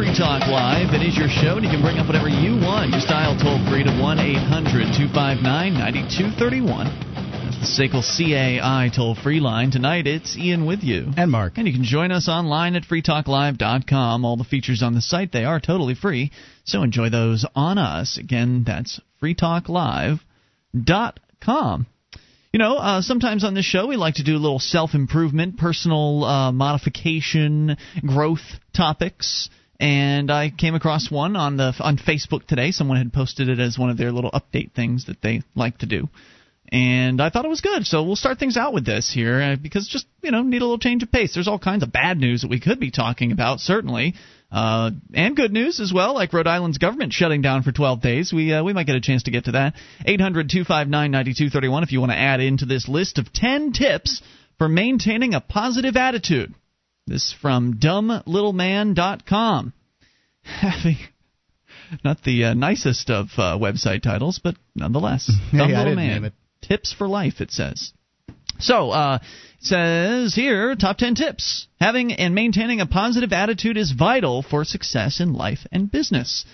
Free Talk Live. It is your show, and you can bring up whatever you want. Just dial toll free to 1 800 259 9231. That's the SACL CAI toll free line. Tonight, it's Ian with you. And Mark. And you can join us online at freetalklive.com. All the features on the site, they are totally free. So enjoy those on us. Again, that's freetalklive.com. You know, uh, sometimes on this show we like to do a little self improvement, personal uh, modification, growth topics. And I came across one on the on Facebook today. Someone had posted it as one of their little update things that they like to do, and I thought it was good. So we'll start things out with this here uh, because just you know need a little change of pace. There's all kinds of bad news that we could be talking about certainly, uh, and good news as well, like Rhode Island's government shutting down for 12 days. We uh, we might get a chance to get to that. 800-259-9231 if you want to add into this list of 10 tips for maintaining a positive attitude. This from dumblittleman.com. Having not the uh, nicest of uh, website titles, but nonetheless, Dumb Little Man. Tips for life, it says. So, uh, it says here, top 10 tips. Having and maintaining a positive attitude is vital for success in life and business.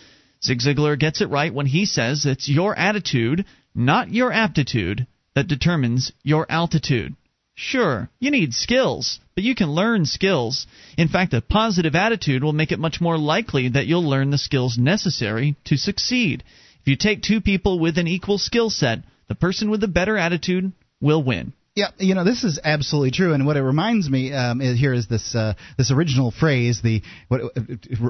Zig Ziglar gets it right when he says it's your attitude, not your aptitude, that determines your altitude. Sure, you need skills, but you can learn skills. In fact, a positive attitude will make it much more likely that you'll learn the skills necessary to succeed. If you take two people with an equal skill set, the person with the better attitude will win. Yeah, you know this is absolutely true, and what it reminds me um, is, here is this uh, this original phrase. The what uh,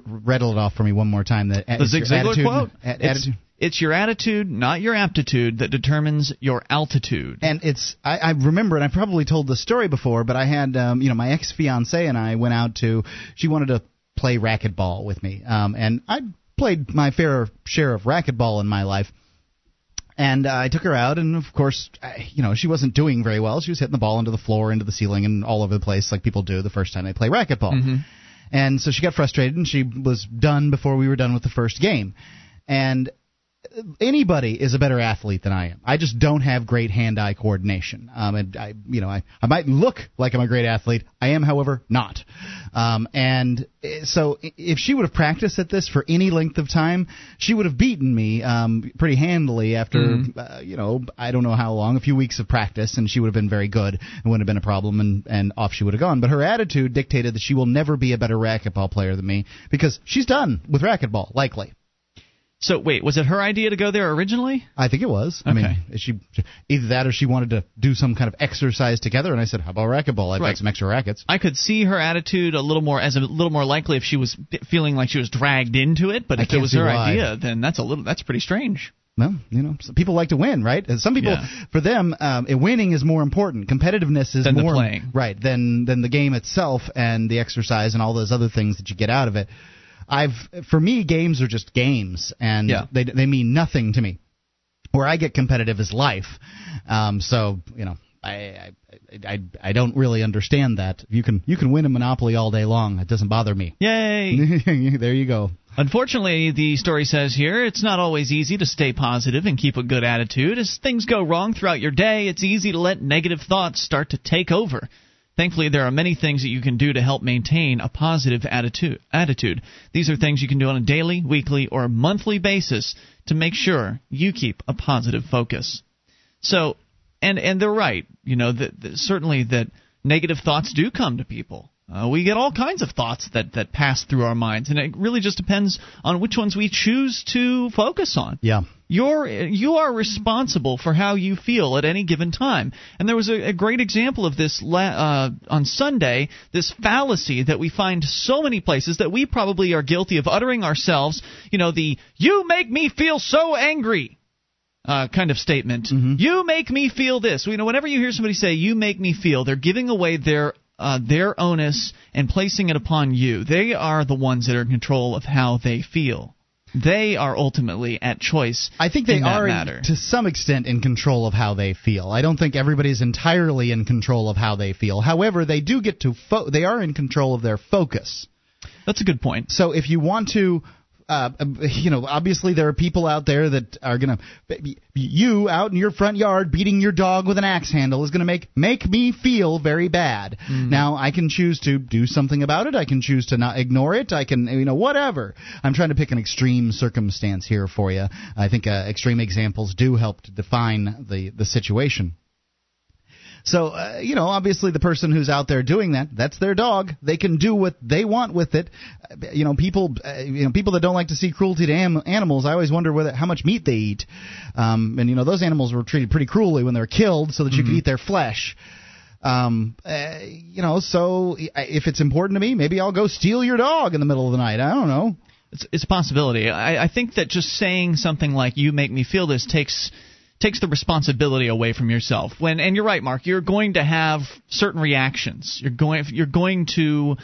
rattle it off for me one more time. The, The Zig Ziglar quote. attitude. it's your attitude, not your aptitude, that determines your altitude. And it's I, I remember, and I probably told the story before, but I had um, you know my ex fiance and I went out to. She wanted to play racquetball with me, um, and I played my fair share of racquetball in my life. And uh, I took her out, and of course, I, you know, she wasn't doing very well. She was hitting the ball into the floor, into the ceiling, and all over the place, like people do the first time they play racquetball. And so she got frustrated, and she was done before we were done with the first game. And anybody is a better athlete than I am. I just don't have great hand-eye coordination. Um, and I, you know, I, I might look like I'm a great athlete. I am, however, not. Um, and eh, so if she would have practiced at this for any length of time, she would have beaten me um, pretty handily after, uh, you know, I don't know how long, a few weeks of practice, and she would have been very good. It wouldn't have been a problem, and, and off she would have gone. But her attitude dictated that she will never be a better racquetball player than me because she's done with racquetball, likely. So, wait, was it her idea to go there originally? I think it was. I mean, she either that or she wanted to do some kind of exercise together, and I said, "How about racquetball? I've Right. got some extra rackets." I could see her attitude a little more as a little more likely if she was feeling like she was dragged into it. But I if it was her why. idea, then that's a little that's pretty strange. Well, you know, people like to win, right? Some people, Yeah. for them, um, winning is more important. Competitiveness is Than more playing. right than than the game itself and the exercise and all those other things that you get out of it. I've for me, games are just games, and Yeah. they they mean nothing to me. Where I get competitive is life. Um, so you know, I, I I I don't really understand that. You can you can win a monopoly all day long. It doesn't bother me. Yay! there you go. Unfortunately, the story says here it's not always easy to stay positive and keep a good attitude. As things go wrong throughout your day, it's easy to let negative thoughts start to take over. Thankfully, there are many things that you can do to help maintain a positive attitude. These are things you can do on a daily, weekly, or monthly basis to make sure you keep a positive focus. So, and and they're right. You know, that, that certainly that negative thoughts do come to people. Uh, we get all kinds of thoughts that that pass through our minds, and it really just depends on which ones we choose to focus on. Yeah. You're you are responsible for how you feel at any given time. And there was a, a great example of this la- uh, on Sunday. This fallacy that we find so many places that we probably are guilty of uttering ourselves. You know, the "you make me feel so angry." Uh, kind of statement. You make me feel this. You know, whenever you hear somebody say "you make me feel," they're giving away their uh, their onus and placing it upon you. They are the ones that are in control of how they feel. They are ultimately at choice. I think they are matter. to some extent in control of how they feel. I don't think everybody's entirely in control of how they feel. However, they do get to fo- they are in control of their focus. That's a good point. So if you want to uh, you know, obviously there are people out there that are gonna you out in your front yard beating your dog with an axe handle is gonna make make me feel very bad. Mm. Now I can choose to do something about it. I can choose to not ignore it. I can you know whatever. I'm trying to pick an extreme circumstance here for you. I think uh, extreme examples do help to define the the situation. So, uh, you know, obviously the person who's out there doing that, that's their dog. They can do what they want with it. You know, people, uh, you know, people that don't like to see cruelty to am- animals, I always wonder whether how much meat they eat. Um, and you know, those animals were treated pretty cruelly when they were killed so that you mm-hmm. could eat their flesh. Um, uh, you know, so if it's important to me, maybe I'll go steal your dog in the middle of the night. I don't know. It's, it's a possibility. I, I think that just saying something like "you make me feel this" takes takes the responsibility away from yourself. When and you're right, Mark, you're going to have certain reactions. You're going you're going to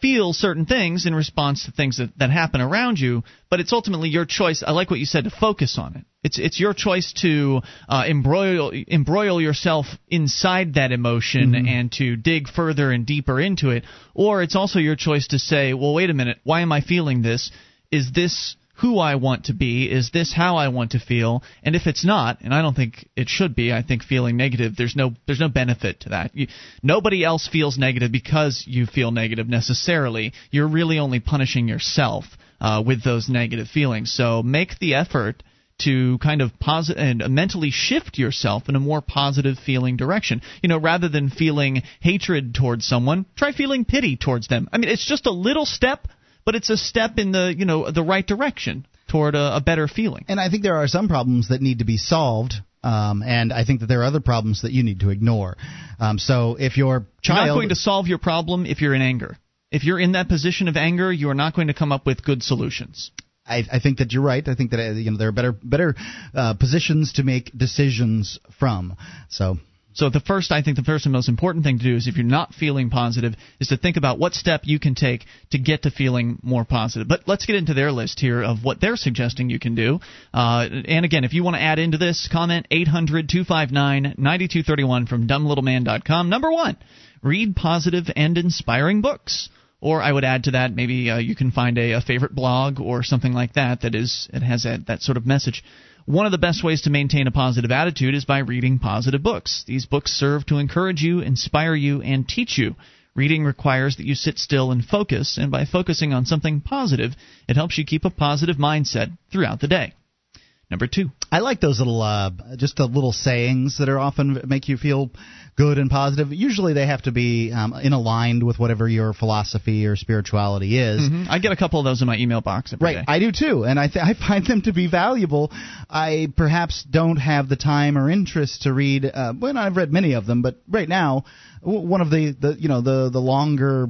feel certain things in response to things that, that happen around you, but it's ultimately your choice. I like what you said to focus on it. It's it's your choice to uh, embroil embroil yourself inside that emotion mm-hmm. and to dig further and deeper into it, or it's also your choice to say, well, wait a minute, why am I feeling this? Is this who I want to be? Is this how I want to feel? And if it's not, and I don't think it should be, I think feeling negative there's no there's no benefit to that. You, nobody else feels negative because you feel negative necessarily. You're really only punishing yourself uh, with those negative feelings. So make the effort to kind of and mentally shift yourself in a more positive feeling direction. You know, rather than feeling hatred towards someone, try feeling pity towards them. I mean, it's just a little step but it's a step in the you know the right direction toward a, a better feeling. And I think there are some problems that need to be solved. Um, and I think that there are other problems that you need to ignore. Um, so if your child, you're not going to solve your problem if you're in anger. If you're in that position of anger, you are not going to come up with good solutions. I, I think that you're right. I think that uh, you know there are better better uh, positions to make decisions from. So so the first, I think, the first and most important thing to do is if you're not feeling positive, is to think about what step you can take to get to feeling more positive. But let's get into their list here of what they're suggesting you can do. Uh, and again, if you want to add into this, comment 800-259-9231 from dumblittleman.com. Number one, read positive and inspiring books. Or I would add to that, maybe uh, you can find a, a, favorite blog or something like that that is it has a, that sort of message. One of the best ways to maintain a positive attitude is by reading positive books. These books serve to encourage you, inspire you, and teach you. Reading requires that you sit still and focus, and by focusing on something positive, it helps you keep a positive mindset throughout the day. Number two. I like those little, uh, just the little sayings that are often make you feel good and positive. Usually they have to be um, in aligned with whatever your philosophy or spirituality is. Mm-hmm. I get a couple of those in my email box right, day. I do too, and I th- I find them to be valuable. I perhaps don't have the time or interest to read. Uh, well, I've read many of them, but right now, one of the, the you know the the longer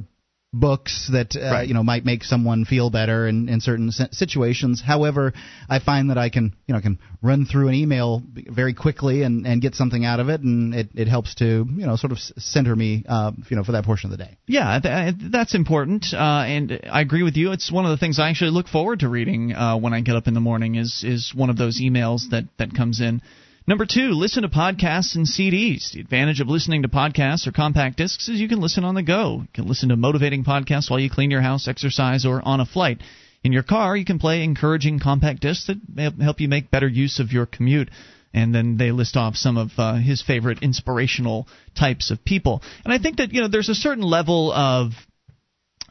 books that uh, right. you know might make someone feel better in, in certain situations. However, I find that I can you know can run through an email very quickly and, and get something out of it, and it, it helps to you know sort of center me uh, you know for that portion of the day. Yeah, th- that's important, uh, and I agree with you. It's one of the things I actually look forward to reading uh, when I get up in the morning. Is is one of those emails that that comes in. Number two, listen to podcasts and CDs. The advantage of listening to podcasts or compact discs is you can listen on the go. You can listen to motivating podcasts while you clean your house, exercise, or on a flight. In your car, you can play encouraging compact discs that help you make better use of your commute. And then they list off some of uh, his favorite inspirational types of people. And I think that you know there's a certain level of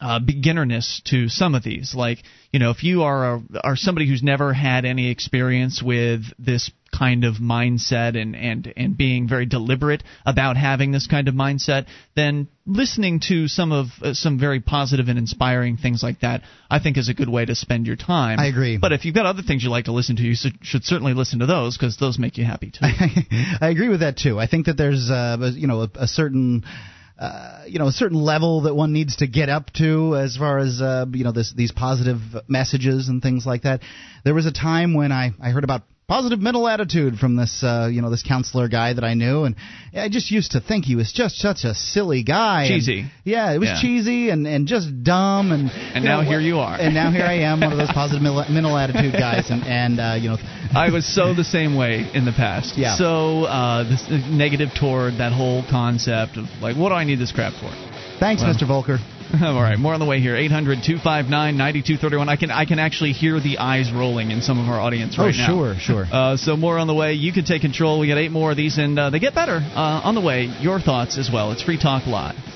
uh, beginnerness to some of these. Like, you know, if you are a, are somebody who's never had any experience with this kind of mindset and and and being very deliberate about having this kind of mindset, then listening to some of uh, some very positive and inspiring things like that, I think is a good way to spend your time. I agree. But if you've got other things you like to listen to, you should certainly listen to those because those make you happy too. I agree with that too. I think that there's uh, you know a, a certain uh, you know a certain level that one needs to get up to as far as uh, you know this, these positive messages and things like that. There was a time when I I heard about positive mental attitude from this uh, you know this counselor guy that I knew, and I just used to think he was just such a silly guy. Cheesy. And, yeah, it was yeah. cheesy and and just dumb and. And now know, here you are. And now here I am, one of those positive mental attitude guys, and and uh, you know. I was so the same way in the past. Yeah. So uh, this negative toward that whole concept of like, what do I need this crap for? Thanks, well, Mr. Volker. All right, more on the way here. 800-259-9231. I can I can actually hear the eyes rolling in some of our audience right now. oh, now. sure, sure. Uh, so more on the way. You can take control. We got eight more of these, and uh, they get better uh, on the way. Your thoughts as well. It's Free Talk Live.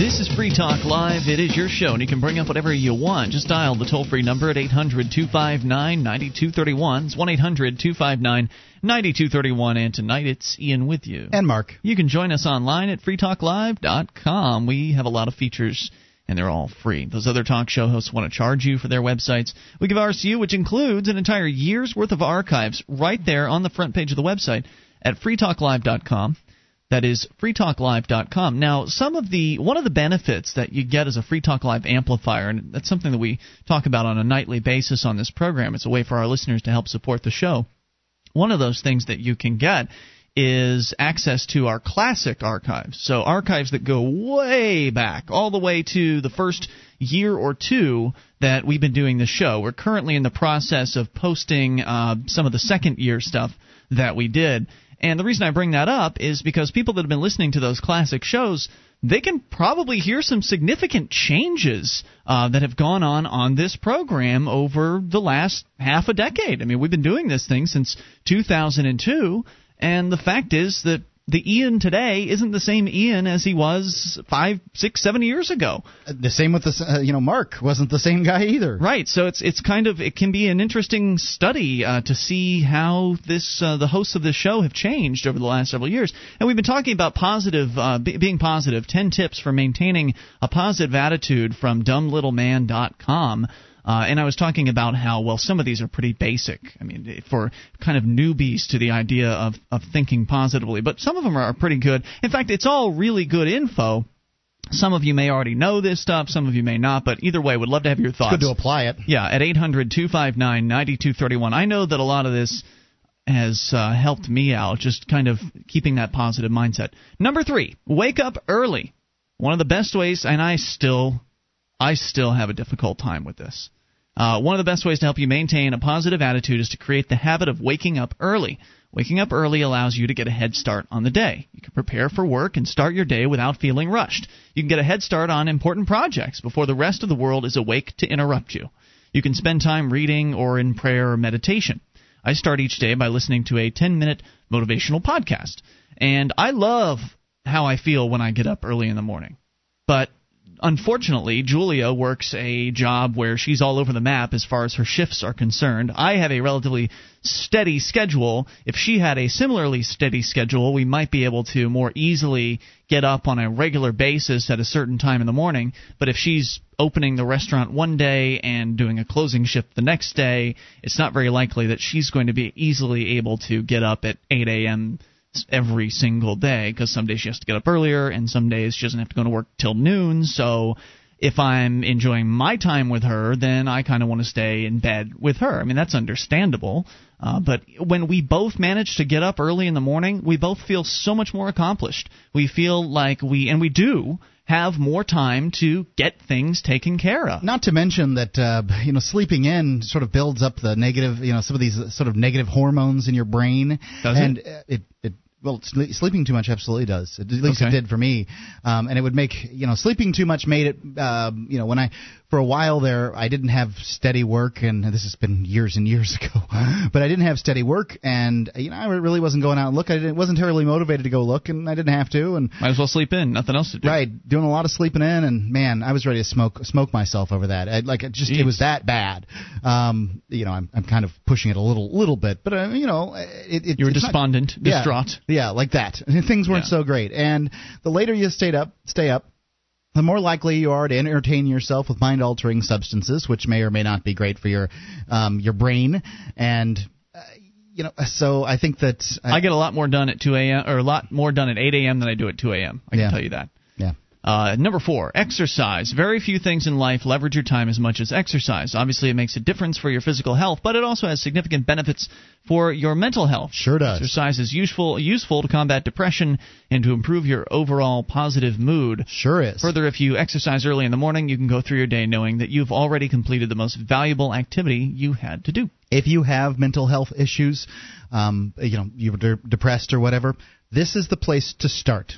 This is Free Talk Live. It is your show, and you can bring up whatever you want. Just dial the toll free number at 800 259 9231. It's 1 800 259 9231. And tonight it's Ian with you. And Mark. You can join us online at freetalklive.com. We have a lot of features and they're all free. Those other talk show hosts want to charge you for their websites. We give ours to you, which includes an entire year's worth of archives right there on the front page of the website at freetalklive.com. That is freetalklive.com. Now, some of the one of the benefits that you get as a Free Talk Live amplifier, and that's something that we talk about on a nightly basis on this program. It's a way for our listeners to help support the show. One of those things that you can get is access to our classic archives. So archives that go way back, all the way to the first year or two that we've been doing the show. We're currently in the process of posting uh, some of the second year stuff that we did. And the reason I bring that up is because people that have been listening to those classic shows, they can probably hear some significant changes uh, that have gone on on this program over the last half a decade. I mean, we've been doing this thing since 2002, and the fact is that the Ian today isn't the same Ian as he was five, six, seven years ago. The same with the uh, you know Mark wasn't the same guy either. Right. So it's it's kind of it can be an interesting study uh, to see how this uh, the hosts of this show have changed over the last several years. And we've been talking about positive uh, b- being positive. Ten tips for maintaining a positive attitude from dumblittleman.com. Uh, and I was talking about how well some of these are pretty basic. I mean, for kind of newbies to the idea of of thinking positively, but some of them are pretty good. In fact, it's all really good info. Some of you may already know this stuff, some of you may not, but either way, would love to have your thoughts. It's good to apply it. Yeah, at 800 259 9231. I know that a lot of this has uh, helped me out, just kind of keeping that positive mindset. Number three, wake up early. One of the best ways, and I still I still have a difficult time with this. Uh, one of the best ways to help you maintain a positive attitude is to create the habit of waking up early. Waking up early allows you to get a head start on the day. You can prepare for work and start your day without feeling rushed. You can get a head start on important projects before the rest of the world is awake to interrupt you. You can spend time reading or in prayer or meditation. I start each day by listening to a 10 minute motivational podcast. And I love how I feel when I get up early in the morning. But unfortunately, Julia works a job where she's all over the map as far as her shifts are concerned. I have a relatively steady schedule. If she had a similarly steady schedule, we might be able to more easily get up on a regular basis at a certain time in the morning. But if she's opening the restaurant one day and doing a closing shift the next day, it's not very likely that she's going to be easily able to get up at 8 a.m every single day because some days she has to get up earlier and some days she doesn't have to go to work till noon. So if I'm enjoying my time with her, then I kind of want to stay in bed with her. I mean, that's understandable. Uh, but when we both manage to get up early in the morning, we both feel so much more accomplished. We feel like we, and we do, have more time to get things taken care of. Not to mention that uh, you know sleeping in sort of builds up the negative, you know, some of these sort of negative hormones in your brain, Does and it? it it well, sleeping too much absolutely does. At least Okay. it did for me, um, and it would make you know sleeping too much made it. Um, you know, when I for a while there, I didn't have steady work, and this has been years and years ago. but I didn't have steady work, and you know, I really wasn't going out and look. I didn't, wasn't terribly motivated to go look, and I didn't have to, and Might as well sleep in. Nothing else to do. Right, doing a lot of sleeping in, and man, I was ready to smoke smoke myself over that. I, like it just it was that bad. Um, you know, I'm I'm kind of pushing it a little little bit, but uh, you know, it, it You were it's not- despondent, yeah, distraught. yeah, like that. Things weren't Yeah. so great, and the later you stayed up, stay up. The more likely you are to entertain yourself with mind-altering substances, which may or may not be great for your um, your brain, and uh, you know. So I think that uh, I get a lot more done at 2 a.m. or a lot more done at 8 a.m. than I do at 2 a.m. I can Yeah. tell you that. Uh, number four, exercise. Very few things in life leverage your time as much as exercise. Obviously, it makes a difference for your physical health, but it also has significant benefits for your mental health. Sure does. Exercise is useful useful to combat depression and to improve your overall positive mood. Sure is. Further, if you exercise early in the morning, you can go through your day knowing that you've already completed the most valuable activity you had to do. If you have mental health issues, um, you know, you're de- depressed or whatever, this is the place to start.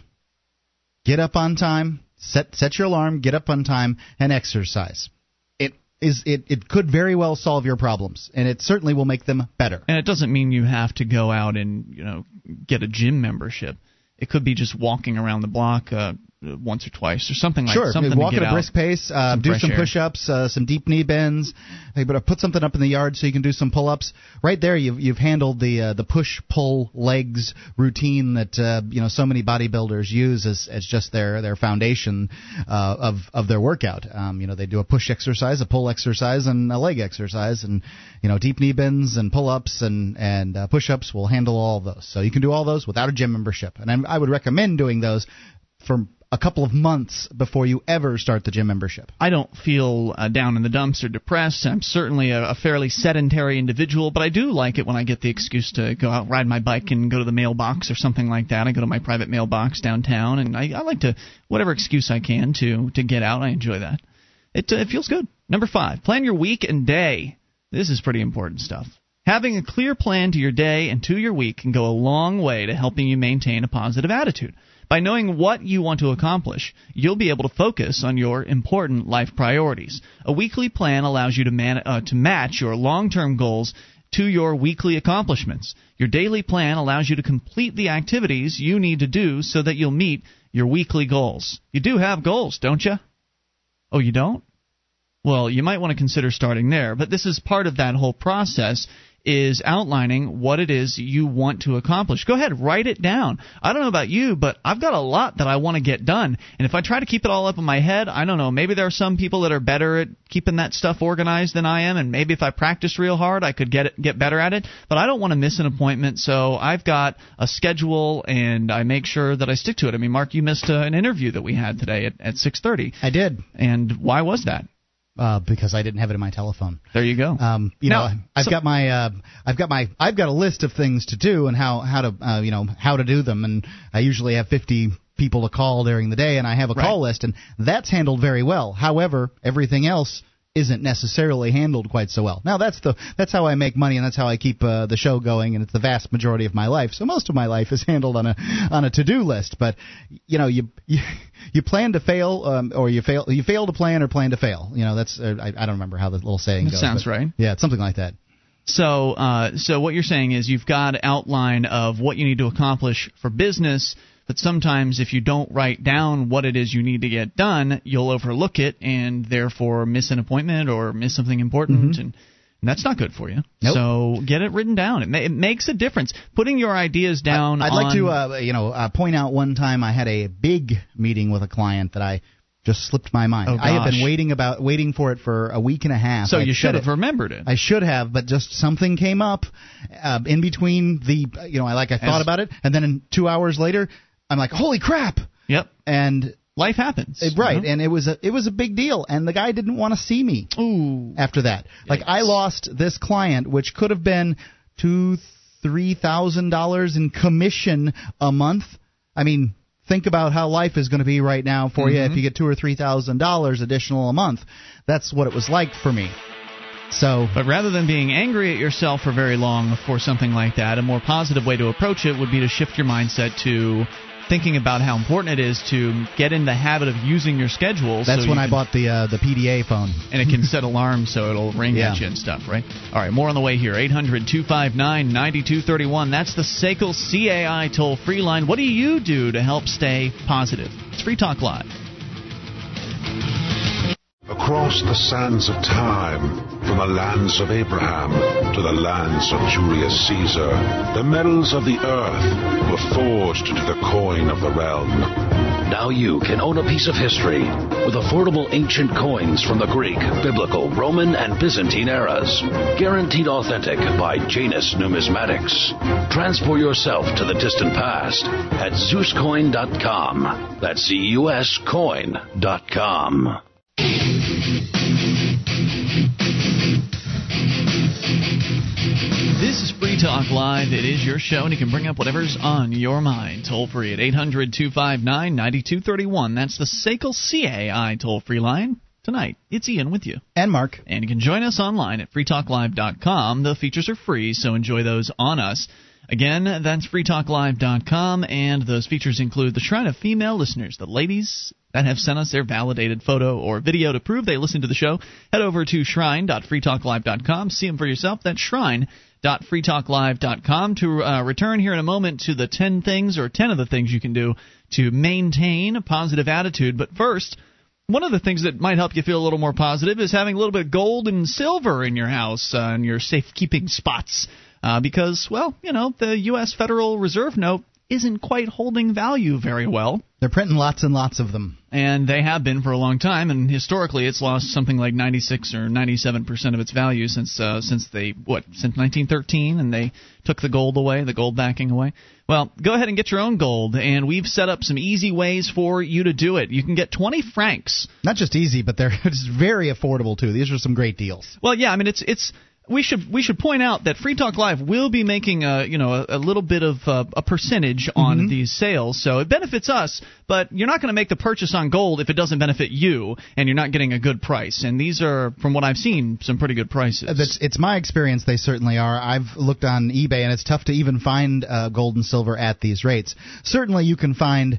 Get up on time, set set your alarm, get up on time, and exercise. It is it, it could very well solve your problems, and it certainly will make them better. And it doesn't mean you have to go out and you know get a gym membership. It could be just walking around the block uh, once or twice or something like sure. something walk to get at a out. brisk pace, uh, some do some push-ups, uh, some deep knee bends. Hey, but put something up in the yard so you can do some pull-ups. Right there, you've you've handled the uh, the push-pull legs routine that uh, you know so many bodybuilders use as as just their their foundation uh, of of their workout. Um, you know, they do a push exercise, a pull exercise, and a leg exercise, and you know, deep knee bends and pull-ups and and uh, push-ups will handle all of those. So you can do all those without a gym membership, and I'm, I would recommend doing those for a couple of months before you ever start the gym membership. I don't feel uh, down in the dumps or depressed. I'm certainly a, a fairly sedentary individual, but I do like it when I get the excuse to go out, ride my bike, and go to the mailbox or something like that. I go to my private mailbox downtown, and I, I like to whatever excuse I can to to get out. I enjoy that. It uh, it feels good. Number five, plan your week and day. This is pretty important stuff. Having a clear plan to your day and to your week can go a long way to helping you maintain a positive attitude. By knowing what you want to accomplish, you'll be able to focus on your important life priorities. A weekly plan allows you to, man- uh, to match your long term goals to your weekly accomplishments. Your daily plan allows you to complete the activities you need to do so that you'll meet your weekly goals. You do have goals, don't you? Oh, you don't? Well, you might want to consider starting there, but this is part of that whole process is outlining what it is you want to accomplish. Go ahead, write it down. I don't know about you, but I've got a lot that I want to get done. And if I try to keep it all up in my head, I don't know, maybe there are some people that are better at keeping that stuff organized than I am, and maybe if I practice real hard, I could get it, get better at it. But I don't want to miss an appointment, so I've got a schedule and I make sure that I stick to it. I mean, Mark, you missed uh, an interview that we had today at, at 6:30. I did And why was that? Uh, because I didn't have it in my telephone. There you go. Um, you Now, know, I've so- got my uh, I've got my I've got a list of things to do and how how to uh, you know how to do them, and I usually have 50 people to call during the day, and I have a Right. call list, and that's handled very well. However, everything else isn't necessarily handled quite so well. Now that's the that's how I make money and that's how I keep uh, the show going and it's the vast majority of my life. So most of my life is handled on a on a to-do list, but you know, you you, you plan to fail um, or you fail you fail to plan or plan to fail. You know, that's uh, I, I don't remember how the little saying That goes. sounds but- right. Yeah, it's something like that. So, uh, so what you're saying is you've got an outline of what you need to accomplish for business, but sometimes if you don't write down what it is you need to get done, you'll overlook it and therefore miss an appointment or miss something important, and, and that's not good for you. Mm-hmm. Nope. So get it written down. It, ma- it makes a difference. Putting your ideas down. I'd like to, uh, you know, uh, point out one time I had a big meeting with a client that I just slipped my mind. Oh, I have been waiting about waiting for it for a week and a half. so I you should have remembered it. I should have, but just something came up uh, in between the, you know, I like I thought As- about it, and then in two hours later, I'm like, holy crap! yep. And Life happens. right, you know? and it was a it was a big deal, and the guy didn't want to see me Ooh. after that. Like I lost this client, which could have been two, three thousand dollars in commission a month. I mean, think about how life is going to be right now for you Mm-hmm. if you get two or three thousand dollars additional a month. That's what it was like for me. So But rather than being angry at yourself for very long for something like that, a more positive way to approach it would be to shift your mindset to thinking about how important it is to get in the habit of using your schedule. that's so when I bought the uh, the PDA phone. And it can set alarms so it'll ring Yeah. at you and stuff, right? All right, more on the way here. 800 259 9231. That's the SACL CAI toll free line. What do you do to help stay positive? It's Free Talk Live. Across the sands of time, from the lands of Abraham to the lands of Julius Caesar, the metals of the earth were forged into the coin of the realm. Now you can own a piece of history with affordable ancient coins from the Greek, Biblical, Roman, and Byzantine eras. Guaranteed authentic by Janus Numismatics. Transport yourself to the distant past at ZeusCoin.com. That's Z-U-S coin.com. This is Free Talk Live. It is your show, and you can bring up whatever's on your mind. Toll free at 800 259 9231. That's the SACL CAI toll free line. Tonight, it's Ian with you. And Mark. And you can join us online at freetalklive.com. The features are free, so enjoy those on us. Again, that's freetalklive.com, and those features include the Shrine of Female Listeners, the ladies that have sent us their validated photo or video to prove they listen to the show. Head over to shrine.freetalklive.com. See them for yourself. That's shrine.freetalklive.com. To uh, return here in a moment to the 10 things or 10 of the things you can do to maintain a positive attitude. But first, one of the things that might help you feel a little more positive is having a little bit of gold and silver in your house uh, in your safekeeping spots. Uh, because, well, you know, the U.S. Federal Reserve note isn't quite holding value very well. They're printing lots and lots of them. And they have been for a long time, and historically, it's lost something like 96 or 97 percent of its value since uh, since they what since 1913, and they took the gold away, the gold backing away. Well, go ahead and get your own gold, and we've set up some easy ways for you to do it. You can get 20 francs. Not just easy, but they're it's very affordable too. These are some great deals. Well, yeah, I mean it's it's we should we should point out that Free Talk Live will be making a you know a, a little bit of uh, a percentage on Mhm. these sales, so it benefits us. But you're not going to make the purchase on gold if it doesn't benefit you, and you're not getting a good price. And these are, from what I've seen, some pretty good prices. Uh, That's, it's my experience. They certainly are. I've looked on eBay, and it's tough to even find uh, gold and silver at these rates. Certainly, you can find.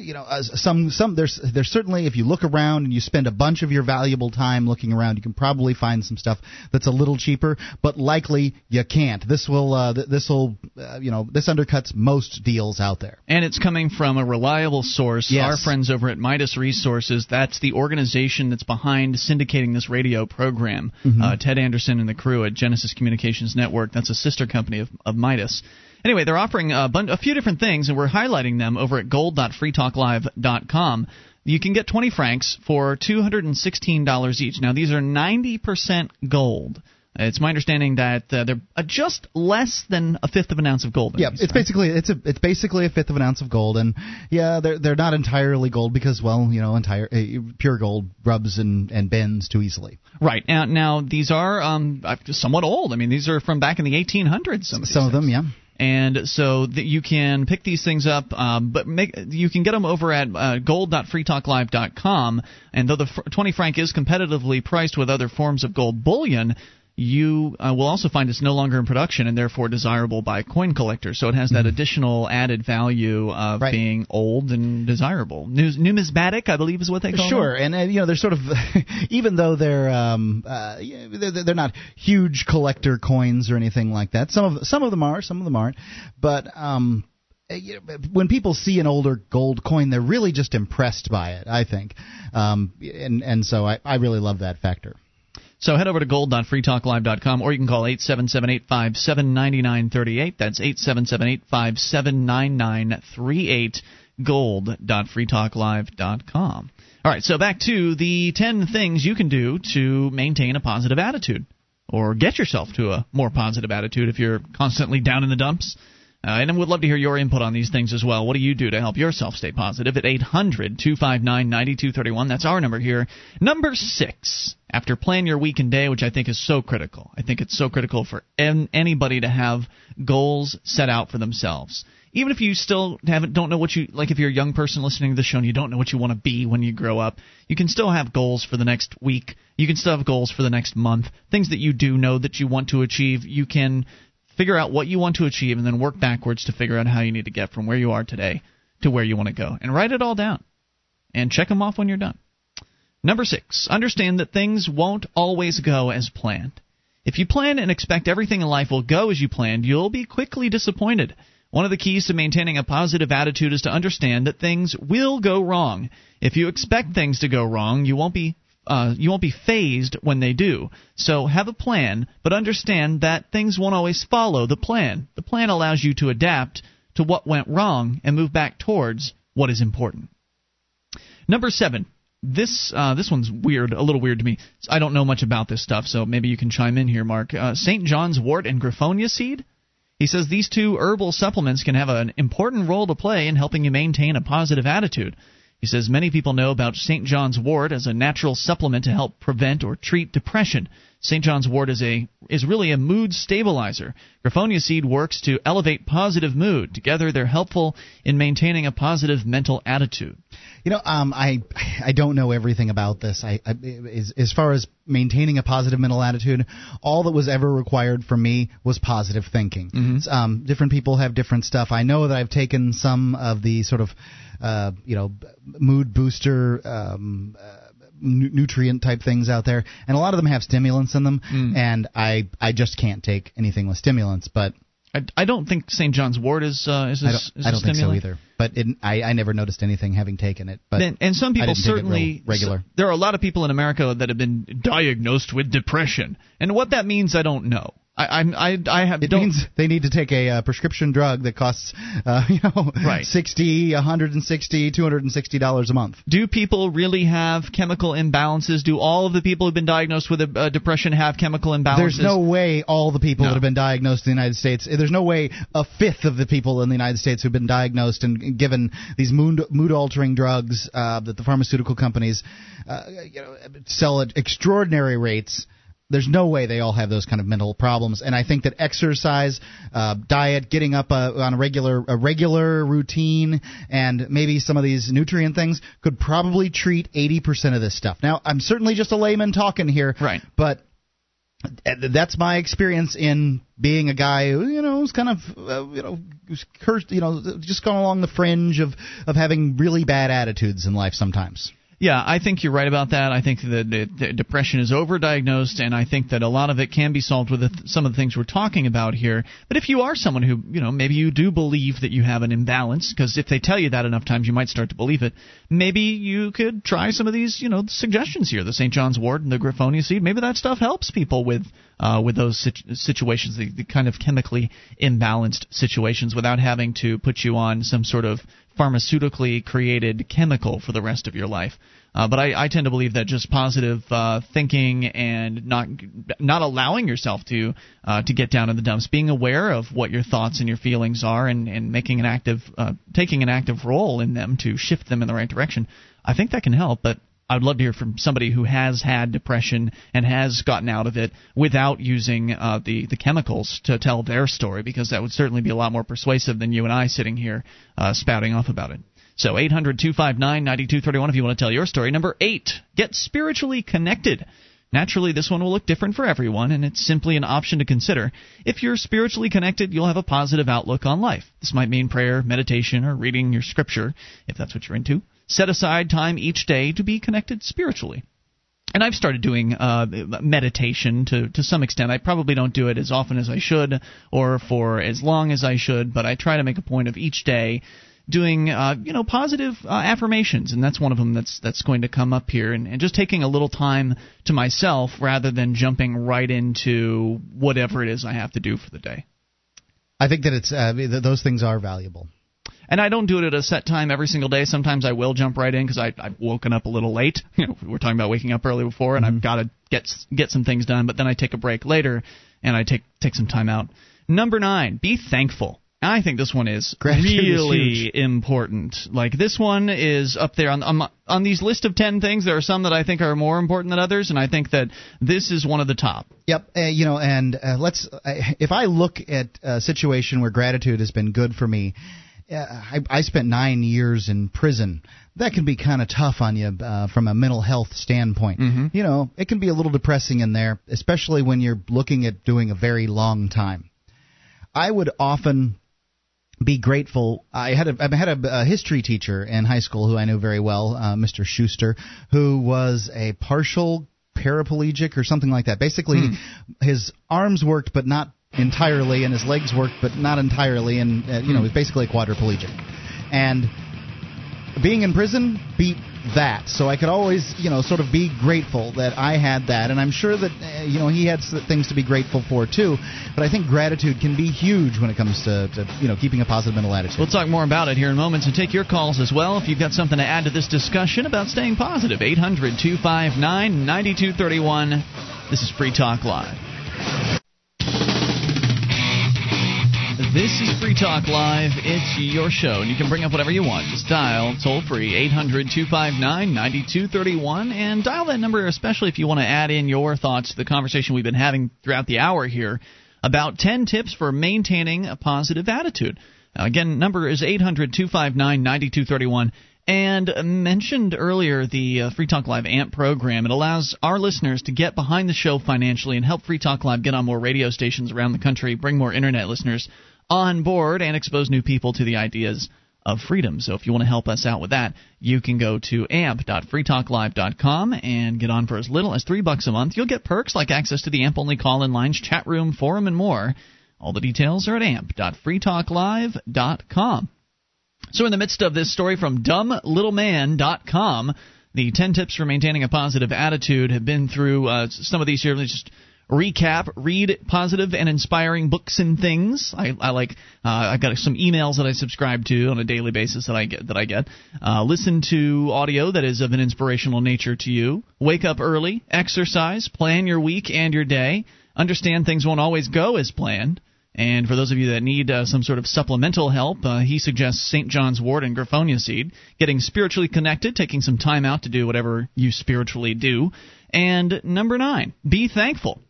You know, uh, some some there's there's certainly if you look around and you spend a bunch of your valuable time looking around, you can probably find some stuff that's a little cheaper, but likely you can't. This will uh, th- this will uh, you know this undercuts most deals out there. And it's coming from a reliable source. Yes. Our friends over at Midas Resources, that's the organization that's behind syndicating this radio program. Mhm. Uh, Ted Anderson and the crew at Genesis Communications Network, that's a sister company of, of Midas. Anyway, they're offering a, bun- a few different things, and we're highlighting them over at gold.freetalklive.com. You can get 20 francs for $216 each. Now, these are 90% gold. It's my understanding that uh, they're uh, just less than a fifth of an ounce of gold. Yeah, these, it's right? basically it's a it's basically a fifth of an ounce of gold, and yeah, they're they're not entirely gold because well, you know, entire uh, pure gold rubs and and bends too easily. Right now, now these are um, somewhat old. I mean, these are from back in the 1800s. Some of, Some of them, yeah. And so that you can pick these things up, um, but make you can get them over at uh, gold.freetalklive.com. And though the fr- 20 franc is competitively priced with other forms of gold bullion, you uh, will also find it's no longer in production and therefore desirable by coin collectors. So it has that additional added value of Right. being old and desirable. Numismatic, I believe, is what they call it. Sure, and uh, you know they're sort of, even though they're um, uh, they're, they're not huge collector coins or anything like that. Some of some of them are, some of them aren't. But um, know, when people see an older gold coin, they're really just impressed by it. I think, um, and and so I, I really love that factor. So head over to gold.freetalklive.com or you can call 877-857-9938. That's 877-857-9938 gold.freetalklive.com. All right, so back to the 10 things you can do to maintain a positive attitude or get yourself to a more positive attitude if you're constantly down in the dumps. Uh, and I would love to hear your input on these things as well. What do you do to help yourself stay positive? At 800 259 9231. That's our number here. Number six, after plan your week and day, which I think is so critical. I think it's so critical for an, anybody to have goals set out for themselves. Even if you still haven't don't know what you like if you're a young person listening to the show and you don't know what you want to be when you grow up, you can still have goals for the next week. You can still have goals for the next month. Things that you do know that you want to achieve, you can figure out what you want to achieve and then work backwards to figure out how you need to get from where you are today to where you want to go. And write it all down. And check them off when you're done. Number six understand that things won't always go as planned. If you plan and expect everything in life will go as you planned you'll be quickly disappointed. One of the keys to maintaining a positive attitude is to understand that things will go wrong. If you expect things to go wrong you won't be uh, you won't be fazed when they do. So have a plan, but understand that things won't always follow the plan. The plan allows you to adapt to what went wrong and move back towards what is important. Number seven. This uh, this one's weird, a little weird to me. I don't know much about this stuff, so maybe you can chime in here, Mark. Uh, St. John's wort and Griffonia seed. He says these two herbal supplements can have an important role to play in helping you maintain a positive attitude. He says many people know about St. John's wort as a natural supplement to help prevent or treat depression. St. John's wort is a is really a mood stabilizer. Griffonia seed works to elevate positive mood. Together, they're helpful in maintaining a positive mental attitude. You know, um, I I don't know everything about this. I, I as, as far as maintaining a positive mental attitude, all that was ever required from me was positive thinking. Mm-hmm. Um, different people have different stuff. I know that I've taken some of the sort of, uh, you know, mood booster. Um, uh, nutrient type things out there, and a lot of them have stimulants in them, Mm. and I I just can't take anything with stimulants. But I, I don't think St. John's wort is uh, is a, I don't, is I don't think so either. But it, I I never noticed anything having taken it. But and, and some people didn't take it certainly regular. there are a lot of people in America that have been diagnosed with depression, and what that means I don't know. I I'm- I I have It means they need to take a uh, prescription drug that costs, uh, you know, Right. sixty, one hundred and sixty, two hundred and sixty dollars a month. do people really have chemical imbalances? Do all of the people who've been diagnosed with a, uh, depression have chemical imbalances? There's no way all the people No. that have been diagnosed in the United States. There's no way a fifth of the people in the United States who've been diagnosed and given these mood mood altering drugs uh, that the pharmaceutical companies, uh, you know, sell at extraordinary rates. There's no way they all have those kind of mental problems, and I think that exercise, uh, diet, getting up uh, on a regular a regular routine, and maybe some of these nutrient things could probably treat 80% of this stuff. Now, I'm certainly just a layman talking here, Right. But that's my experience in being a guy who you know was kind of uh, you know cursed you know just going along the fringe of of having really bad attitudes in life sometimes Yeah, I think you're right about that. I think that the, the depression is overdiagnosed, and I think that a lot of it can be solved with the, some of the things we're talking about here. But if you are someone who, you know, maybe you do believe that you have an imbalance, because if they tell you that enough times, you might start to believe it. Maybe you could try some of these, you know, suggestions here. The St. John's Wort and the Griffonia seed. Maybe that stuff helps people with uh, with those situ- situations, the, the kind of chemically imbalanced situations, without having to put you on some sort of pharmaceutically created chemical for the rest of your life. Uh, but I, I tend to believe that just positive uh, thinking and not not allowing yourself to uh, to get down in the dumps, being aware of what your thoughts and your feelings are, and, and making an active uh, taking an active role in them to shift them in the right direction, I think that can help. But I'd love to hear from somebody who has had depression and has gotten out of it without using uh, the the chemicals to tell their story, because that would certainly be a lot more persuasive than you and I sitting here uh, spouting off about it. So 800 259 9231 if you want to tell your story. Number eight, get spiritually connected. Naturally, this one will look different for everyone, and it's simply an option to consider. If you're spiritually connected, you'll have a positive outlook on life. This might mean prayer, meditation, or reading your scripture, if that's what you're into. Set aside time each day to be connected spiritually. And I've started doing uh, meditation to to some extent. I probably don't do it as often as I should, or for as long as I should, but I try to make a point of each day doing uh, you know positive uh, affirmations, and that's one of them that's that's going to come up here, and, and just taking a little time to myself rather than jumping right into whatever it is I have to do for the day. i think that it's uh, those things are valuable And I don't do it at a set time every single day. Sometimes I will jump right in because I've woken up a little late. You know, we we're talking about waking up early before, and I've got to get get some things done. But then I take a break later, and I take take some time out. Number nine, be thankful. I think this one is Gratitude really huge. important. Like this one is up there on, on on these list of ten things. There are some that I think are more important than others, and I think that this is one of the top. Yep, uh, you know, and uh, let's. Uh, if I look at a situation where gratitude has been good for me, I, I spent nine years in prison. That can be kind of tough on you uh, from a mental health standpoint. Mhm. You know, it can be a little depressing in there, especially when you're looking at doing a very long time. I would often be grateful. I had a I had a, a history teacher in high school who I knew very well, uh, Mr. Schuster, who was a partial paraplegic or something like that. Basically, his arms worked but not entirely, and his legs worked but not entirely, and uh, you know, he was basically a quadriplegic. And being in prison beat that. So I could always, you know, sort of be grateful that I had that, and I'm sure that uh, you know he had things to be grateful for too. But I think gratitude can be huge when it comes to, to you know keeping a positive mental attitude. We'll talk more about it here in moments and take your calls as well if you've got something to add to this discussion about staying positive. 800 259 9231. This is Free Talk Live. This is Free Talk Live. It's your show, and you can bring up whatever you want. Just dial toll free 800 259 9231 and dial that number, especially if you want to add in your thoughts to the conversation we've been having throughout the hour here about 10 tips for maintaining a positive attitude. Now, again, number is 800 259 9231. And mentioned earlier the uh, Free Talk Live AMP program. It allows our listeners to get behind the show financially and help Free Talk Live get on more radio stations around the country, bring more internet listeners on board and expose new people to the ideas of freedom. So if you want to help us out with that, you can go to amp.freetalklive.com and get on for as little as three bucks a month. You'll get perks like access to the AMP only call in lines, chat room, forum, and more. All the details are at amp.freetalklive.com. So in the midst of this story from dumblittleman.com, the 10 tips for maintaining a positive attitude have been through uh, some of these here. Just recap, read positive and inspiring books and things. I, I like. Uh, I've got some emails that I subscribe to on a daily basis that I get. That I get. Uh, listen to audio that is of an inspirational nature to you. Wake up early. Exercise. Plan your week and your day. Understand things won't always go as planned. And for those of you that need uh, some sort of supplemental help, uh, he suggests St. John's wort and Griffonia seed, getting spiritually connected, taking some time out to do whatever you spiritually do. And number nine, be thankful.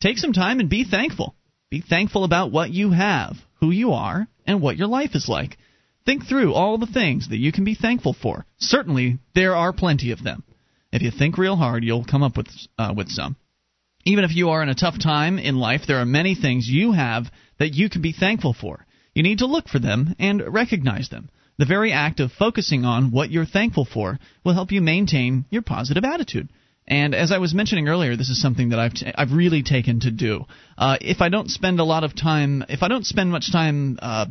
Take some time and be thankful. Be thankful about what you have, who you are, and what your life is like. Think through all the things that you can be thankful for. Certainly, there are plenty of them. If you think real hard, you'll come up with uh, with some. Even if you are in a tough time in life, there are many things you have that you can be thankful for. You need to look for them and recognize them. The very act of focusing on what you're thankful for will help you maintain your positive attitude. And as I was mentioning earlier, this is something that I've t- I've really taken to do. Uh, if I don't spend a lot of time, if I don't spend much time uh,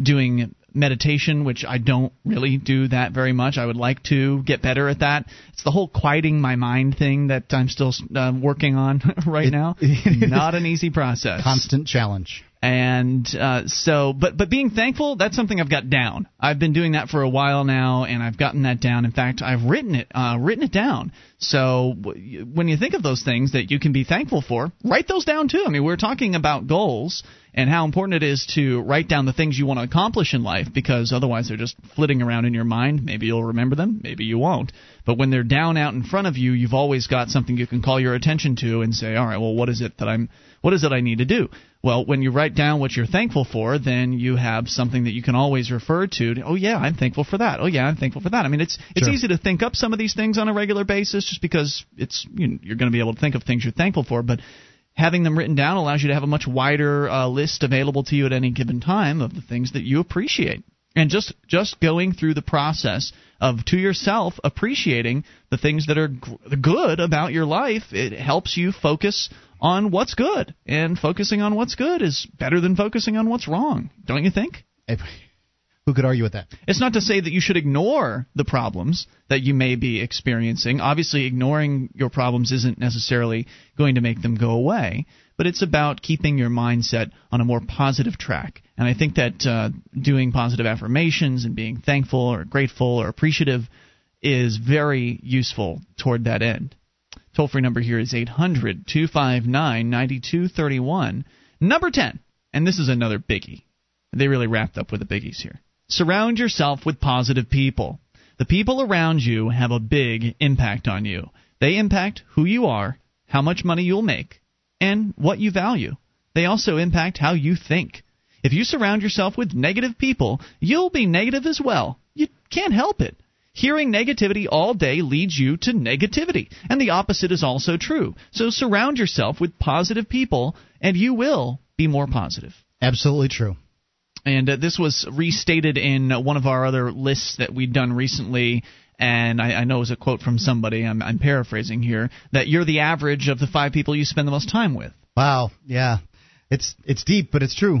doing meditation, which I don't really do that very much. I would like to get better at that. It's the whole quieting my mind thing that I'm still uh, working on right It- now. Not an easy process. Constant challenge. And uh, so, but but being thankful, that's something I've got down. I've been doing that for a while now, and I've gotten that down. In fact, I've written it uh, written it down. So w- when you think of those things that you can be thankful for, write those down too. I mean, we're talking about goals and how important it is to write down the things you want to accomplish in life because otherwise they're just flitting around in your mind. Maybe you'll remember them, maybe you won't. But when they're down out in front of you, you've always got something you can call your attention to and say, "All right, well, what is it that I'm what is it I need to do?" Well, when you write down what you're thankful for, then you have something that you can always refer to. Oh yeah, I'm thankful for that. Oh yeah, I'm thankful for that. I mean, it's it's Sure. easy to think up some of these things on a regular basis just because it's you know, you're going to be able to think of things you're thankful for, but having them written down allows you to have a much wider uh, list available to you at any given time of the things that you appreciate and just just going through the process of to yourself appreciating the things that are g- good about your life it helps you focus on what's good and focusing on what's good is better than focusing on what's wrong don't you think Who could argue with that? it's not to say that you should ignore the problems that you may be experiencing. Obviously, ignoring your problems isn't necessarily going to make them go away, but it's about keeping your mindset on a more positive track. And I think that uh, doing positive affirmations and being thankful or grateful or appreciative is very useful toward that end. Toll free number here is 800 259 9231. Number 10, and this is another biggie. They really wrapped up with the biggies here. Surround yourself with positive people. The people around you have a big impact on you. They impact who you are, how much money you'll make, and what you value. They also impact how you think. If you surround yourself with negative people, you'll be negative as well. You can't help it. Hearing negativity all day leads you to negativity, and the opposite is also true. So surround yourself with positive people, and you will be more positive. Absolutely true. And uh, this was restated in uh, one of our other lists that we'd done recently. And I, I know it was a quote from somebody, I'm, I'm paraphrasing here, that you're the average of the five people you spend the most time with. Wow. Yeah. It's it's deep, but it's true.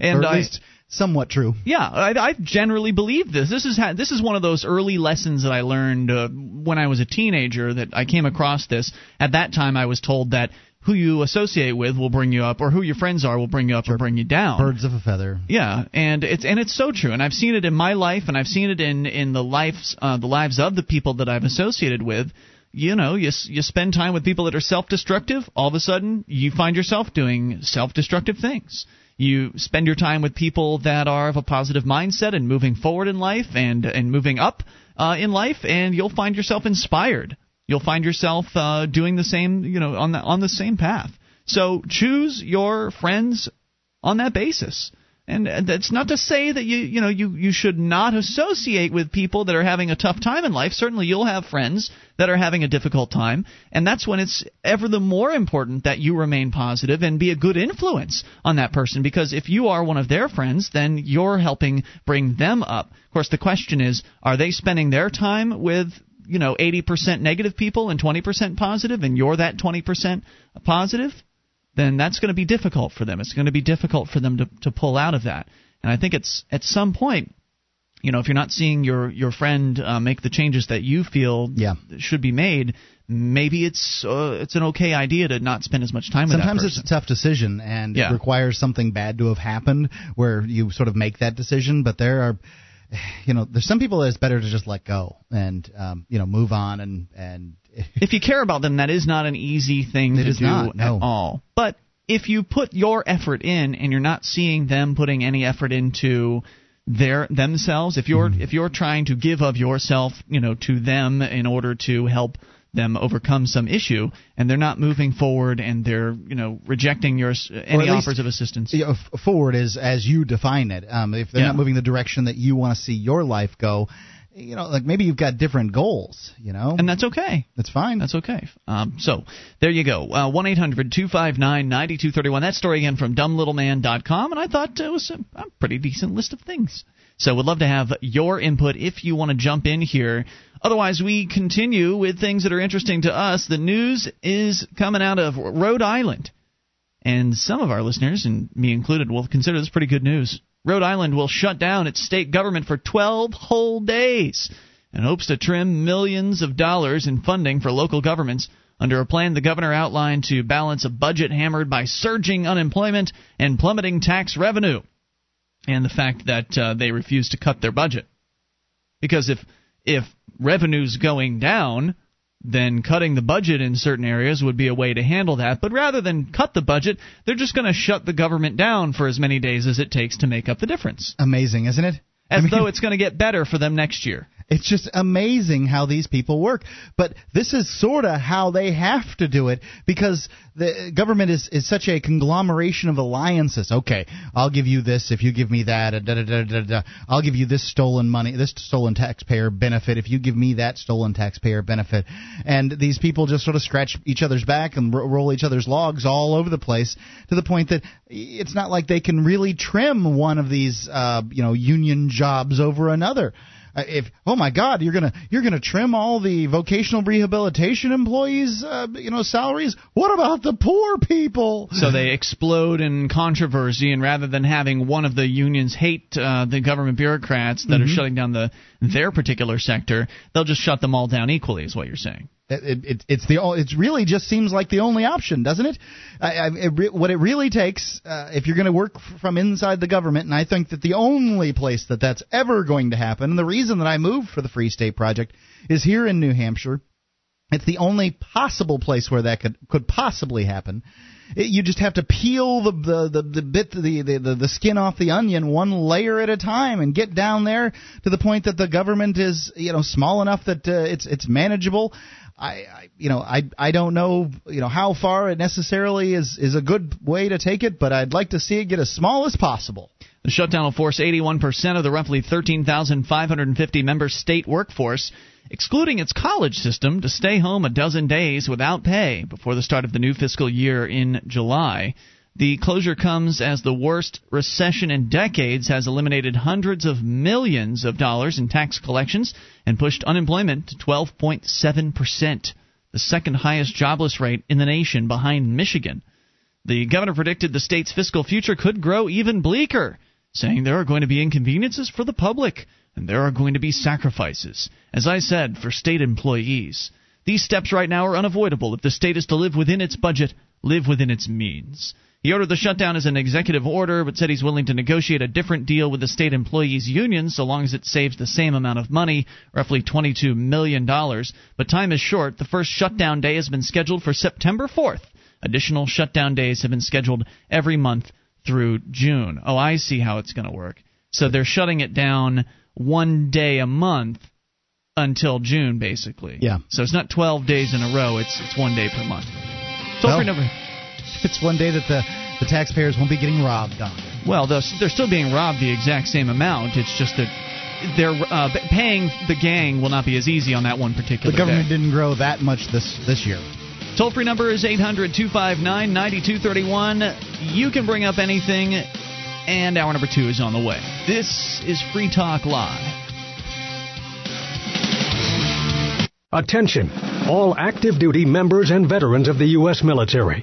And or at I, least somewhat true. Yeah, I, I generally believe this. This is ha- this is one of those early lessons that I learned uh, when I was a teenager. That I came across this. At that time, I was told that who you associate with will bring you up, or who your friends are will bring you up or bring you down. Birds of a feather. Yeah, and it's and it's so true, and I've seen it in my life, and I've seen it in in the lives uh, the lives of the people that I've associated with. You know, you you spend time with people that are self-destructive. All of a sudden, you find yourself doing self-destructive things. You spend your time with people that are of a positive mindset and moving forward in life and and moving up uh, in life, and you'll find yourself inspired you'll find yourself uh, doing the same, you know, on the on the same path. So choose your friends on that basis. And that's not to say that you you know you you should not associate with people that are having a tough time in life. Certainly, you'll have friends that are having a difficult time, and that's when it's ever the more important that you remain positive and be a good influence on that person. Because if you are one of their friends, then you're helping bring them up. Of course, the question is, are they spending their time with you know 80% negative people and 20% positive and you're that 20% positive then that's going to be difficult for them it's going to be difficult for them to to pull out of that and i think it's at some point you know if you're not seeing your your friend uh, make the changes that you feel yeah. should be made maybe it's uh, it's an okay idea to not spend as much time with Sometimes it's a tough decision and yeah. it requires something bad to have happened where you sort of make that decision but there are you know, there's some people that it's better to just let go and um, you know move on and and. if you care about them, that is not an easy thing it to is do not, no. at all. But if you put your effort in and you're not seeing them putting any effort into their themselves, if you're Mm-hmm. if you're trying to give of yourself, you know, to them in order to help them overcome some issue and they're not moving forward and they're you know rejecting your any offers of assistance you know, forward is as you define it. Um, if they're Yeah. not moving the direction that you want to see your life go, you know, like maybe you've got different goals. You know, and that's okay that's fine. That's okay. Um, so there you go. Uh, One eight hundred two five nine ninety two thirty one. That story again from dumblittleman.com, and I thought it was a, a pretty decent list of things. So we'd love to have your input if you want to jump in here. Otherwise, we continue with things that are interesting to us. The news is coming out of Rhode Island, and some of our listeners, and me included, will consider this pretty good news. Rhode Island will shut down its state government for 12 whole days and hopes to trim millions of dollars in funding for local governments under a plan the governor outlined to balance a budget hammered by surging unemployment and plummeting tax revenue, and the fact that uh, they refuse to cut their budget. Because if if revenue's going down, then cutting the budget in certain areas would be a way to handle that. But rather than cut the budget, they're just going to shut the government down for as many days as it takes to make up the difference. Amazing, isn't it? As I mean- though it's going to get better for them next year. It's just amazing how these people work. But this is sort of how they have to do it because the government is, is such a conglomeration of alliances. Okay, I'll give you this if you give me that. Da, da, da, da, da. I'll give you this stolen money, this stolen taxpayer benefit if you give me that stolen taxpayer benefit. And these people just sort of scratch each other's back and ro- roll each other's logs all over the place to the point that it's not like they can really trim one of these, uh, you know, union jobs over another. Uh, if oh my God, you're gonna you're gonna trim all the vocational rehabilitation employees, uh, you know, salaries. What about the poor people? So they explode in controversy, and rather than having one of the unions hate uh, the government bureaucrats that are shutting down the their particular sector, they'll just shut them all down equally. Is what you're saying? It, it, it's the it really just seems like the only option, doesn't it? I, I, it what it really takes, uh, if you're going to work from inside the government, and I think that the only place that that's ever going to happen, and the reason that I moved for the Free State Project is here in New Hampshire. It's the only possible place where that could could possibly happen. It, you just have to peel the the the, the bit the the the skin off the onion one layer at a time and get down there to the point that the government is you know small enough that uh, it's it's manageable. I, I you know I I don't know you know how far it necessarily is is a good way to take it, but I'd like to see it get as small as possible. The shutdown will force 81% of the roughly 13,550 member state workforce, excluding its college system, to stay home a dozen days without pay before the start of the new fiscal year in July. The closure comes as the worst recession in decades has eliminated hundreds of millions of dollars in tax collections and pushed unemployment to 12.7%, the second highest jobless rate in the nation behind Michigan. The governor predicted the state's fiscal future could grow even bleaker saying there are going to be inconveniences for the public and there are going to be sacrifices, as I said, for state employees. These steps right now are unavoidable if the state is to live within its budget, live within its means. He ordered the shutdown as an executive order, but said he's willing to negotiate a different deal with the state employees union so long as it saves the same amount of money, roughly $22 million. But time is short. The first shutdown day has been scheduled for September 4th. Additional shutdown days have been scheduled every month through June. Oh, I see how it's going to work. So they're shutting it down one day a month until June, basically. Yeah. So it's not 12 days in a row, it's, it's one day per month. Toll free Well- number. It's one day that the, the taxpayers won't be getting robbed on. Well, they're, they're still being robbed the exact same amount. It's just that they're uh, paying the gang will not be as easy on that one particular The government day. didn't grow that much this this year. Toll free number is 800 259 9231. You can bring up anything, and hour number two is on the way. This is Free Talk Live. Attention, all active duty members and veterans of the U.S. military.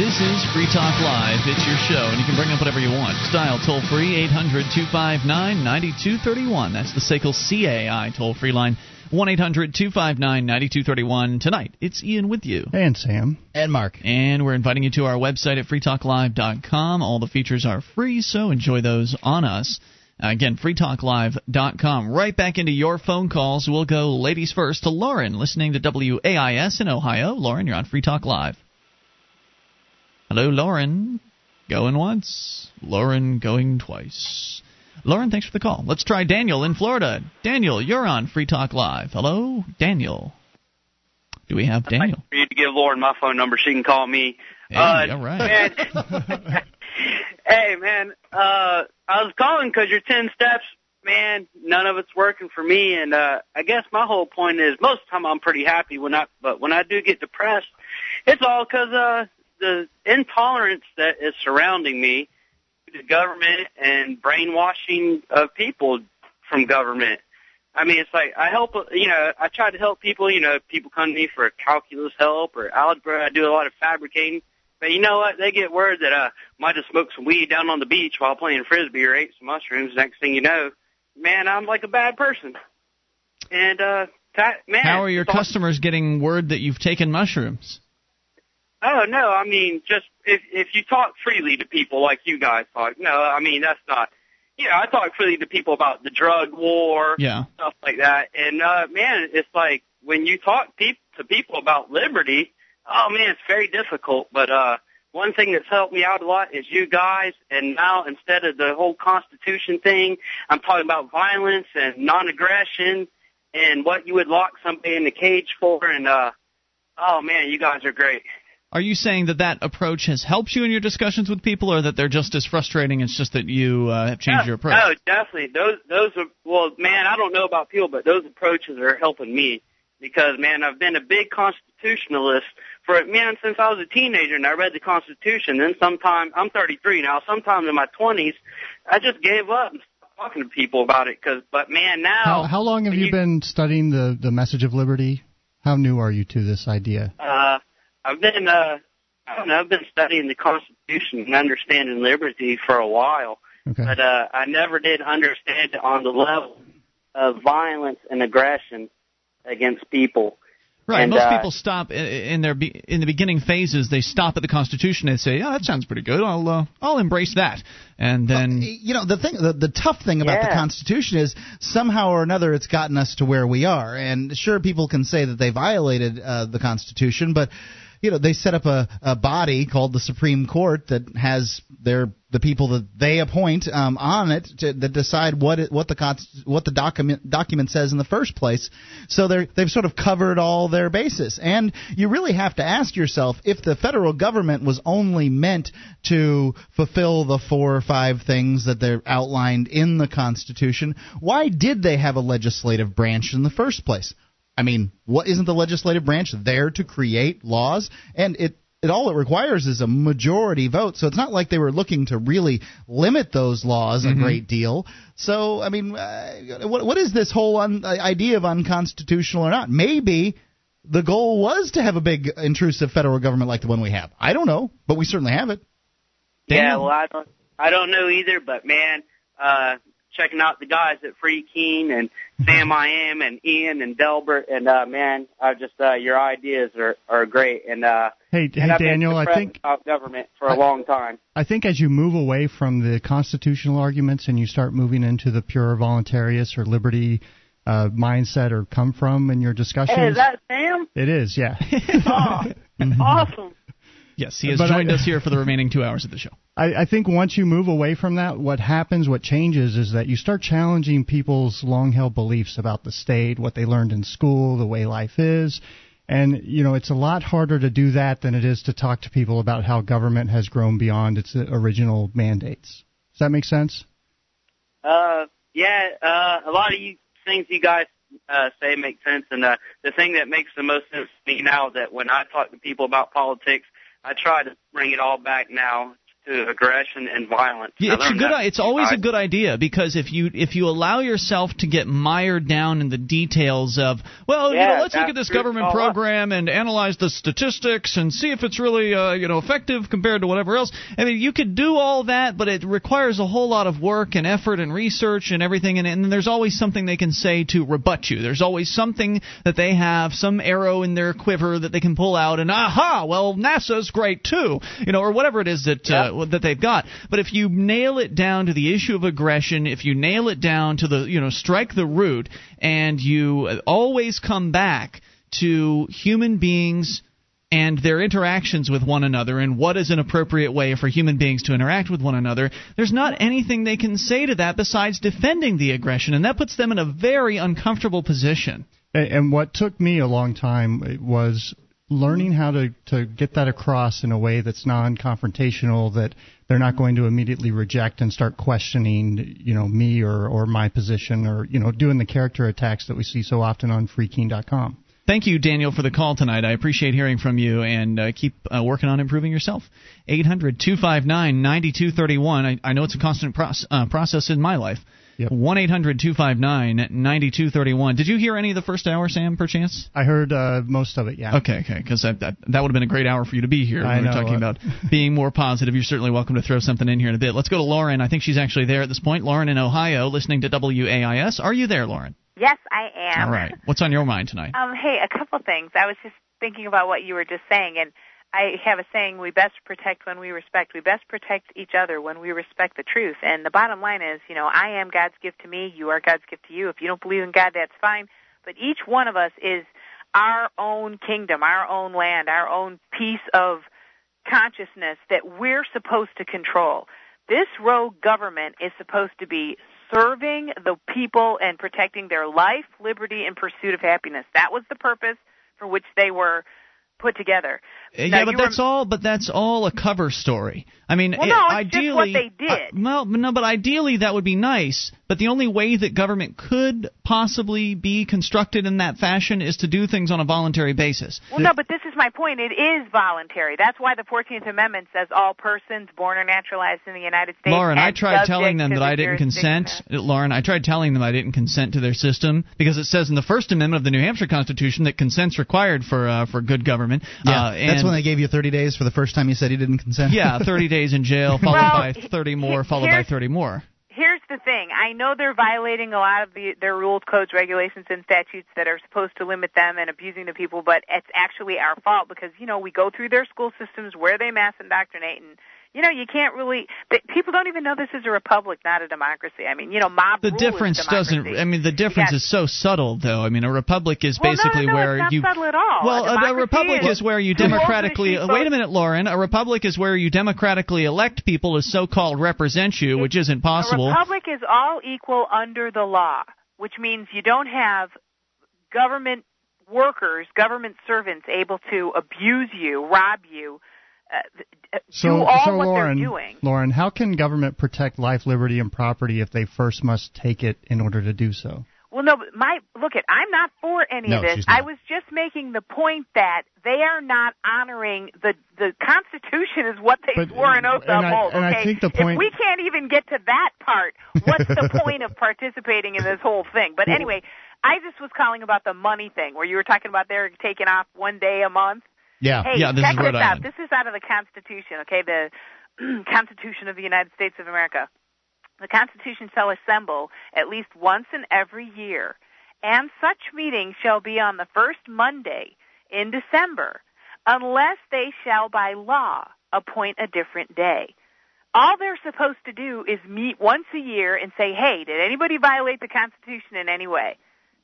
This is Free Talk Live. It's your show, and you can bring up whatever you want. Just dial toll free 800 259 9231. That's the SACL CAI toll free line. 1 800 259 9231. Tonight, it's Ian with you. And Sam. And Mark. And we're inviting you to our website at freetalklive.com. All the features are free, so enjoy those on us. Again, freetalklive.com. Right back into your phone calls. We'll go ladies first to Lauren, listening to WAIS in Ohio. Lauren, you're on Free Talk Live. Hello, Lauren. Going once. Lauren going twice. Lauren, thanks for the call. Let's try Daniel in Florida. Daniel, you're on Free Talk Live. Hello, Daniel. Do we have Daniel? for you to give Lauren my phone number. She can call me. Hey, uh, all right. Man, hey, man. Uh, I was calling because your 10 steps, man, none of it's working for me. And uh, I guess my whole point is most of the time I'm pretty happy when I, but when I do get depressed, it's all because uh, the intolerance that is surrounding me, the government and brainwashing of people from government. I mean, it's like I help, you know, I try to help people. You know, people come to me for calculus help or algebra. I do a lot of fabricating. But you know what? They get word that I might have smoked some weed down on the beach while playing frisbee or ate some mushrooms. Next thing you know, man, I'm like a bad person. And uh, that, man, How are your customers getting word that you've taken mushrooms? Oh no, I mean just if if you talk freely to people like you guys talk. No, I mean that's not. You know, I talk freely to people about the drug war, Yeah. stuff like that. And uh man, it's like when you talk peop- to people about liberty, oh man, it's very difficult. But uh one thing that's helped me out a lot is you guys. And now instead of the whole Constitution thing, I'm talking about violence and non-aggression and what you would lock somebody in the cage for. And uh oh man, you guys are great. Are you saying that that approach has helped you in your discussions with people, or that they're just as frustrating? It's just that you uh, have changed your approach. Oh, definitely. Those those are well, man. I don't know about people, but those approaches are helping me because man, I've been a big constitutionalist for man since I was a teenager, and I read the Constitution. Then sometime I'm 33 now. Sometime in my 20s, I just gave up and stopped talking to people about it. Cause, but man, now How, how long have you been studying the, the message of liberty? How new are you to this idea? Uh, I've been, uh, I don't know, I've been studying the Constitution and understanding liberty for a while, Okay. but uh, I never did understand it on the level of violence and aggression against people. Right. And, Most uh, people stop in their be- in the beginning phases. They stop at the Constitution and say, "Yeah, that sounds pretty good. I'll uh, I'll embrace that." And then you know the thing the, the tough thing about the constitution is somehow or another it's gotten us to where we are and sure people can say that they violated uh, the constitution but you know they set up a, a body called the supreme court that has their the people that they appoint um, on it to, that decide what it, what the what the document document says in the first place so they they've sort of covered all their bases and you really have to ask yourself if the federal government was only meant to fulfill the four or five things that they're outlined in the Constitution, why did they have a legislative branch in the first place? I mean, what isn't the legislative branch there to create laws? And it it all it requires is a majority vote. So it's not like they were looking to really limit those laws a great deal. So I mean, uh, what what is this whole un, idea of unconstitutional or not? Maybe the goal was to have a big intrusive federal government like the one we have. I don't know, but we certainly have it. Yeah, well, I don't, I don't know either, but man, uh, checking out the guys at Free Keene and Sam I Am and Ian and Delbert and uh, man, I just uh, your ideas are are great and uh, Hey, and hey I've Daniel, been I think about government for a I- long time. I think as you move away from the constitutional arguments and you start moving into the pure voluntarist or liberty uh, mindset or come from in your discussions, Hey, is that Sam? it is, yeah. Oh, awesome. Yes, he has But I- joined us here for the remaining two hours of the show. I, I think once you move away from that, what happens, what changes, is that you start challenging people's long-held beliefs about the state, what they learned in school, the way life is, and you know it's a lot harder to do that than it is to talk to people about how government has grown beyond its original mandates. Does that make sense? Uh, yeah, uh, a lot of you things you guys uh, say make sense, and uh, the thing that makes the most sense to me now that when I talk to people about politics, I try to bring it all back now to aggression and violence. Yeah, it's a good. It's always I- a good idea because if you if you allow yourself to get mired down in the details of well, you know, let's look at this government all up. program and analyze the statistics and see if it's really uh, you know effective compared to whatever else. I mean, you could do all that, but it requires a whole lot of work and effort and research and everything. And, and there's always something they can say to rebut you. There's always something that they have, some arrow in their quiver that they can pull out, and aha, well, NASA's great too, you know, or whatever it is that uh, that they've got. But if you nail it down to the issue of aggression, if you nail it down to the, you know, strike the root, and you always come back to human beings and their interactions with one another and what is an appropriate way for human beings to interact with one another, there's not anything they can say to that besides defending the aggression, and that puts them in a very uncomfortable position. And what took me a long time was learning how to, to get that across in a way that's non-confrontational that they're not going to immediately reject and start questioning you know me or, or my position or you know doing the character attacks that we see so often on freekeene.com Thank you, Daniel, for the call tonight. I appreciate hearing from you and uh, keep uh, working on improving yourself. 800 259 9231. I know it's a constant proce- uh, process in my life. Yep. 1 800 259 9231. Did you hear any of the first hour, Sam, perchance? i heard uh, most of it yeah Okay, okay, because that, that, that would have been a great hour for you to be here. I we were know. talking about being more positive. You're certainly welcome to throw something in here in a bit. Let's go to Lauren. I think she's actually there at this point. Lauren in Ohio, listening to WAIS. Are you there, Lauren? Yes, I am. All right. What's on your mind tonight? Um, hey, a couple things. I was just thinking about what you were just saying, and I have a saying: we best protect when we respect. We best protect each other when we respect the truth. And the bottom line is, you know, I am God's gift to me. You are God's gift to you. If you don't believe in God, that's fine. But each one of us is our own kingdom, our own land, our own piece of consciousness that we're supposed to control. This rogue government is supposed to be serving the people and protecting their life, liberty, and pursuit of happiness. That was the purpose for which they were put together. Now, yeah, but that's rem- all. But that's all a cover story. I mean, Well, no, it's just ideally, what they did. uh, well, no, but ideally that would be nice. But the only way that government could possibly be constructed in that fashion is to do things on a voluntary basis. Well, no, but this is my point. It is voluntary. That's why the 14th Amendment says all persons born or naturalized in the United States. Lauren, I tried telling them that I didn't consent. Uh, Lauren, I tried telling them I didn't consent to their system because it says in the First Amendment of the New Hampshire Constitution that consent's required for uh, for good government. Yeah, uh, that's when they gave you 30 days for the first time you said you didn't consent. Yeah, 30 days in jail, followed Well, by 30 more, followed by 30 more. here's the thing. I know they're violating a lot of the, their rules, codes, regulations, and statutes that are supposed to limit them and abusing the people, but it's actually our fault because, you know, we go through their school systems where they mass indoctrinate and you know, you can't really. People don't even know this is a republic, not a democracy. I mean, you know, mob. The difference doesn't. I mean, the difference is so subtle, though. I mean, a republic is well, basically no, no, where it's not you. subtle at all. Well, a, a, republic is, is where you democratically. Wait a minute, Lauren. A republic is where you democratically elect people to so-called represent you, which isn't possible. A republic is all equal under the law, which means you don't have government workers, government servants able to abuse you, rob you uh, so, so what Lauren, they're doing. Lauren, how can government protect life, liberty, and property if they first must take it in order to do so? Well, no, my look at I'm not for any No, of this. I was just making the point that they are not honoring the the Constitution is what they But- swore an oath I- uphold. and I okay, think the point- if we can't even get to that part, what's the point of participating in this whole thing? But anyway, I just was calling about the money thing where you were talking about they're taking off one day a month. Yeah. Hey, Yeah, this check is Rhode this out. This is out of the Constitution, okay? The Constitution of the United States of America. The Constitution shall assemble at least once in every year, and such meeting shall be on the first Monday in December, unless they shall by law appoint a different day. All they're supposed to do is meet once a year and say, hey, did anybody violate the Constitution in any way?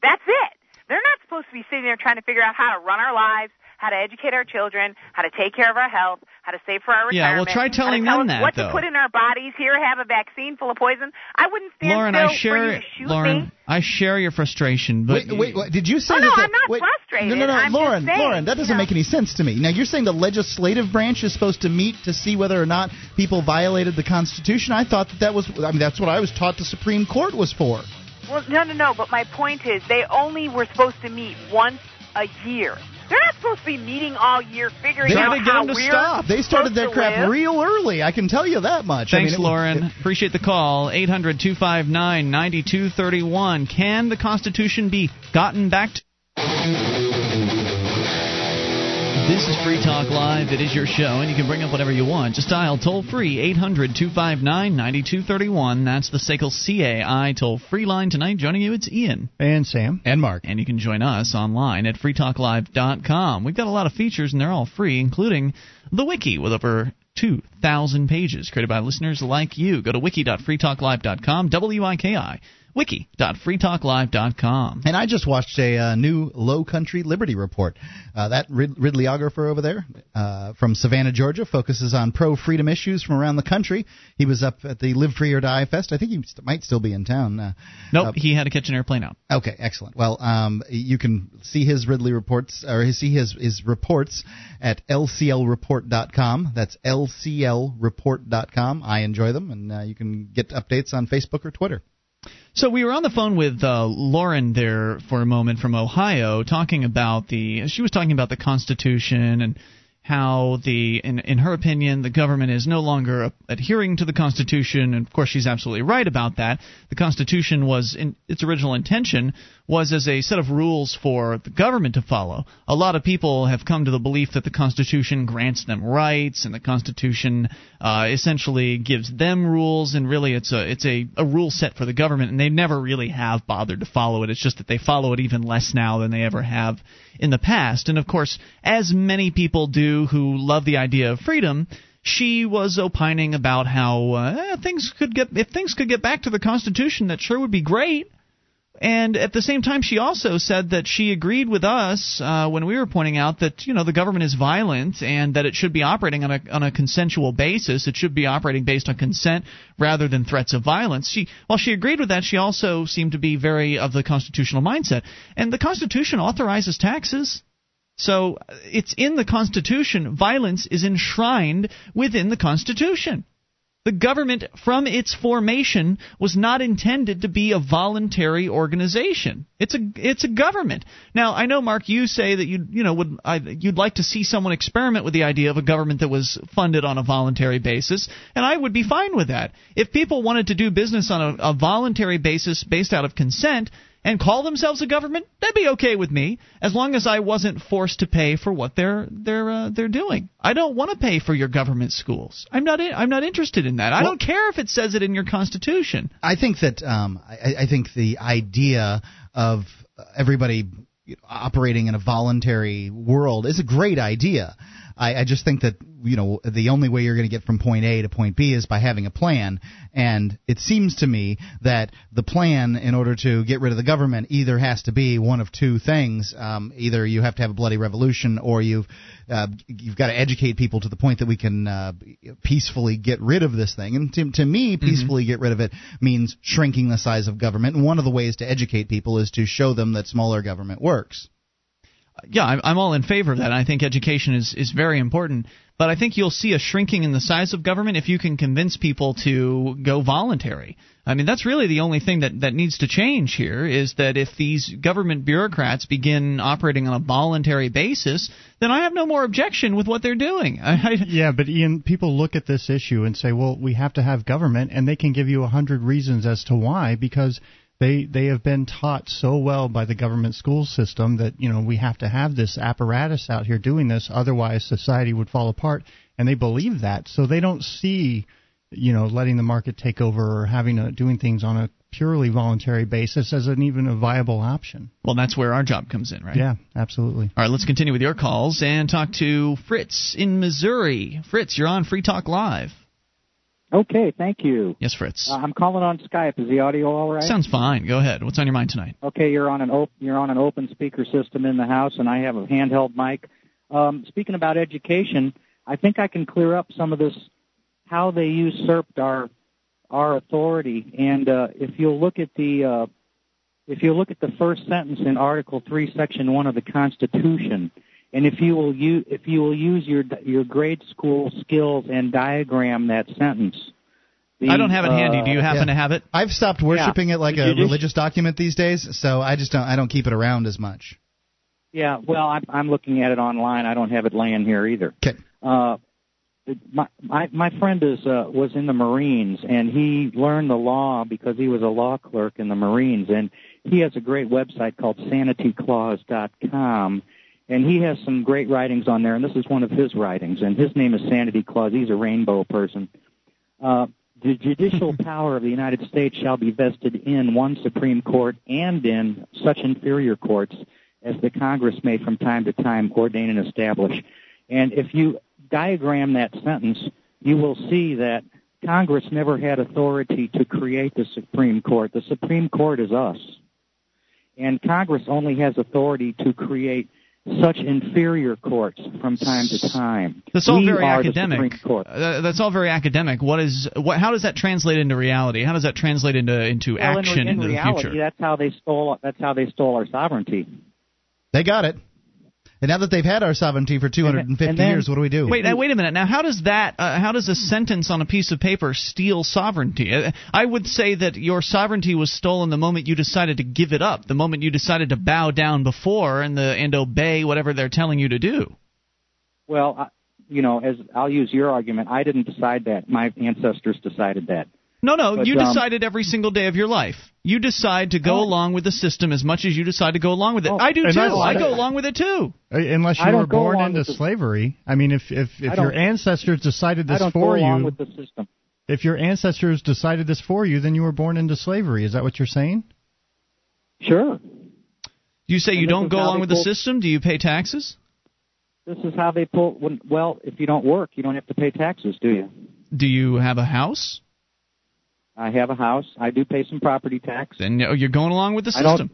That's it. They're not supposed to be sitting there trying to figure out how to run our lives, how to educate our children, how to take care of our health, how to save for our retirement. Yeah, well, retirement. try telling tell them us that, What though. to put in our bodies. Here, have a vaccine full of poison. I wouldn't stand Lauren, still I share for you to shoot Lauren, me. I share your frustration, but Wait, wait, wait, did you say Oh, that? no, the- I'm not wait, frustrated. No, no, no, I'm Lauren, saying, Lauren, that doesn't know. make any sense to me. Now you're saying the legislative branch is supposed to meet to see whether or not people violated the Constitution. I thought that that was. I mean, that's what I was taught the Supreme Court was for. Well, no, no, no. But my point is, they only were supposed to meet once a year. They're not supposed to be meeting all year, figuring They- out Try to get how them to we're stop. They started supposed their crap live. real early. I can tell you that much. I Thanks, mean, it- Lauren. it- Appreciate the call. 800 259 9231. Can the Constitution be gotten back to. This is Free Talk Live. It is your show, and you can bring up whatever you want. Just dial toll free 800 259 9231. That's the SACL CAI toll free line tonight. Joining you, it's Ian. And Sam. and Mark. And you can join us online at freetalklive.com. We've got a lot of features, and they're all free, including the wiki with over 2,000 pages created by listeners like you. Go to wiki.freetalklive.com, W-I-K-I, wiki.freetalklive.com. And I just watched a uh, new Low Country Liberty report. Uh, that Rid- Ridleyographer over there uh, from Savannah, Georgia, focuses on pro freedom issues from around the country. He was up at the Live Free or Die Fest. I think he st- might still be in town. Uh, Nope, he had to catch an airplane out. Okay, excellent. Well, um, you can see his Ridley reports or see his his reports at lclreport.com. That's lclreport.com. I enjoy them, and uh, you can get updates on Facebook or Twitter. So we were on the phone with uh, Lauren there for a moment from Ohio, talking about the. She was talking about the Constitution and how the, in in her opinion, the government is no longer adhering to the Constitution. And of course, she's absolutely right about that. The Constitution was, in its original intention, was as a set of rules for the government to follow. A lot of people have come to the belief that the Constitution grants them rights, and the Constitution uh, essentially gives them rules, and really it's a it's a, a rule set for the government, and they never really have bothered to follow it. It's just that they follow it even less now than they ever have in the past. And of course, as many people do who love the idea of freedom, she was opining about how uh, things could get if things could get back to the Constitution, that sure would be great. And at the same time, she also said that she agreed with us uh, when we were pointing out that you know the government is violent and that it should be operating on a on a consensual basis. It should be operating based on consent rather than threats of violence. She while she agreed with that, she also seemed to be very of the constitutional mindset. And the Constitution authorizes taxes. So it's in the Constitution. Violence is enshrined within the Constitution. The government, from its formation, was not intended to be a voluntary organization. It's a it's a government. Now, I know, Mark, you say that you you know would I, you'd like to see someone experiment with the idea of a government that was funded on a voluntary basis, and I would be fine with that. If people wanted to do business on a, a voluntary basis based out of consent, and call themselves a government, that'd be okay with me, as long as I wasn't forced to pay for what they're they're uh, they're doing. I don't want to pay for your government schools. I'm not in, I'm not interested in that. I Well- don't care if it says it in your constitution. I think that um, I, I think the idea of everybody operating in a voluntary world is a great idea. I, I just think that you know the only way you're going to get from point A to point B is by having a plan, and it seems to me that the plan, in order to get rid of the government, either has to be one of two things: um, either you have to have a bloody revolution, or you've uh, you've got to educate people to the point that we can uh, peacefully get rid of this thing. And to, to me, peacefully get rid of it means shrinking the size of government. And one of the ways to educate people is to show them that smaller government works. Yeah, I'm, I'm all in favor of that. I think education is, is very important. But I think you'll see a shrinking in the size of government if you can convince people to go voluntary. I mean, that's really the only thing that, that needs to change here is that if these government bureaucrats begin operating on a voluntary basis, then I have no more objection with what they're doing. I, Yeah, but Ian, people look at this issue and say, "Well, we have to have government," and they can give you a hundred reasons as to why because they they have been taught so well by the government school system that you know we have to have this apparatus out here doing this, otherwise society would fall apart, and they believe that, so they don't see you know letting the market take over or having a, doing things on a purely voluntary basis as an even a viable option. well, that's where our job comes in, right? Yeah, absolutely. All right, let's continue with your calls and talk to Fritz in Missouri. Fritz, you're on Free Talk Live. Okay, thank you. Yes, Fritz. Uh, I'm calling on Skype. Is the audio all right? Sounds fine. Go ahead. What's on your mind tonight? okay. You're on an op- you're on an open speaker system in the house, and I have a handheld mic. Um, speaking about education, I think I can clear up some of this how they usurped our our authority. And uh, if you'll look at the uh, if you look at the first sentence in Article Three, Section One of the Constitution, and if you will use if you will use your your grade school skills and diagram that sentence. the, I don't have it handy. Do you uh, happen yeah. to have it? I've stopped worshiping it like a judici- religious document these days, so I just don't I don't keep it around as much. Yeah, well, I'm, I'm looking at it online. I don't have it laying here either. Okay. Uh, my my my friend is uh, was in the Marines, and he learned the law because he was a law clerk in the Marines, and he has a great website called SanityClause.com, and he has some great writings on there, and this is one of his writings, and his name is Sanity Clause. He's a rainbow person. Uh, the judicial power of the United States shall be vested in one Supreme Court and in such inferior courts as the Congress may from time to time ordain and establish. And if you diagram that sentence, you will see that Congress never had authority to create the Supreme Court. The Supreme Court is us. And Congress only has authority to create such inferior courts from time to time. That's all we very academic. Court. Uh, that's all very academic. What is what? How does that translate into reality? How does that translate into into Well, in- action in, into reality, the future? that's how they stole. That's how they stole our sovereignty. They got it. And now that they've had our sovereignty for 250 and then- years, what do we do? Wait, now, wait a minute. Now, how does that? Uh, how does a sentence on a piece of paper steal sovereignty? Uh, I would say that your sovereignty was stolen the moment you decided to give it up, the moment you decided to bow down before and the and obey whatever they're telling you to do. Well, I, you know, as I'll use your argument, I didn't decide that. My ancestors decided that. No, no, But, you um, decided every single day of your life. You decide to go Oh. along with the system as much as you decide to go along with it. Oh, I do too. that's- I go along with it too. Uh, Unless you were born into with the- slavery. I mean, if if if your don't- ancestors decided I this don't for go along you, with the system. if your ancestors decided this for you, then you were born into slavery. Is that what you're saying? Sure, You say And you don't go along they with the system. Do you pay taxes? this is how they pull. When, well, if you don't work, you don't have to pay taxes, do you? Do you have a house? I have a house. I do pay some property tax. Then you're going along with the I system.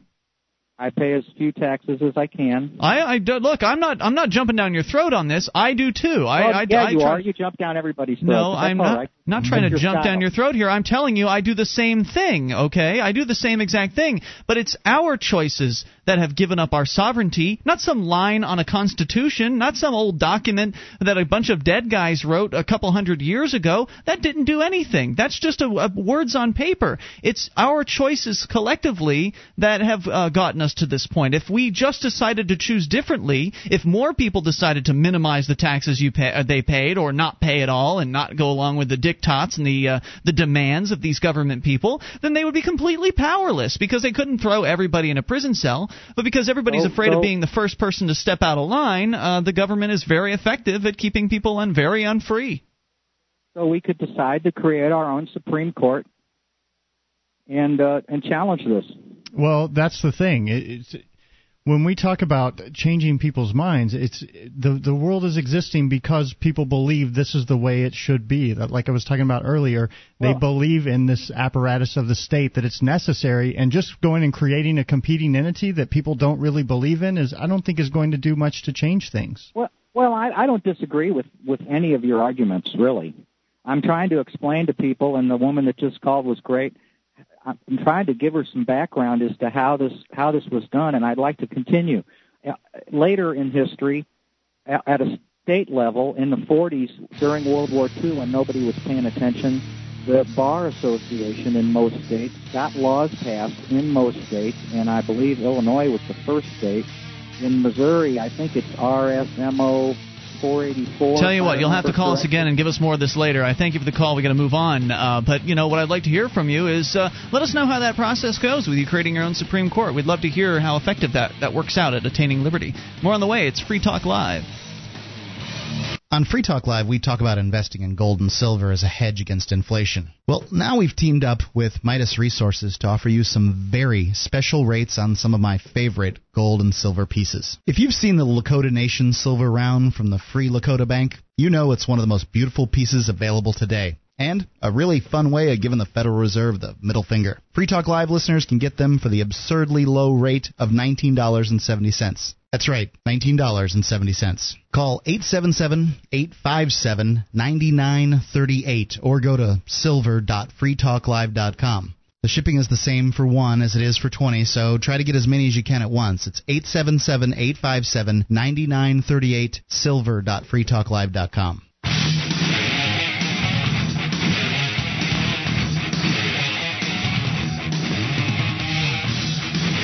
I pay as few taxes as I can. I, I do, look. I'm not. I'm not jumping down your throat on this. I do too. I, oh, I, yeah, I you try, are. You jump down everybody's throat. No, I'm not. right. Not trying to jump style. down your throat here. I'm telling you, I do the same thing. Okay, I do the same exact thing. But it's our choices that have given up our sovereignty, not some line on a constitution, not some old document that a bunch of dead guys wrote a couple hundred years ago. That didn't do anything. That's just a, a words on paper. It's our choices collectively that have uh, gotten us to this point. If we just decided to choose differently, if more people decided to minimize the taxes you pay, uh, they paid or not pay at all and not go along with the dic- diktats and the uh, the demands of these government people, then they would be completely powerless because they couldn't throw everybody in a prison cell. But because everybody's So- afraid so- of being the first person to step out of line, uh, the government is very effective at keeping people un- very unfree. So we could decide to create our own Supreme Court and uh, and challenge this. Well, that's the thing. It, it's when we talk about changing people's minds, it's the the world is existing because people believe this is the way it should be. That, like I was talking about earlier, they Well- believe in this apparatus of the state that it's necessary, and just going and creating a competing entity that people don't really believe in is, I don't think, is going to do much to change things. Well, well, I, I don't disagree with with any of your arguments, really. I'm trying to explain to people, and the woman that just called was great. I'm trying to give her some background as to how this how this was done, and I'd like to continue. Uh, Later in history, at a state level, in the 40s during World War II, when nobody was paying attention, the Bar Association in most states got laws passed in most states, and I believe Illinois was the first state. In Missouri, I think it's RSMO 484. Tell you what, you'll have to call us again and give us more of this later. I thank you for the call. We got to move on. Uh, but you know what I'd like to hear from you is uh, let us know how that process goes with you creating your own Supreme Court. We'd love to hear how effective that that works out at attaining liberty. More on the way. It's Free Talk Live. On Free Talk Live, we talk about investing in gold and silver as a hedge against inflation. Well, now we've teamed up with Midas Resources to offer you some very special rates on some of my favorite gold and silver pieces. If you've seen the Lakota Nation silver round from the Free Lakota Bank, you know it's one of the most beautiful pieces available today. And a really fun way of giving the Federal Reserve the middle finger. Free Talk Live listeners can get them for the absurdly low rate of $19.70. That's right, $19.70. Call 877-857-9938 or go to silver.freetalklive.com. The shipping is the same for one as it is for 20, so try to get as many as you can at once. It's 877-857-9938 silver.freetalklive.com.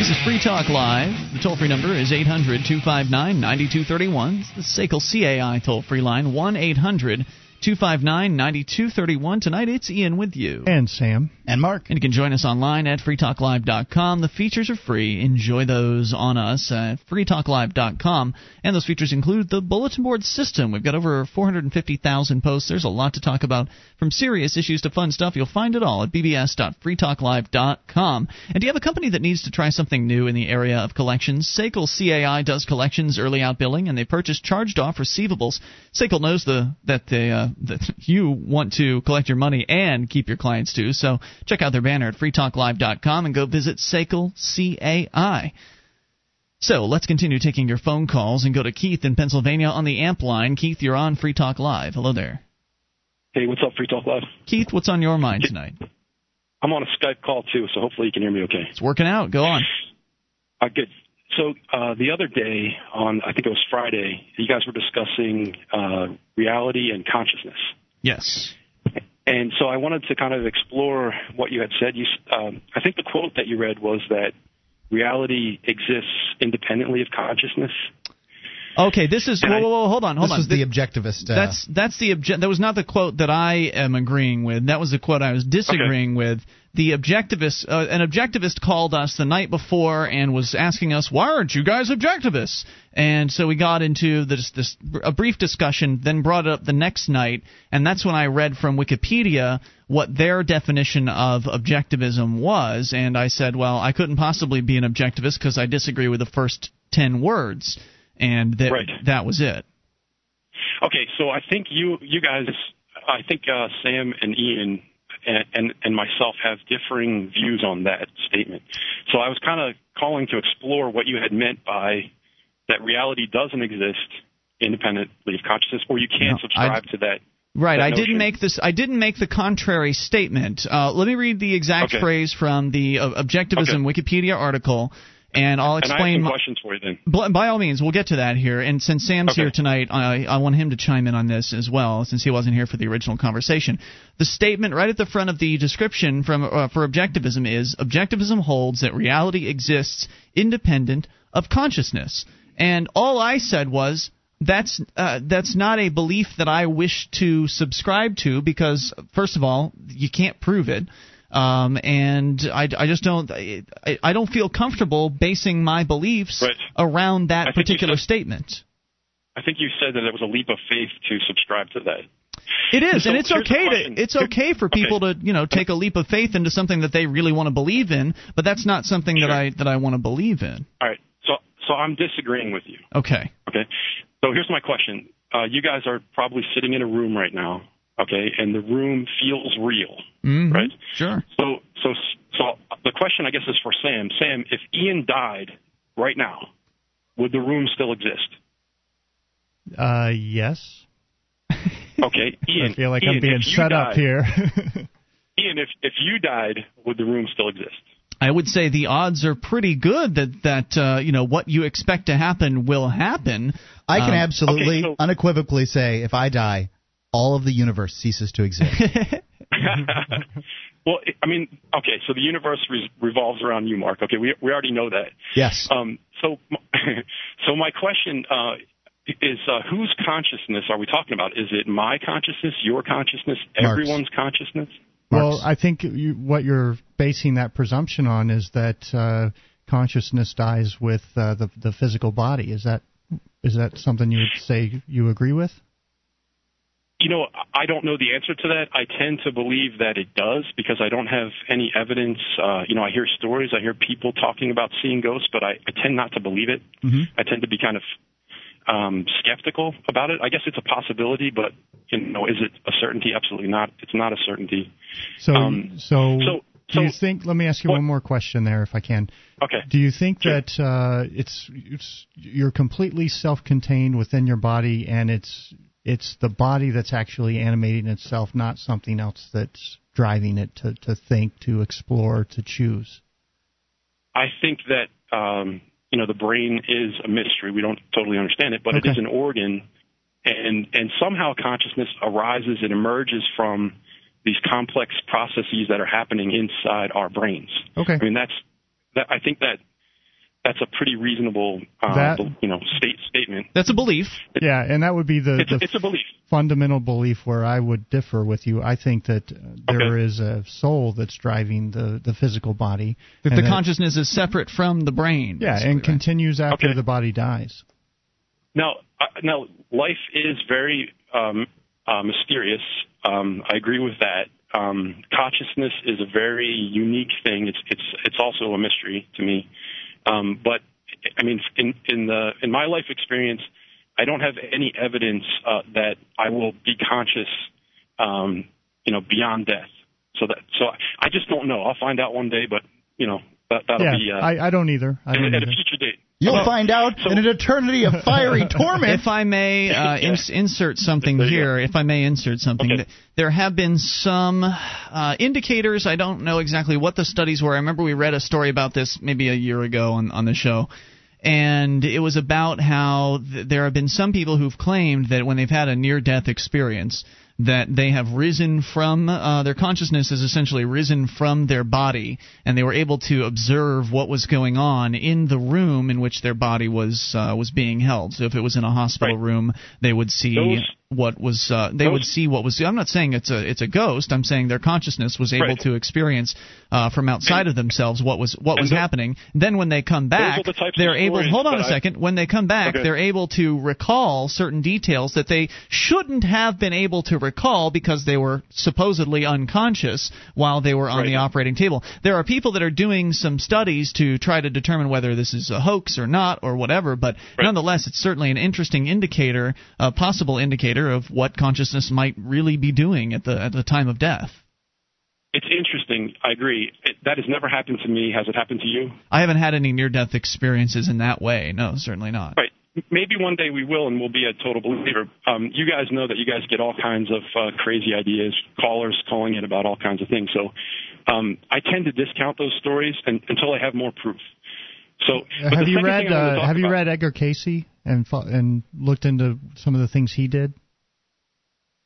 This is Free Talk Live. The toll free number is 800 259 9231. It's the SACL CAI toll free line 1 800 259 9231. Tonight it's Ian with you. And Sam. And Mark. And you can join us online at freetalklive.com. The features are free. Enjoy those on us at freetalklive.com. And those features include the bulletin board system. We've got over 450,000 posts. There's a lot to talk about from serious issues to fun stuff. You'll find it all at bbs.freetalklive.com. And do you have a company that needs to try something new in the area of collections? SACL CAI does collections early out billing and they purchase charged off receivables. SACL knows the that they uh, that you want to collect your money and keep your clients too. So check out their banner at freetalklive.com and go visit SACL CAI. So let's continue taking your phone calls and go to Keith in Pennsylvania on the amp line. Keith, you're on Free Talk Live. Hello there. Hey, what's up, Free Talk Live? Keith, what's on your mind tonight? I'm on a Skype call too, so hopefully you can hear me okay. It's working out. Go on. Uh, good. So uh, the other day, on I think it was Friday, you guys were discussing uh, reality and consciousness. Yes. And so I wanted to kind of explore what you had said. You, um, I think the quote that you read was that reality exists independently of consciousness. Okay, this is. Whoa, whoa, whoa, hold on, hold this on. was the objectivist. Uh, That's that's the obje- that was not the quote that I am agreeing with. That was the quote I was disagreeing with. The objectivist, uh, an objectivist called us the night before and was asking us, "Why aren't you guys objectivists?" And so we got into this this a brief discussion, then brought it up the next night, and that's when I read from Wikipedia what their definition of objectivism was, and I said, "Well, I couldn't possibly be an objectivist because I disagree with the first ten words." And that Right. that was it. Okay, so I think you you guys, I think uh, Sam and Ian and, and and myself have differing views on that statement. So I was kind of calling to explore what you had meant by that reality doesn't exist independently of consciousness, or you can't No, subscribe to that. Right, that I didn't make this. I didn't make the contrary statement. Uh, let me read the exact Okay. phrase from the uh, Objectivism Wikipedia article, and I'll And I have explain. questions for you then. By all means, we'll get to that here. And since Sam's Okay. here tonight, I, I want him to chime in on this as well, since he wasn't here for the original conversation. The statement right at the front of the description from uh, for objectivism is: Objectivism holds that reality exists independent of consciousness. And all I said was, that's uh, that's not a belief that I wish to subscribe to because first of all, you can't prove it. Um, and I, I just don't I, I don't feel comfortable basing my beliefs Right. around that I particular said- statement. I think you said that it was a leap of faith to subscribe to that. It is, So and it's okay to it's okay for people to you know take a leap of faith into something that they really want to believe in, but that's not something that I that I want to believe in. All right. So so I'm disagreeing with you. Okay. Okay. So here's my question. Uh, you guys are probably sitting in a room right now. Okay, and the room feels real. Mhm. Right. Sure. So so so the question I guess is for Sam. Sam, if Ian died right now, would the room still exist? Uh, yes. Okay, Ian. I feel like Ian, I'm being if you set up here. Ian, if if you died, would the room still exist? I would say the odds are pretty good that that uh, you know what you expect to happen will happen. I can Um, absolutely, okay, so- unequivocally say if I die, all of the universe ceases to exist. well, I mean, okay, so the universe re- revolves around you, Mark. Okay, we we already know that. yes. Um, so, so my question uh, is, uh, whose consciousness are we talking about? Is it my consciousness, your consciousness, Mark's. everyone's consciousness? Well, Mark's. I think you, what you're basing that presumption on is that uh, consciousness dies with uh, the the physical body. Is that is that something you would say you agree with? You know, I don't know the answer to that. I tend to believe that it does because I don't have any evidence. Uh, you know, I hear stories, I hear people talking about seeing ghosts, but I, I tend not to believe it. Mhm. I tend to be kind of um, skeptical about it. I guess it's a possibility, but you know, is it a certainty? Absolutely not. It's not a certainty. So Um, so, so- do you so- think? Let me ask you What- one more question there, if I can. Okay. Do you think Sure. that uh, it's it's you're completely self-contained within your body, and it's it's the body that's actually animating itself, not something else that's driving it to, to think, to explore, to choose? I think that um, you know the brain is a mystery. We don't totally understand it, but Okay. it is an organ, and and somehow consciousness arises and emerges from these complex processes that are happening inside our brains. Okay. I mean that's that. I think that that's a pretty reasonable uh, That- you know state statement. That's a belief. Yeah, and that would be the, It's the a, it's a belief. fundamental belief where I would differ with you. I think that uh, there Okay. is a soul that's driving the, the physical body. That the that- consciousness is separate from the brain. Yeah, and right? continues after Okay. the body dies. Now, uh, now, life is very um, uh, mysterious. Um, I agree with that. Um, consciousness is a very unique thing. It's it's it's also a mystery to me. Um, but I mean, in in the in my life experience, I don't have any evidence uh, that I will be conscious, um, you know, beyond death. So that so I just don't know. I'll find out one day, but you know that that'll yeah, be uh, I, I don't either. I at, don't at a future date. You'll Well, find out so- in an eternity of fiery torment. If I may uh, ins- insert something There you here, if I may insert something, Okay. there have been some uh, indicators. I don't know exactly what the studies were. I remember we read a story about this maybe a year ago on, on the show. And it was about how th- there have been some people who've claimed that when they've had a near death experience, that they have risen from uh, their consciousness has essentially risen from their body, and they were able to observe what was going on in the room in which their body was uh, was being held. So if it was in a hospital Right. room, they would see Those- what was uh, they would see what was. I'm not saying it's a it's a ghost. I'm saying their consciousness was able Right. to experience uh, from outside of themselves what was what was tho- happening. Then when they come back, the they're able. Hold on a I- second. When they come back, Okay. they're able to recall certain details that they shouldn't have been able to recall because they were supposedly unconscious while they were on Right. the operating table. There are people that are doing some studies to try to determine whether this is a hoax or not or whatever, but Right. nonetheless, it's certainly an interesting indicator, a possible indicator of what consciousness might really be doing at the at the time of death. It's interesting. I agree. It, that has never happened to me. Has it happened to you? I haven't had any near death experiences in that way. No, certainly not. Right. Maybe one day we will, and we'll be a total believer. Um, you guys know that you guys get all kinds of uh, crazy ideas, callers calling in about all kinds of things. So um, I tend to discount those stories and, until I have more proof. So have you read thing I wanna uh, Have you about- read Edgar Cayce and and looked into some of the things he did?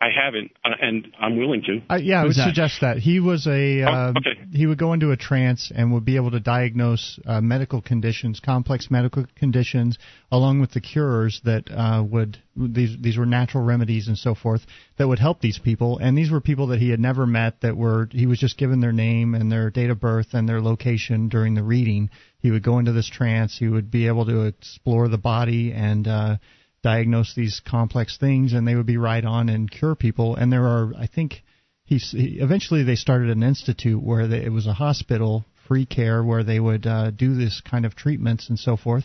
I haven't, uh, and I'm willing to. Uh, yeah, I would that? suggest that he was a. Uh, Oh, okay. He would go into a trance and would be able to diagnose uh, medical conditions, complex medical conditions, along with the cures that uh, would these these were natural remedies and so forth that would help these people. And these were people that he had never met. That were he was just given their name and their date of birth and their location during the reading. He would go into this trance. He would be able to explore the body and. Diagnose these complex things and they would be right on and cure people. And there are i think he, eventually they started an institute where they, it was a hospital free care where they would uh, do this kind of treatments and so forth.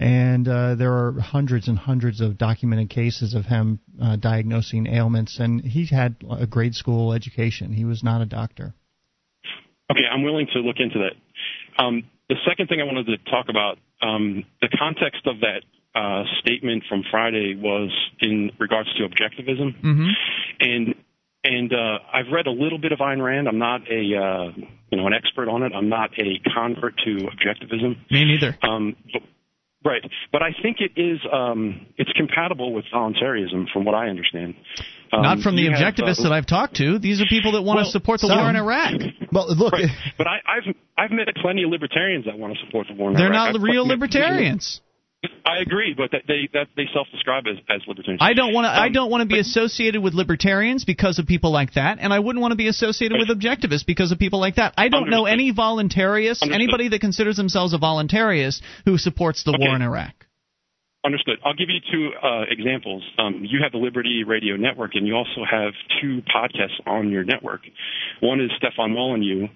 And uh, there are hundreds and hundreds of documented cases of him uh, diagnosing ailments. And he had a grade school education. He was not a doctor. Okay, I'm willing to look into that. Um, the second thing I wanted to talk about, um, the context of that uh, statement from Friday was in regards to objectivism, Mm-hmm. and and uh, I've read a little bit of Ayn Rand. I'm not a uh, you know an expert on it. I'm not a convert to objectivism. Me neither. Um, but, right, but I think it is um, it's compatible with voluntarism, from what I understand. Um, Not from the you have, objectivists uh, that I've talked to. These are people that want Well, to support the some. war in Iraq. Well, look, Right. But I, I've I've met plenty of libertarians that want to support the war in They're Iraq. not I've real met- libertarians. I agree, but that they that they self-describe as, as libertarians. I don't want to. I Um, don't want to be associated with libertarians because of people like that, and I wouldn't want to be associated with objectivists because of people like that. I don't know any voluntarists, Understood. anybody that considers themselves a voluntarist who supports the war in Iraq. Understood. I'll give you two uh, examples. Um, you have the Liberty Radio Network, and you also have two podcasts on your network. One is Stefan Molyneux.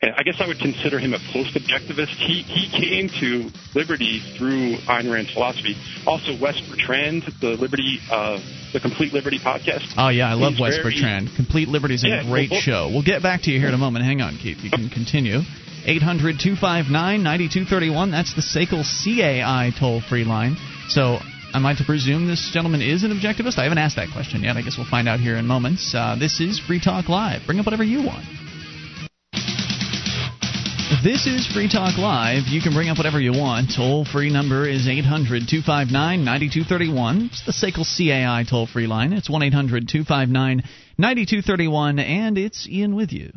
And I guess I would consider him a post-objectivist. He he came to Liberty through Ayn Rand's philosophy. Also, Wes Bertrand, the Liberty, uh, the Complete Liberty podcast. Oh yeah, I love Wes very- Bertrand. Complete Liberty's a Yeah, great well, show. We'll get back to you here in a moment. Hang on, Keith. You can continue. 800-259-9231. That's the SACL CAI toll-free line. So am I to presume this gentleman is an objectivist? I haven't asked that question yet. I guess we'll find out here in moments. Uh, this is Free Talk Live. Bring up whatever you want. This is Free Talk Live. You can bring up whatever you want. Toll free number is 800 259 9231. It's the SACL CAI toll free line. It's 1 800 259 9231, and it's Ian with you.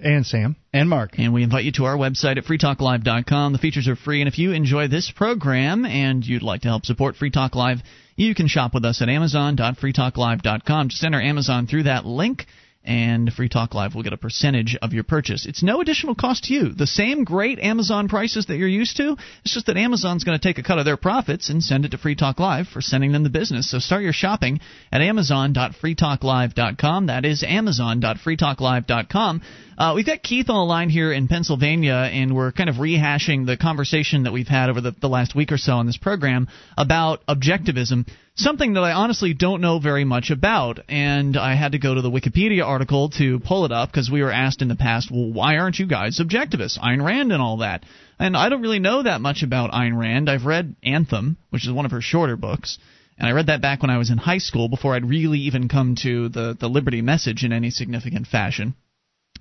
and sam and Mark. And we invite you to our website at freetalklive.com. The features are free, and if you enjoy this program and you'd like to help support Free Talk Live, you can shop with us at amazon.freetalklive.com. Just enter Amazon through that link, and Free Talk Live will get a percentage of your purchase. It's no additional cost to you. The same great Amazon prices that you're used to. It's just that Amazon's going to take a cut of their profits and send it to Free Talk Live for sending them the business. So start your shopping at amazon.freetalklive.com. That is amazon.freetalklive.com. Uh, we've got Keith on the line here in Pennsylvania, and we're kind of rehashing the conversation that we've had over the, the last week or so on this program about objectivism, something that I honestly don't know very much about. And I had to go to the Wikipedia article to pull it up because we were asked in the past, well, why aren't you guys objectivists? Ayn Rand and all that. And I don't really know that much about Ayn Rand. I've read Anthem, which is one of her shorter books. And I read that back when I was in high school before I'd really even come to the, the liberty message in any significant fashion.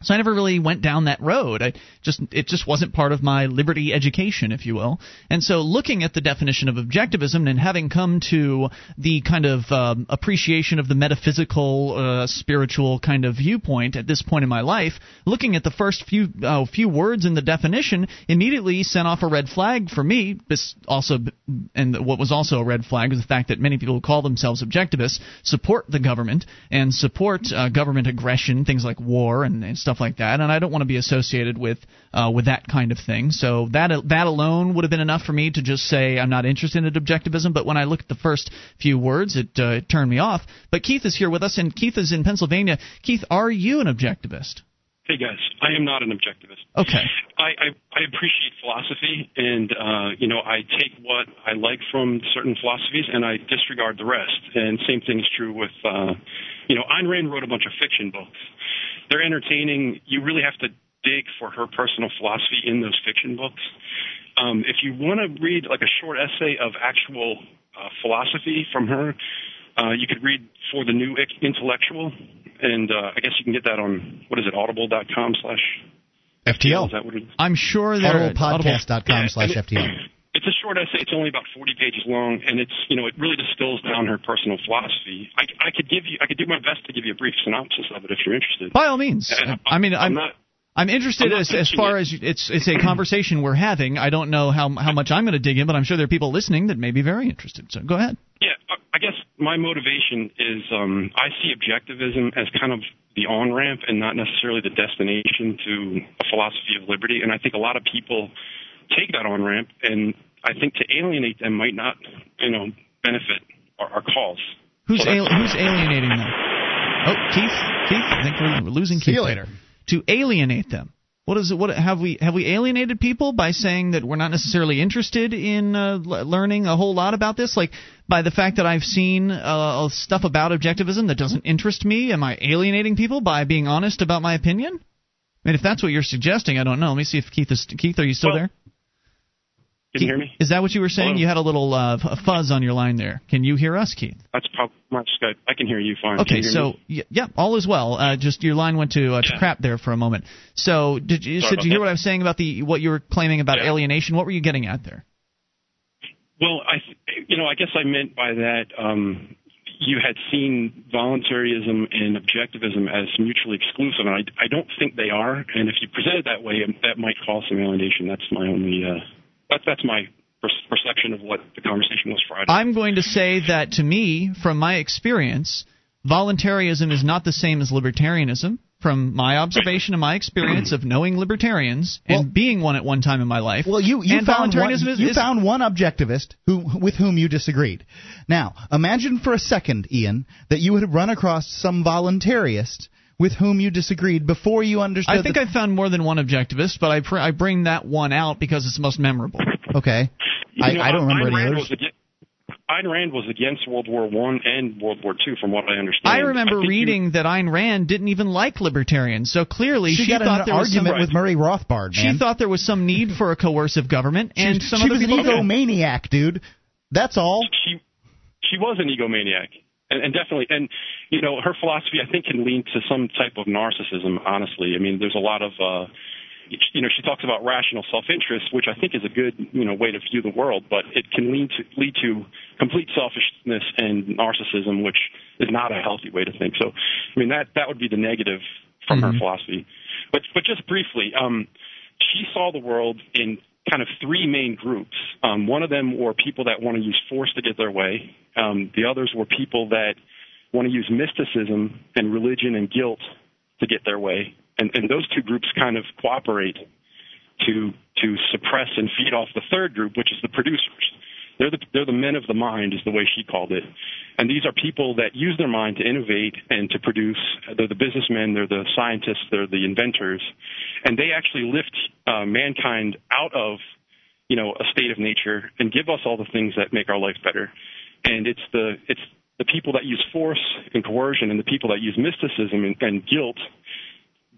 So I never really went down that road. I just it just wasn't part of my liberty education, if you will. And so looking at the definition of objectivism and having come to the kind of um, appreciation of the metaphysical, uh, spiritual kind of viewpoint at this point in my life, looking at the first few uh, few words in the definition immediately sent off a red flag for me. This also, and what was also a red flag was the fact that many people who call themselves objectivists support the government and support uh, government aggression, things like war and, and stuff like that. And I don't want to be associated with uh, with that kind of thing. So that that alone would have been enough for me to just say I'm not interested in objectivism. But when I looked at the first few words, it, uh, it turned me off. But Keith is here with us, and Keith is in Pennsylvania. Keith, are you an objectivist? Hey guys, I am not an objectivist. Okay. I, I, I appreciate philosophy, and uh, you know I take what I like from certain philosophies, and I disregard the rest. And same thing is true with, uh, you know, Ayn Rand wrote a bunch of fiction books. They're entertaining. You really have to dig for her personal philosophy in those fiction books. Um, if you want to read like a short essay of actual uh, philosophy from her, uh, you could read for the new intellectual, and uh, I guess you can get that on what is it, audible.com slash FTL. Is that what it is? I'm sure there Audiblepodcast.com Yeah, slash FTL. It, it's a short essay. It's only about 40 pages long, and it's you know it really distills down her personal philosophy. I, I could give you, I could do my best to give you a brief synopsis of it if you're interested. By all means. And I mean, I'm, I'm not. I'm interested I'm as, as far it. as it's it's a conversation we're having. I don't know how how much I'm going to dig in, but I'm sure there are people listening that may be very interested. So go ahead. Yeah, I- I guess my motivation is um, I see objectivism as kind of the on ramp and not necessarily the destination to a philosophy of liberty. And I think a lot of people take that on ramp, and I think to alienate them might not, you know, benefit our, our cause. Who's So al- who's alienating them? Oh, Keith, Keith, I think we're, we're losing See Keith you later. To alienate them. What is it? What have we have we alienated people by saying that we're not necessarily interested in uh, l- learning a whole lot about this? Like by the fact that I've seen uh, stuff about objectivism that doesn't interest me, am I alienating people by being honest about my opinion? I mean, if that's what you're suggesting, I don't know. Let me see if Keith is Keith. Are you still Well, there? Can you hear me? Is that what you were saying? Hello? You had a little uh, fuzz on your line there. Can you hear us, Keith? That's probably my Skype. I can hear you fine. Okay, you so me? yeah, all is well. Uh, just your line went to, uh, to Yeah. crap there for a moment. So did you? So did you hear that. what I was saying about the what you were claiming about Yeah. alienation? What were you getting at there? Well, I, you know, I guess I meant by that um, you had seen voluntarism and objectivism as mutually exclusive, and I, I don't think they are. And if you present it that way, that might cause some alienation. That's my only. Uh, that, that's my perception of what the conversation was Friday. I'm going to say that to me, from my experience, voluntarism is not the same as libertarianism. From my observation and my experience of knowing libertarians and being one at one time in my life, Well, you you and found one, is, you is- found one objectivist who with whom you disagreed. Now, imagine for a second, Ian, that you had run across some voluntarist with whom you disagreed before you understood. I think that, I found more than one objectivist, but I pr- I bring that one out because it's most memorable. okay. I, know, I don't remember Ayn any Rand others. Was against, Ayn Rand was against World War One and World War Two, from what I understand. I remember think you- reading that Ayn Rand didn't even like libertarians, so clearly She, she, got thought an there was some, argument with Murray Rothbard, man. she thought there was some need for a coercive government, and she, some she other was an people didn't. egomaniac, dude. That's all. she she was an egomaniac and, and definitely and you know her philosophy i think can lead to some type of narcissism honestly. I mean there's a lot of uh you know she talks about rational self-interest which i think is a good you know way to view the world but it can lead to lead to complete selfishness and narcissism which is not a healthy way to think. So i mean that that would be the negative from her philosophy. But but just briefly um she saw the world in kind of three main groups. Um, one of them were people that want to use force to get their way. Um, the others were people that want to use mysticism and religion and guilt to get their way. And, and those two groups kind of cooperate to to suppress and feed off the third group, which is the producers. They're the they're the men of the mind, is the way she called it. And these are people that use their mind to innovate and to produce. They're the businessmen, they're the scientists, they're the inventors, and they actually lift uh, mankind out of you know a state of nature and give us all the things that make our life better. And it's the it's the people that use force and coercion and the people that use mysticism and, and guilt.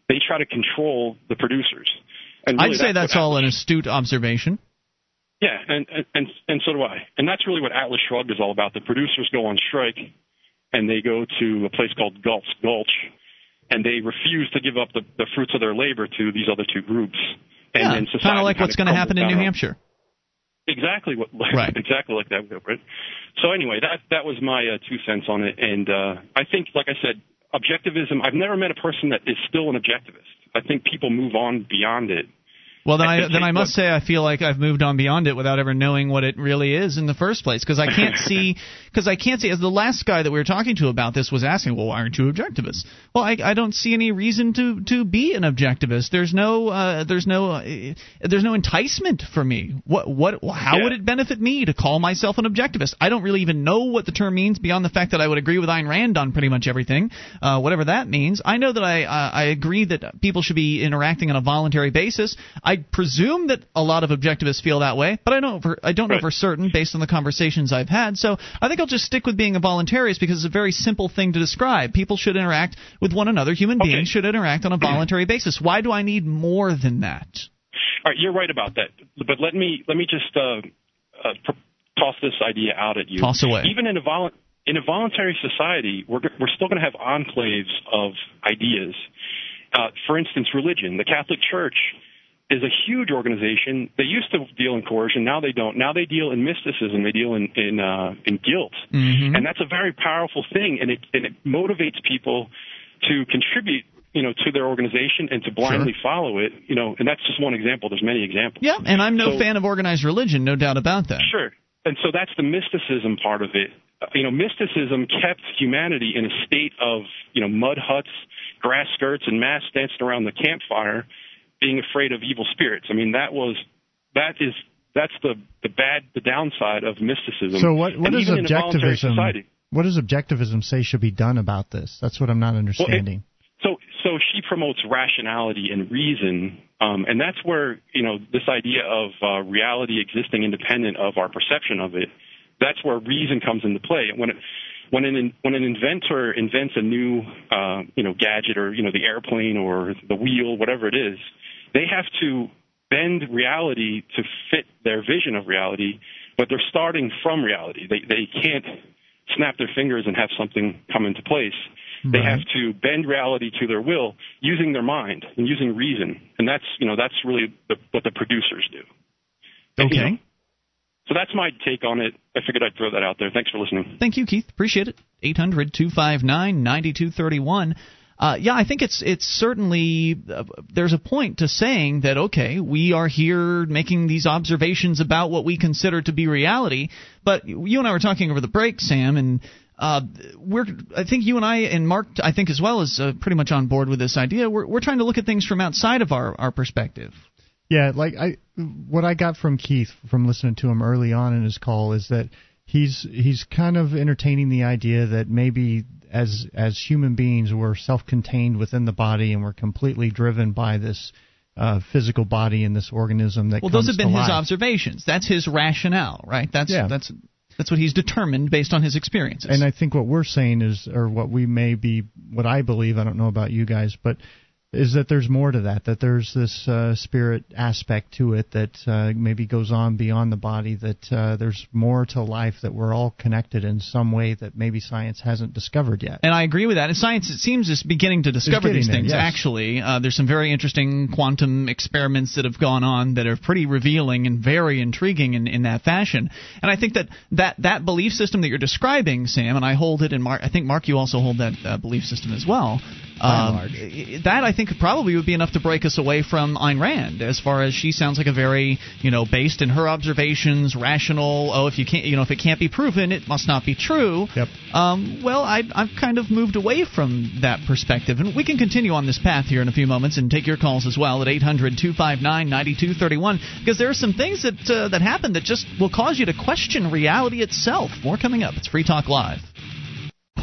They try to control the producers. And really I'd say that's that's all an astute observation. Yeah, and, and and so do I. And that's really what Atlas Shrugged is all about. The producers go on strike, and they go to a place called Galt's Gulch, and they refuse to give up the, the fruits of their labor to these other two groups. And yeah, then society kind of like what's going to happen in New. Hampshire. Exactly what, Right. exactly like that, Wilbert. So anyway, that that was my uh, two cents on it, and uh, I think, like I said, objectivism. I've never met a person that is still an objectivist. I think people move on beyond it. Well, then I then I must say I feel like I've moved on beyond it without ever knowing what it really is in the first place because I can't see because I can't see as the last guy that we were talking to about this was asking, well, why aren't you objectivists? Well, I, I don't see any reason to to be an objectivist. There's no uh, there's no uh, there's no enticement for me. What what how Yeah. would it benefit me to call myself an objectivist? I don't really even know what the term means beyond the fact that I would agree with Ayn Rand on pretty much everything, uh, whatever that means. I know that I uh, I agree that people should be interacting on a voluntary basis. I presume that a lot of objectivists feel that way, but I don't for, I don't know for certain based on the conversations I've had. So I think I'll just stick with being a voluntarist because it's a very simple thing to describe. People should interact with one another. Human Okay. beings should interact on a voluntary basis. Why do I need more than that? All right, you're right about that. But let me let me just uh, uh, toss this idea out at you. Toss away. Even in a vol- in a voluntary society, we're we're still going to have enclaves of ideas. Uh, for instance, religion. The Catholic Church is a huge organization. They used to deal in coercion, now they don't. Now they deal in mysticism. They deal in in, uh, in guilt, Mhm. and that's a very powerful thing. And it and it motivates people to contribute, you know, to their organization and to blindly follow it. You know, and that's just one example. There's many examples. Yeah, and I'm no So- fan of organized religion, no doubt about that. Sure. And so that's the mysticism part of it. Uh, You know, mysticism kept humanity in a state of, you know, mud huts, grass skirts, and masks dancing around the campfire, being afraid of evil spirits. I mean, that was, that is, that's the, the bad, the downside of mysticism. So what what is even in a voluntary objectivism? society. What does objectivism say should be done about this? That's what I'm not understanding. So, so she promotes rationality and reason, um, and that's where you know this idea of uh, reality existing independent of our perception of it. That's where reason comes into play. When it, when an when an inventor invents a new uh, you know gadget or you know the airplane or the wheel, whatever it is, they have to bend reality to fit their vision of reality, but they're starting from reality. They they can't snap their fingers and have something come into place. They Right. have to bend reality to their will using their mind and using reason, and that's you know that's really the, what the producers do. And, you Okay. know, so that's my take on it. I figured I'd throw that out there. Thanks for listening. Thank you, Keith. Appreciate it. 800 259 9231. Uh, yeah, I think it's it's certainly uh, there's a point to saying that okay, we are here making these observations about what we consider to be reality. But you and I were talking over the break, Sam, and uh, we're I think you and I and Mark I think as well is uh, pretty much on board with this idea. We're we're trying to look at things from outside of our our perspective. Yeah, like I what I got from Keith from listening to him early on in his call is that he's he's kind of entertaining the idea that maybe as as human beings we're self-contained within the body and we're completely driven by this uh, physical body and this organism that Well, those have been his life. observations. That's his rationale, right? That's Yeah. that's that's what he's determined based on his experiences. And I think what we're saying is, or what we may be, what I believe, I don't know about you guys, but is that there's more to that. That there's this uh, spirit aspect to it that uh, maybe goes on beyond the body. That uh, there's more to life. That we're all connected in some way that maybe science hasn't discovered yet. And I agree with that. And science, it seems, is beginning to discover these things. yes. Actually, uh, there's some very interesting quantum experiments that have gone on that are pretty revealing and very intriguing in, in that fashion. And I think that, that that belief system that you're describing, Sam, and I hold it, and Mark, I think Mark, you also hold that uh, belief system as well. Um, large. that I think probably would be enough to break us away from Ayn Rand, as far as she sounds like a very, you know, based in her observations, rational. Oh, if you can't, you know, if it can't be proven, it must not be true. Yep. Um, well, I, I've kind of moved away from that perspective, and we can continue on this path here in a few moments and take your calls as well at 800-259-9231 because there are some things that uh, that happen that just will cause you to question reality itself. More coming up. It's Free Talk Live.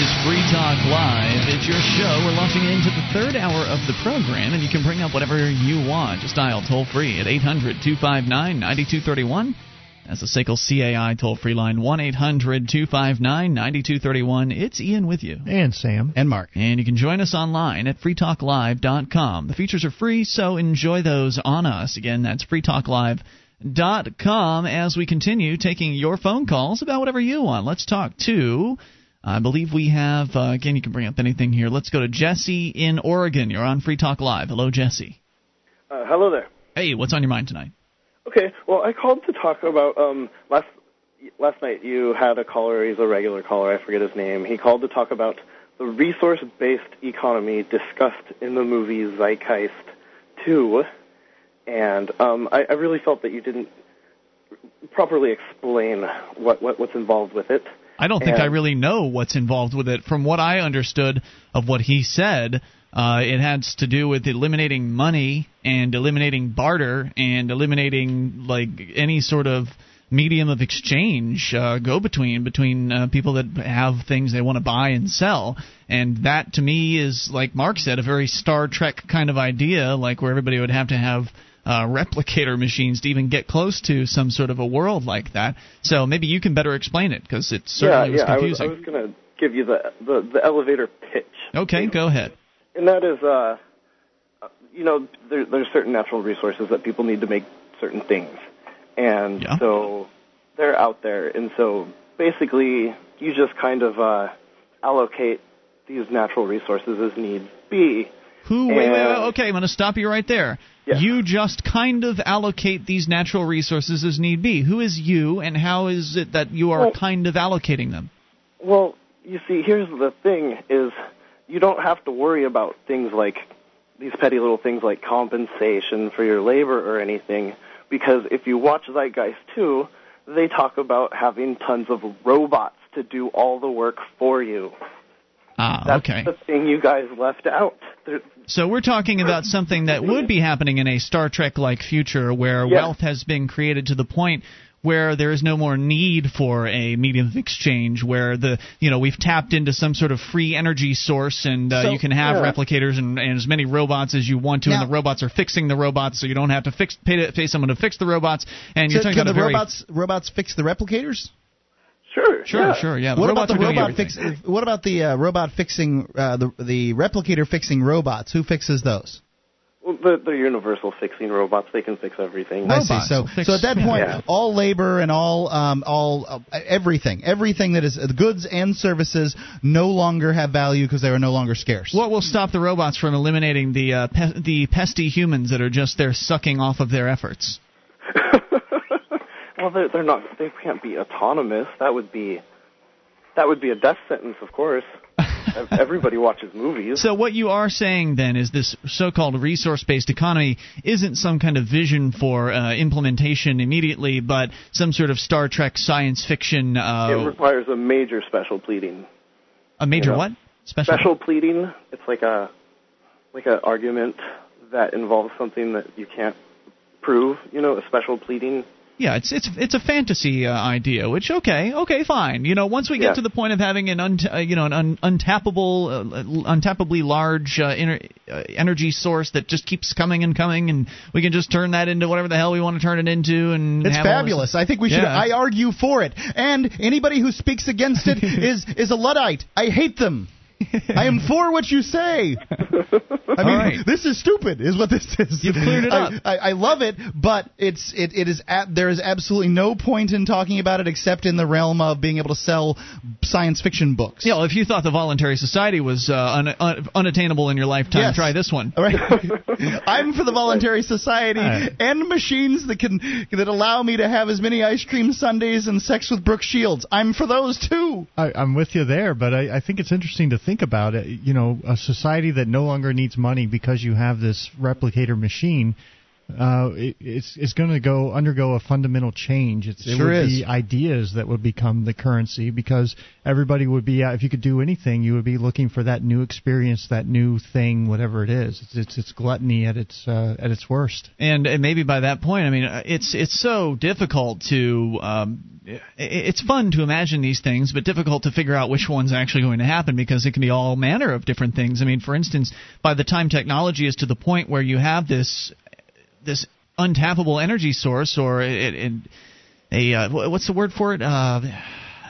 is Free Talk Live. It's your show. We're launching into the third hour of the program, and you can bring up whatever you want. Just dial toll free at 800 259 9231. That's the SACL CAI toll free line 1 800 259 9231. It's Ian with you. And Sam. And Mark. And you can join us online at freetalklive.com. The features are free, so enjoy those on us. Again, that's freetalklive.com as we continue taking your phone calls about whatever you want. Let's talk to, I believe we have, uh, again, you can bring up anything here. Let's go to Jesse in Oregon. You're on Free Talk Live. Hello, Jesse. Uh, hello there. Hey, what's on your mind tonight? Okay, well, I called to talk about um, last last night. You had a caller. He's a regular caller. I forget his name. He called to talk about the resource-based economy discussed in the movie Zeitgeist 2, and um, I, I really felt that you didn't properly explain what, what what's involved with it. I don't think I really know what's involved with it. From what I understood of what he said, uh, it has to do with eliminating money and eliminating barter and eliminating like any sort of medium of exchange, uh, go between between uh, people that have things they want to buy and sell. And that to me is like Mark said, a very Star Trek kind of idea, like where everybody would have to have uh, replicator machines to even get close to some sort of a world like that. So maybe you can better explain it because it certainly yeah, yeah, was confusing. I was, was going to give you the, the the elevator pitch, okay, go ahead. and that is, uh, you know, there, there's certain natural resources that people need to make certain things, and Yeah. so they're out there, and so basically you just kind of uh, allocate these natural resources as need be. Who? Wait, wait, wait. Okay, I'm going to stop you right there. You just kind of allocate these natural resources as need be. Who is you, and how is it that you are Well- kind of allocating them? Well, you see, here's the thing: is you don't have to worry about things like these petty little things like compensation for your labor or anything, because if you watch Zeitgeist 2, they talk about having tons of robots to do all the work for you. Ah, That's okay. the thing you guys left out. There, So we're talking about something that would be happening in a Star Trek-like future, where Yeah. wealth has been created to the point where there is no more need for a medium of exchange where the you know we've tapped into some sort of free energy source and uh, So- you can have Yeah. replicators and, and as many robots as you want to Now- and the robots are fixing the robots so you don't have to fix pay, to, pay someone to fix the robots and you're talking can about the very robots robots fix the replicators? Sure, Sure, yeah. sure, yeah. The what about the are doing robot fix? What about the uh, robot fixing uh, the the replicator fixing robots? Who fixes those? Well, they're, they're universal fixing robots. They can fix everything. I see. So, so at that point, Yeah. all labor and all, um, all, uh, everything, everything that is uh, goods and services no longer have value because they are no longer scarce. What will stop the robots from eliminating the uh, pe- the pesty humans that are just there sucking off of their efforts? Well, they're, they're not. They can't be autonomous. That would be, that would be a death sentence, of course. Everybody watches movies. So what you are saying then is this so-called resource-based economy isn't some kind of vision for uh, implementation immediately, but some sort of Star Trek science fiction. it Uh, requires a major special pleading. a major you know. what? Special. Special pleading. It's like a, like an argument that involves something that you can't prove. You know, a special pleading. Yeah, it's it's it's a fantasy uh, idea, which okay, okay, fine. You know, once we get Yeah. to the point of having an un, uh, you know an un, untappable, uh, untappably large uh, ener- uh, energy source that just keeps coming and coming, and we can just turn that into whatever the hell we want to turn it into, and It's have all this- fabulous. I think we should. Yeah. I argue for it. And anybody who speaks against it is is a luddite. I hate them. I am for what you say. I mean, right. this is stupid, is what this is. You've cleared it I, up. I, I love it, but it's it, it is ab- there is absolutely no point in talking about it except in the realm of being able to sell science fiction books. You know, if you thought the voluntary society was uh, un, un, unattainable in your lifetime, Yes. try this one. All right. I'm for the voluntary society Right. and machines that can that allow me to have as many ice cream sundaes and sex with Brooke Shields. I'm for those too. I, I'm with you there, but I, I think it's interesting to think about it. You know, a society that no longer needs money because you have this replicator machine. Uh, it, it's it's going to go undergo a fundamental change. It's, it Sure would is. be ideas that would become the currency because everybody would be. Uh, if you could do anything, you would be looking for that new experience, that new thing, whatever it is. It's it's, it's gluttony at its uh, at its worst. and, and maybe by that point, I mean, uh, it's it's so difficult to. Um, it's fun to imagine these things, but difficult to figure out which one's actually going to happen because it can be all manner of different things. I mean, for instance, by the time technology is to the point where you have this this untappable energy source or it, it, a uh, what's the word for it? Uh,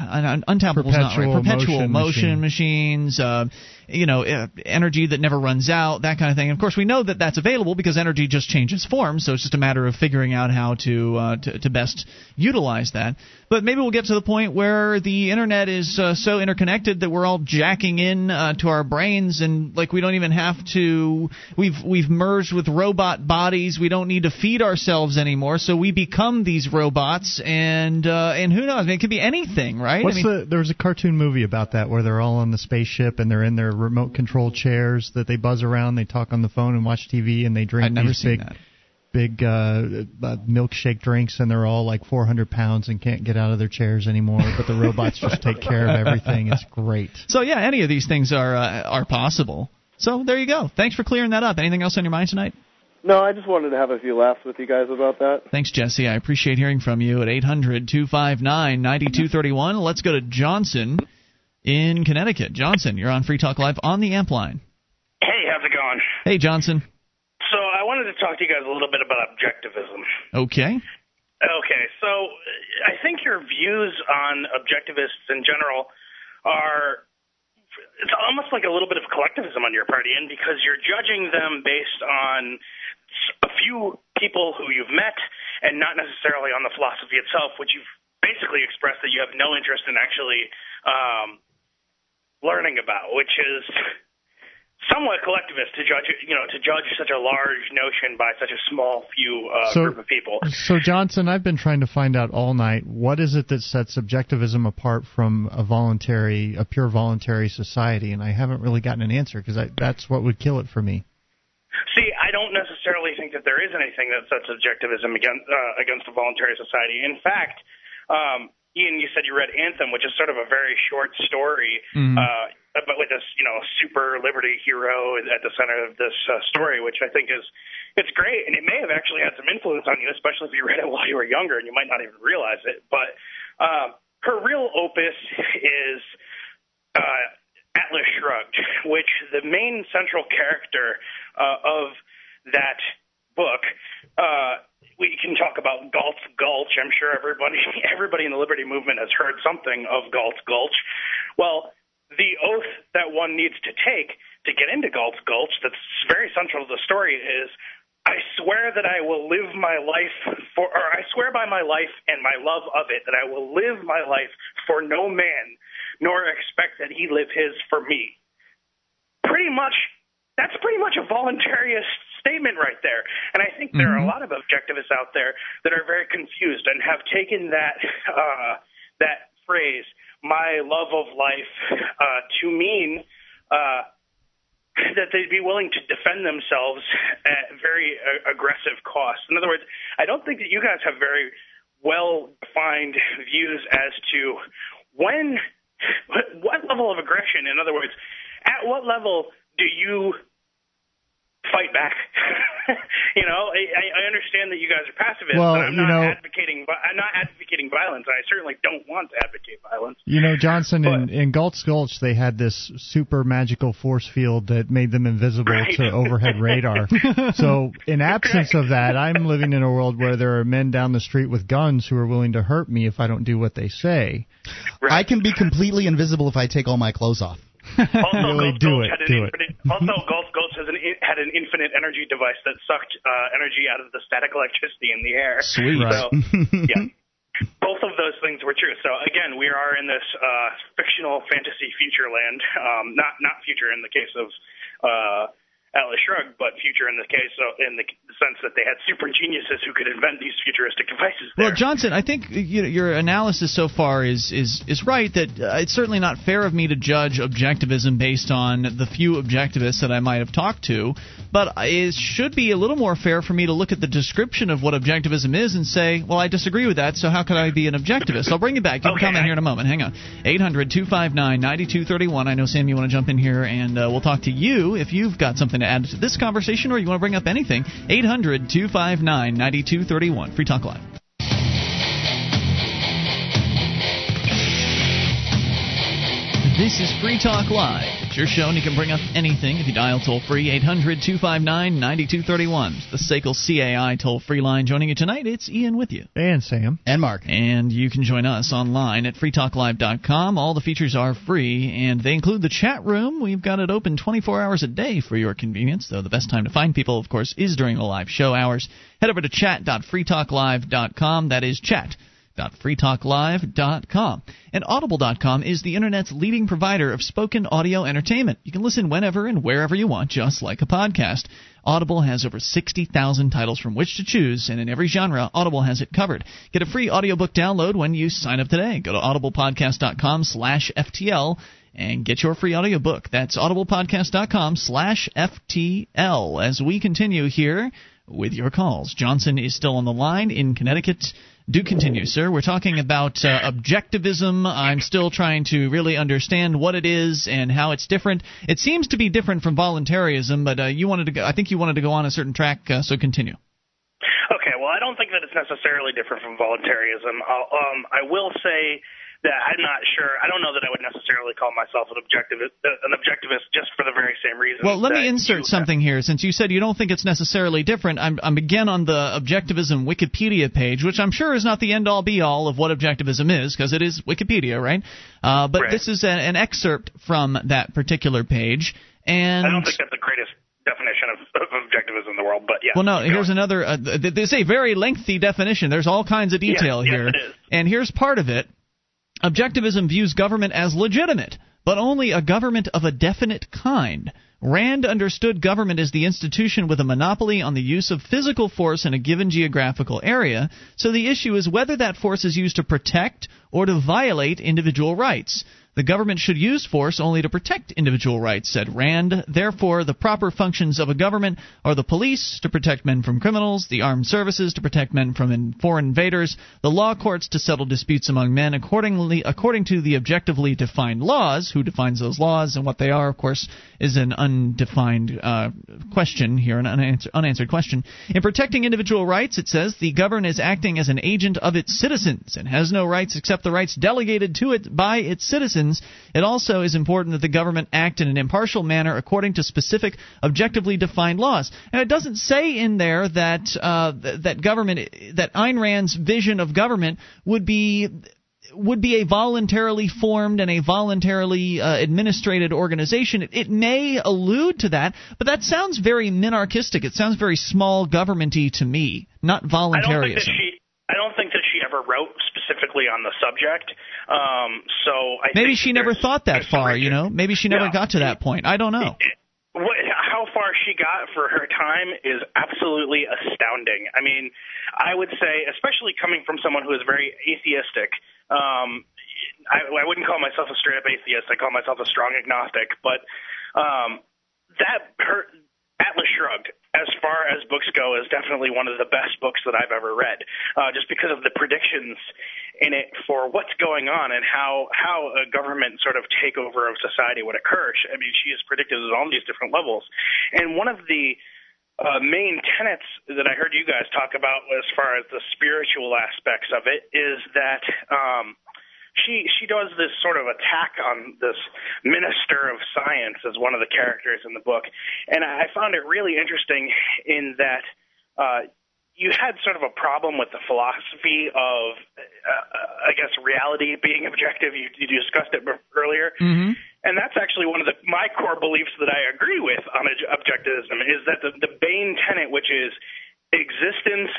un- untappable not right. Perpetual Perpetual motion motion, machine. machines, uh, you know, uh, energy that never runs out, that kind of thing. And of course, we know that that's available because energy just changes form. So it's just a matter of figuring out how to uh, to, to best utilize that. But maybe we'll get to the point where the internet is uh, so interconnected that we're all jacking in uh, to our brains, and like we don't even have to. We've we've merged with robot bodies. We don't need to feed ourselves anymore. So we become these robots, and uh, and who knows? I mean, it could be anything, right? What's I mean, the? There was a cartoon movie about that where they're all on the spaceship and they're in their remote control chairs that they buzz around, they talk on the phone and watch TV, and they drink never these big, big uh, uh, milkshake drinks, and they're all like 400 pounds and can't get out of their chairs anymore. But the robots just take care of everything. It's great. So yeah, any of these things are uh, are possible. So there you go. Thanks for clearing that up. Anything else on your mind tonight? No, I just wanted to have a few laughs with you guys about that. Thanks, Jesse. I appreciate hearing from you at 800 259 9231. Let's go to Johnson in Connecticut. Johnson, you're on Free Talk Live on the amp line. Hey, how's it going? Hey, Johnson. So I wanted to talk to you guys a little bit about objectivism. Okay. Okay, so I think your views on objectivists in general are it's almost like a little bit of collectivism on your part, Ian, because you're judging them based on a few people who you've met and not necessarily on the philosophy itself, which you've basically expressed that you have no interest in actually um, learning about, which is somewhat collectivist to judge you know to judge such a large notion by such a small few uh, So- group of people. So Johnson, I've been trying to find out all night what is it that sets subjectivism apart from a voluntary, a pure voluntary society, and I haven't really gotten an answer because that's what would kill it for me. See, I don't necessarily think that there is anything that sets objectivism against uh, against a voluntary society. In fact, um, Ian, you said you read Anthem, which is sort of a very short story, Mhm. uh, but with this, you know, super liberty hero at the center of this uh, story, which I think is it's great, and it may have actually had some influence on you, especially if you read it while you were younger, and you might not even realize it. But um, her real opus is uh, Atlas Shrugged, which the main central character uh, of that book. Uh, we can talk about Galt's Gulch. I'm sure everybody everybody in the liberty movement has heard something of Galt's Gulch. Well, the oath that one needs to take to get into Galt's Gulch, that's very central to the story, is I swear that I will live my life for, or I swear by my life and my love of it that I will live my life for no man, nor expect that he live his for me. Pretty much, that's pretty much a voluntarist statement right there. And I think there are a lot of objectivists out there that are very confused and have taken that uh, that phrase, "my love of life," uh, to mean. Uh, that they'd be willing to defend themselves at very uh, aggressive costs. In other words, I don't think that you guys have very well defined views as to when, what level of aggression, in other words, at what level do you fight back? you know, I, I I understand that you guys are pacifists, Well, but I'm you not know- advocating. I'm not advocating violence, and I certainly don't want to advocate violence. You know, Johnson, in, in Galt's Gulch, they had this super magical force field that made them invisible Right. to overhead radar. so, in absence of that, I'm living in a world where there are men down the street with guns who are willing to hurt me if I don't do what they say. I can be completely invisible if I take all my clothes off. Also, really Gulch do Gulch it, had an do it. also, Galt's Gulch has an, had an infinite energy device that sucked uh, energy out of the static electricity in the air. Sweet. So, yeah. Both of those things were true. So again, we are in this uh, fictional fantasy future land. Um, not not future in the case of uh, Atlas Shrugged, but future in the case of, in the sense that they had super geniuses who could invent these futuristic devices. Well, Johnson, I think you know, your analysis so far is is is right. That uh, it's certainly not fair of me to judge objectivism based on the few objectivists that I might have talked to, but it should be a little more fair for me to look at the description of what objectivism is and say, well, I disagree with that. So how could I be an objectivist? I'll bring you back. You can comment here in a moment. Hang on. 800-259-9231. I know Sam, you want to jump in here, and uh, we'll talk to you if you've got something to add to this conversation or you want to bring up anything. 800-259-9231. Free Talk Live. This is Free Talk Live. It's your show, and you can bring up anything if you dial toll free 800 259 9231. The SACL CAI toll free line. Joining you tonight, it's Ian with you. And Sam. And Mark. And you can join us online at freetalklive.com. All the features are free, and they include the chat room. We've got it open 24 hours a day for your convenience, though the best time to find people, of course, is during the live show hours. Head over to chat.freetalklive.com. That is chat www.freetalklive.com. And audible.com is the internet's leading provider of spoken audio entertainment. You can listen whenever and wherever you want, just like a podcast. Audible has over 60,000 titles from which to choose, and in every genre, Audible has it covered. Get a free audiobook download when you sign up today. Go to audiblepodcast.com slash FTL and get your free audiobook. That's audiblepodcast.com slash FTL. As we continue here with your calls. Johnson is still on the line in Connecticut. Do continue, sir. We're talking about uh, objectivism. I'm still trying to really understand what it is and how it's different. It seems to be different from voluntarism, but uh, you wanted to go, I think you wanted to go on a certain track, uh, so continue. Okay, well, I don't think that it's necessarily different from voluntarism. Um, I will say that I'm not sure. I don't know that I would necessarily call myself an objectivist, an objectivist just for the very same reason. Well, let me insert something here. Since you said you don't think it's necessarily different, I'm, I'm again on the objectivism Wikipedia page, which I'm sure is not the end all be all of what objectivism is, because it is Wikipedia, right? Uh, but this is a, an excerpt from that particular page. And I don't think that's the greatest definition of, of objectivism in the world, but yeah. well, no. Here's another. Uh, th- this is a very lengthy definition. There's all kinds of detail Yes, yes, here, is. and here's part of it. Objectivism views government as legitimate, but only a government of a definite kind. Rand understood government as the institution with a monopoly on the use of physical force in a given geographical area, so the issue is whether that force is used to protect or to violate individual rights. The government should use force only to protect individual rights, said Rand. Therefore, the proper functions of a government are the police to protect men from criminals, the armed services to protect men from foreign invaders, the law courts to settle disputes among men accordingly according to the objectively defined laws. Who defines those laws and what they are, of course, is an undefined uh, question here, an unanswered question. In protecting individual rights, it says the government is acting as an agent of its citizens and has no rights except the rights delegated to it by its citizens. It also is important that the government act in an impartial manner according to specific, objectively defined laws. And it doesn't say in there that uh, th- that government, that Ayn Rand's vision of government would be would be a voluntarily formed and a voluntarily uh, administrated organization. It, it may allude to that, but that sounds very minarchistic. It sounds very small governmenty to me, not I don't think that voluntarism. she. I don't think that she ever wrote specifically on the subject. Um, so I Maybe she never thought that far, you know. Maybe she never Yeah. got to that point. I don't know. what, how far she got for her time is absolutely astounding. I mean, I would say, especially coming from someone who is very atheistic. Um, I, I wouldn't call myself a straight up atheist. I call myself a strong agnostic. But um, that her Atlas Shrugged, as far as books go, is definitely one of the best books that I've ever read. Uh, just because of the predictions in it for what's going on and how how a government sort of takeover of society would occur. I mean, she has predicted it on these different levels, and one of the uh, main tenets that I heard you guys talk about as far as the spiritual aspects of it is that um, she she does this sort of attack on this minister of science as one of the characters in the book, and I found it really interesting in that. Uh, you had sort of a problem with the philosophy of, uh, I guess, reality being objective. You, you discussed it earlier, Mm-hmm. and that's actually one of the my core beliefs that I agree with on objectivism is that the, the Bain tenet, which is existence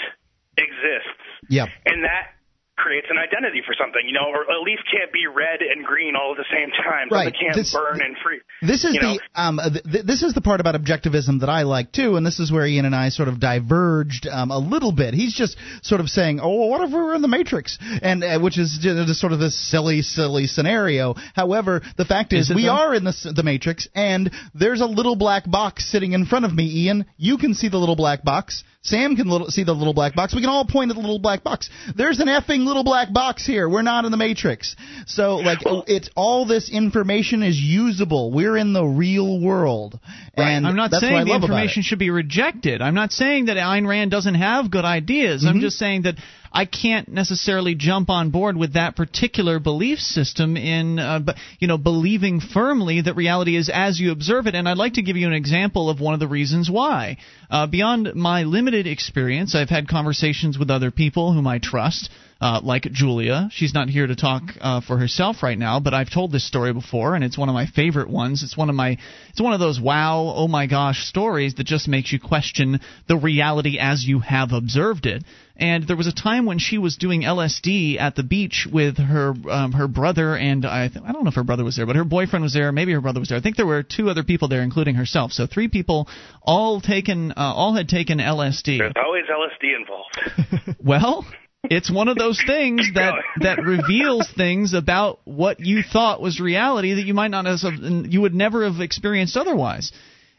exists, Yep. and that creates an identity for something. You know, or a leaf can't be red and green all at the same time. Right. Something can't This- burn and freeze. This is you know? the um, th- th- this is the part about objectivism that I like too, and this is where Ian and I sort of diverged um, a little bit. He's just sort of saying, "Oh, well, what if we were in the Matrix?" and uh, which is just, just sort of this silly, silly scenario. However, the fact is, Is we though? are in the the Matrix, and there's a little black box sitting in front of me. Ian, you can see the little black box. Sam can little, see the little black box. We can all point at the little black box. There's an effing little black box here. We're not in the Matrix. So, like, it's all this information is usable. We're in the real world, and I'm not saying the love about it. information should be rejected. I'm not saying that Ayn Rand doesn't have good ideas. I'm Mhm. just saying that I can't necessarily jump on board with that particular belief system in, uh, you know, believing firmly that reality is as you observe it. And I'd like to give you an example of one of the reasons why. Uh, beyond my limited experience, I've had conversations with other people whom I trust. Uh, like Julia. She's not here to talk uh, for herself right now, but I've told this story before, and it's one of my favorite ones. It's one of my, it's one of those wow, oh my gosh stories that just makes you question the reality as you have observed it. And there was a time when she was doing LSD at the beach with her um, her brother and I th- I don't know if her brother was there, but her boyfriend was there. Maybe her brother was there. I think there were two other people there, including herself. So three people, all taken, uh, all had taken LSD. There's always LSD involved. Well, it's one of those things that that reveals things about what you thought was reality that you might not have you would never have experienced otherwise.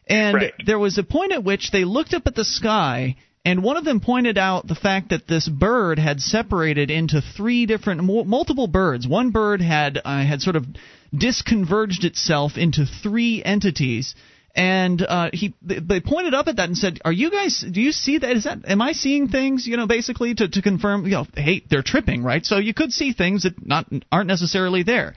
And Right. there was a point at which they looked up at the sky And one of them pointed out the fact that this bird had separated into three different, multiple birds. One bird had uh, had sort of disconverged itself into three entities and uh, he they pointed up at that and said, "Are you guys? Do you see that? Is that? Am I seeing things? You know, basically to to confirm. You know, hey, they're tripping, right? So you could see things that not aren't necessarily there."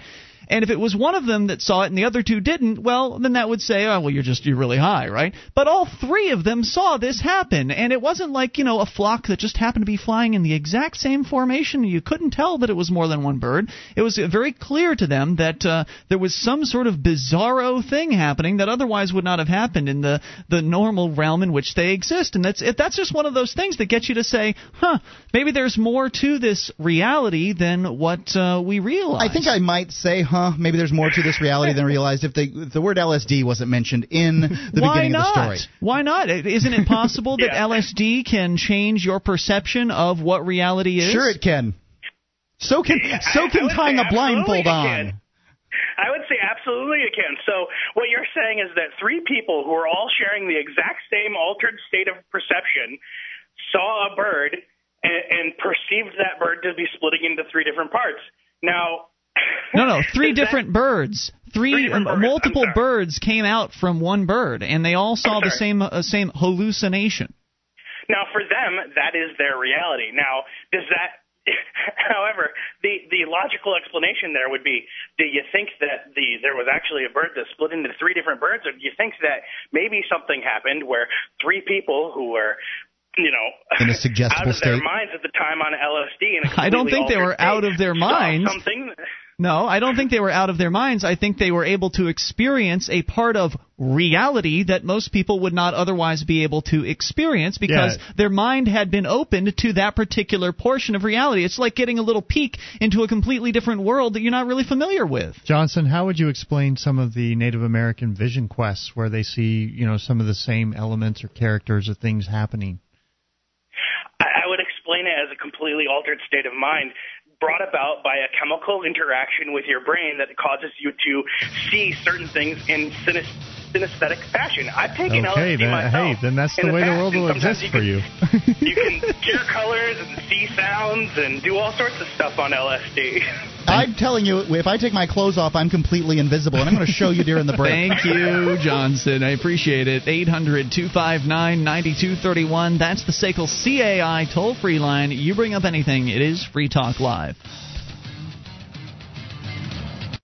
And if it was one of them that saw it and the other two didn't, well, then that would say, oh, well, you're just you're really high, right? But all three of them saw this happen, and it wasn't like you know a flock that just happened to be flying in the exact same formation. You couldn't tell that it was more than one bird. It was very clear to them that uh, there was some sort of bizarro thing happening that otherwise would not have happened in the the normal realm in which they exist. And that's that's just one of those things that gets you to say, huh, maybe there's more to this reality than what uh, we realize. I think I might say, huh huh, maybe there's more to this reality than realized if, they, if the word LSD wasn't mentioned in the Why beginning not? of the story. Why not? Isn't it possible that Yeah. LSD can change your perception of what reality is? Sure, it can. So can so I- I can tying a blindfold on. I would say absolutely it can. So what you're saying is that three people who are all sharing the exact same altered state of perception saw a bird and, and perceived that bird to be splitting into three different parts. Now, No, no, three Is that- different birds. Three, Three different birds, multiple birds came out from one bird, and they all saw the same uh, same hallucination. Now, for them, that is their reality. Now, does that? However, the the logical explanation there would be: Do you think that the there was actually a bird that split into three different birds, or do you think that maybe something happened where three people who were you know, In a out suggestible of their state. minds at the time on LSD. In a I don't think they were out of their minds. Something. No, I don't think they were out of their minds. I think they were able to experience a part of reality that most people would not otherwise be able to experience because Yeah. their mind had been opened to that particular portion of reality. It's like getting a little peek into a completely different world that you're not really familiar with. Johnson, how would you explain some of the Native American vision quests where they see, you know, some of the same elements or characters or things happening? I I would explain it as a completely altered state of mind brought about by a chemical interaction with your brain that causes you to see certain things in synes- synesthetic fashion. I've taken Okay, LSD then myself. hey, then that's in the way the world and will exist you for you. you can hear colors and see sounds and do all sorts of stuff on LSD. I'm telling you, if I take my clothes off, I'm completely invisible, and I'm going to show you during the break. Thank you, Johnson. I appreciate it. 800 259 9231. That's the SACL CAI toll free line. You bring up anything, it is Free Talk Live.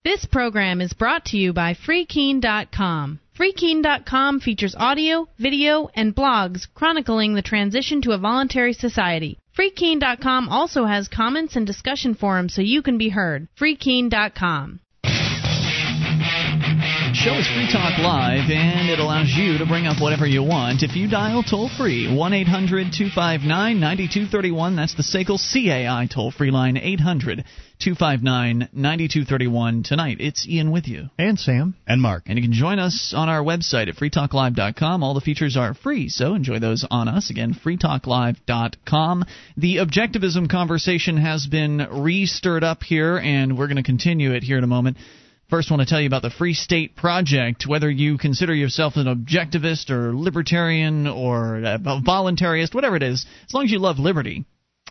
This program is brought to you by FreeKeene.com. FreeKeene.com features audio, video, and blogs chronicling the transition to a voluntary society. FreeKeene.com also has comments and discussion forums so you can be heard. FreeKeene.com. Show is Free Talk Live, and it allows you to bring up whatever you want if you dial toll free 1 800 259 9231. That's the SACL CAI toll free line 800 259 9231. Tonight, it's Ian with you. And Sam. And Mark. And you can join us on our website at freetalklive.com. All the features are free, so enjoy those on us. Again, freetalklive.com. The objectivism conversation has been re-stirred up here, and we're going to continue it here in a moment. First, I want to tell you about the Free State Project. Whether you consider yourself an objectivist or libertarian or a voluntarist, whatever it is, as long as you love liberty,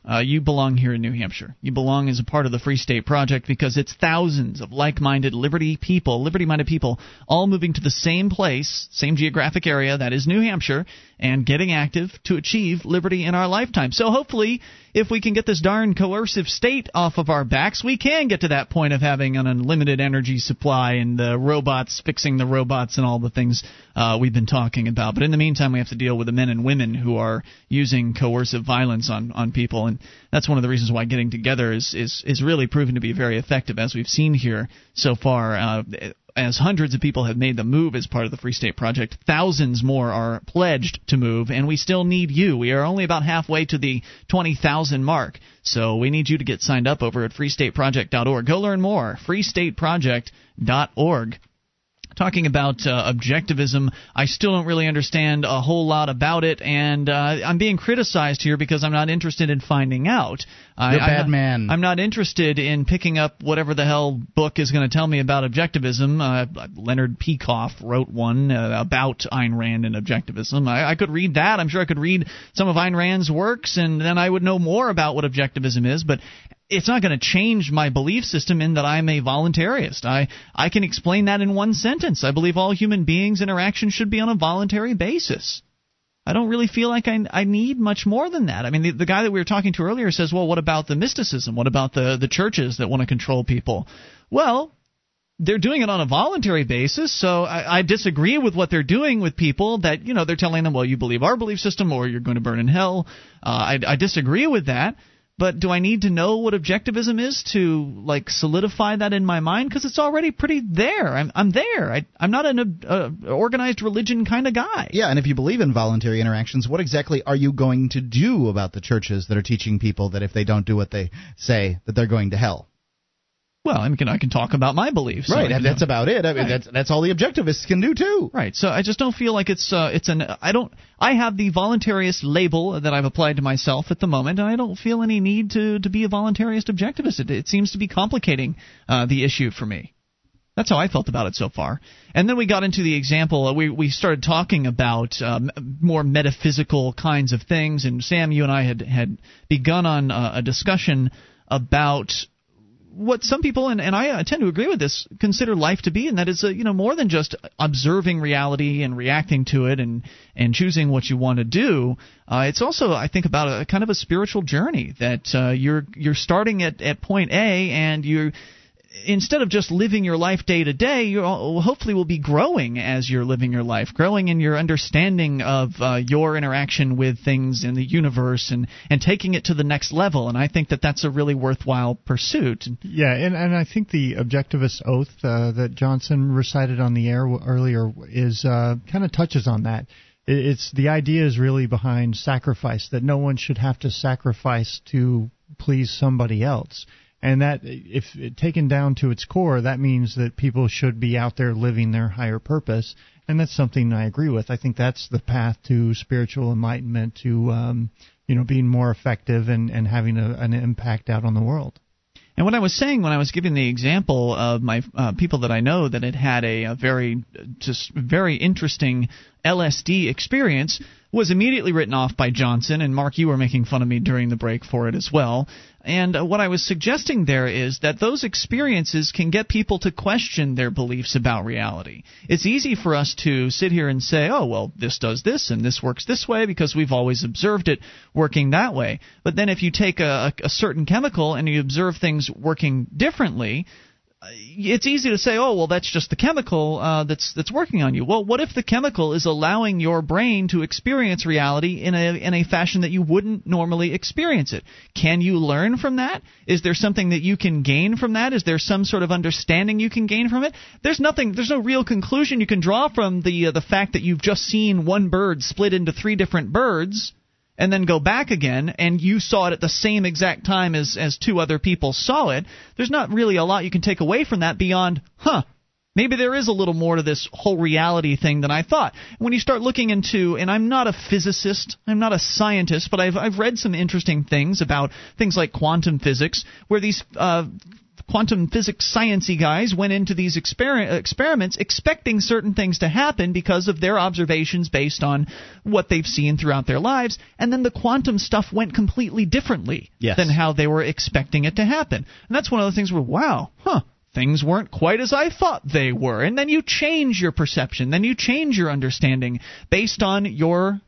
uh, you belong here in New Hampshire. You belong as a part of the Free State Project because it's thousands of like minded liberty people, liberty minded people, all moving to the same place, same geographic area, that is New Hampshire, and getting active to achieve liberty in our lifetime. So hopefully, if we can get this darn coercive state off of our backs, we can get to that point of having an unlimited energy supply and the robots fixing the robots and all the things uh, we've been talking about. But in the meantime, we have to deal with the men and women who are using coercive violence on, on people, and that's one of the reasons why getting together is is is really proven to be very effective, as we've seen here so far. Uh, as hundreds of people have made the move as part of the Free State Project, thousands more are pledged to move, and we still need you. We are only about halfway to the 20,000 mark, so we need you to get signed up over at freestateproject.org. Go learn more. freestateproject.org. talking about uh, objectivism. I still don't really understand a whole lot about it, and uh, I'm being criticized here because I'm not interested in finding out. I, You're a I'm bad not- man. I'm not interested in picking up whatever the hell book is going to tell me about objectivism. Uh, Leonard Peikoff wrote one uh, about Ayn Rand and objectivism. I, I could read that. I'm sure I could read some of Ayn Rand's works, and then I would know more about what objectivism is. But it's not going to change my belief system in that I'm a voluntarist. I I can explain that in one sentence. I believe all human beings' interactions should be on a voluntary basis. I don't really feel like I, I need much more than that. I mean, the, the guy that we were talking to earlier says, well, what about the mysticism? What about the, the churches that want to control people? Well, they're doing it on a voluntary basis, so I, I disagree with what they're doing with people that, you know, they're telling them, well, you believe our belief system or you're going to burn in hell. Uh, I, I disagree with that. But do I need to know what objectivism is to like solidify that in my mind? Because it's already pretty there. I'm I'm there. I, I'm not an uh, organized religion kind of guy. Yeah, and if you believe in voluntary interactions, what exactly are you going to do about the churches that are teaching people that if they don't do what they say, that they're going to hell? Well, I can I can talk about my beliefs. right, So, that's know. about it. I mean, Right. that's that's all the objectivists can do too. Right. So I just don't feel like it's uh, it's an I don't I have the voluntarist label that I've applied to myself at the moment, and I don't feel any need to to be a voluntarist objectivist. It, it seems to be complicating uh, the issue for me. That's how I felt about it so far. And then we got into the example. Uh, we we started talking about um, more metaphysical kinds of things, and Sam, you and I had had begun on uh, a discussion about what some people and, and I uh, tend to agree with this consider life to be, and that is uh, you know more than just observing reality and reacting to it and and choosing what you want to do. Uh, it's also I think about a kind of a spiritual journey that uh, you're you're starting at at point A and you're instead of just living your life day to day, you hopefully will be growing as you're living your life, growing in your understanding of uh, your interaction with things in the universe, and and taking it to the next level. And I think that that's a really worthwhile pursuit. Yeah, and, and I think the objectivist oath uh, that Johnson recited on the air earlier is uh, kind of touches on that. It's the idea is really behind sacrifice that no one should have to sacrifice to please somebody else. And that, if taken down to its core, that means that people should be out there living their higher purpose, and that's something I agree with. I think that's the path to spiritual enlightenment, to um, you know, being more effective and and having a, an impact out on the world. And what I was saying when I was giving the example of my uh, people that I know that had had a, a very just very interesting LSD experience was immediately written off by Johnson and Mark you were making fun of me during the break for it as well. And uh, what I was suggesting there is that those experiences can get people to question their beliefs about reality. It's easy for us to sit here and say, "Oh, well, this does this and this works this way because we've always observed it working that way." But then if you take a, a certain chemical and you observe things working differently, it's easy to say, "Oh, well, that's just the chemical uh, that's that's working on you." Well, what if the chemical is allowing your brain to experience reality in a in a fashion that you wouldn't normally experience it? Can you learn from that? Is there something that you can gain from that? Is there some sort of understanding you can gain from it? There's nothing. There's no real conclusion you can draw from the uh, the fact that you've just seen one bird split into three different birds and then go back again and you saw it at the same exact time as as two other people saw it there's not really a lot you can take away from that beyond huh maybe there is a little more to this whole reality thing than i thought. When you start looking into and i'm not a physicist i'm not a scientist but i've i've read some interesting things about things like quantum physics where these uh quantum physics sciency guys went into these exper- experiments expecting certain things to happen because of their observations based on what they've seen throughout their lives and then the quantum stuff went completely differently Yes. than how they were expecting it to happen and that's one of the things where wow huh things weren't quite as I thought they were. And then you change your perception, then you change your understanding based on your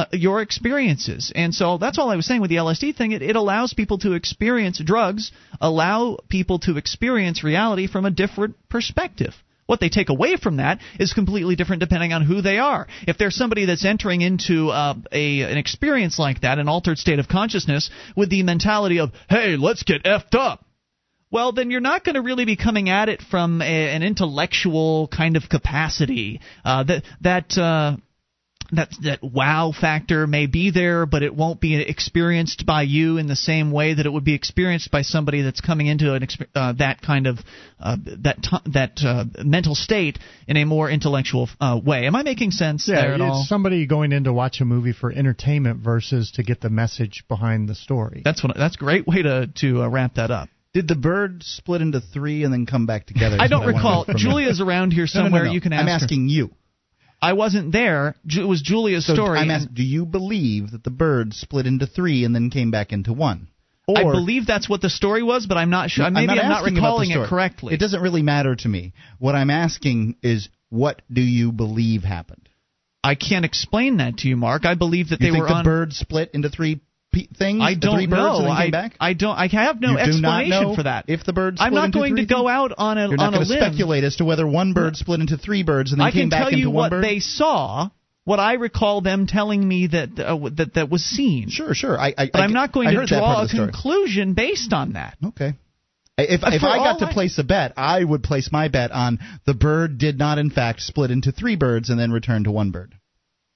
uh, your experiences. And so that's all I was saying with the LSD thing. It, it allows people to experience drugs, allow people to experience reality from a different perspective. What they take away from that is completely different depending on who they are. If there's somebody that's entering into uh, a an experience like that, an altered state of consciousness, with the mentality of "Hey, let's get effed up," well, then you're not going to really be coming at it from a, an intellectual kind of capacity. Uh, that that uh, that that wow factor may be there, but it won't be experienced by you in the same way that it would be experienced by somebody that's coming into an uh, that kind of uh, that t- that uh, mental state in a more intellectual uh, way. Am I making sense yeah, there at it's all? somebody going in to watch a movie for entertainment versus to get the message behind the story. That's what that's a great way to to uh, wrap that up. Did the bird split into three and then come back together? I don't recall. Julia's around here No, no, no, somewhere. no. You can ask I'm her. asking you. I wasn't there. It was Julia's So story. I'm asking, do you believe that the bird split into three and then came back into one? Or I believe that's what the story was, but I'm not sure. I'm Maybe not I'm not about the recalling it correctly. It doesn't really matter to me. What I'm asking is, what do you believe happened? I can't explain that to you, Mark. I believe that you they think were the on. bird split into three pe- things? I don't three birds know. and came I, back? I don't. I have no you explanation for that. If the bird split I'm not into going to go out on a You're not on a limb. speculate as to whether one bird split into three birds and then I came can tell you what they saw. What I recall them telling me that uh, that that was seen. Sure, sure. I, I, But I, I'm not going I to heard that part draw a conclusion based on that. Okay. If, if I got to I- place a bet, I would place my bet on the bird did not, in fact, split into three birds and then return to one bird.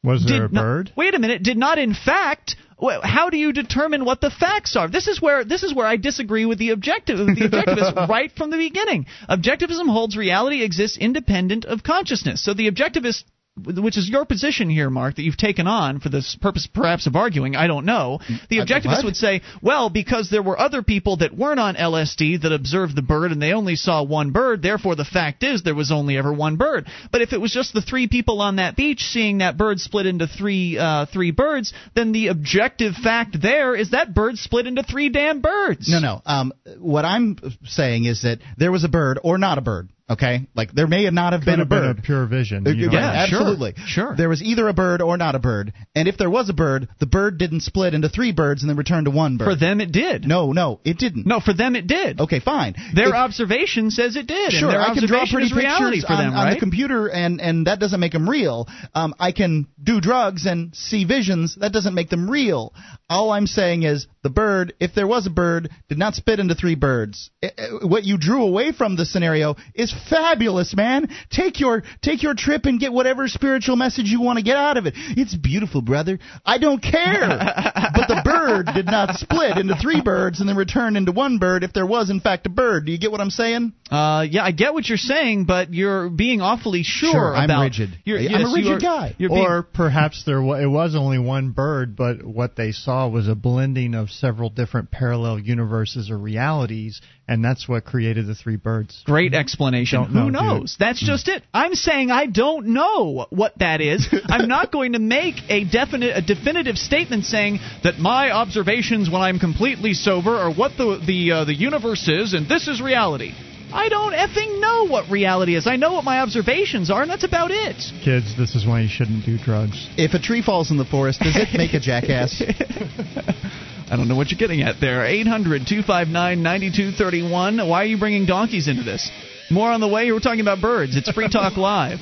Was there Did a not- bird? wait a minute. Did not in fact. How do you determine what the facts are? This is where this is where I disagree with the objective the objectivist right from the beginning. Objectivism holds reality exists independent of consciousness. So the objectivist which is your position here, Mark, that you've taken on for this purpose, perhaps of arguing. I don't know. The objectivist what? would say, well, because there were other people that weren't on LSD that observed the bird and they only saw one bird, therefore the fact is there was only ever one bird. But if it was just the three people on that beach seeing that bird split into three uh, three birds, then the objective fact there is that bird split into three damn birds. No, no. Um, what I'm saying is that there was a bird or not a bird. Okay, like there may not have Could been a have been bird. a pure vision. You don't yeah, know. absolutely. Sure. There was either a bird or not a bird, and if there was a bird, the bird didn't split into three birds and then return to one bird. For them, it did. No, no, it didn't. No, for them, it did. Okay, fine. Their If- observation says it did. Sure, and their I can draw pretty pictures for on, them, on right? the computer, and and that doesn't make them real. Um, I can do drugs and see visions. That doesn't make them real. All I'm saying is the bird, if there was a bird, did not spit into three birds. Eh, eh, What you drew away from the scenario is fabulous, man. Take your take your trip and get whatever spiritual message you want to get out of it. It's beautiful, brother. I don't care. but the bird did not split into three birds and then return into one bird if there was in fact a bird. Do you get what I'm saying? Uh, yeah, I get what you're saying, but you're being awfully sure, Sure, I'm about. rigid. You're, I'm yes, a rigid you're- guy. You're being, Or perhaps there wa- it was only one bird, but what they saw was a blending of several different parallel universes or realities, and that's what created the three birds. Great explanation. Don't Who know, dude. knows? That's just it. I'm saying I don't know what that is. I'm not going to make a definite, a definitive statement saying that my observations when I'm completely sober are what the the uh, the universe is, and this is reality. I don't effing know what reality is. I know what my observations are, and that's about it. Kids, this is why you shouldn't do drugs. If a tree falls in the forest, does it make a jackass? I don't know what you're getting at there. 800 259 9231. Why are you bringing donkeys into this? More on the way. We're talking about birds. It's Free Talk Live.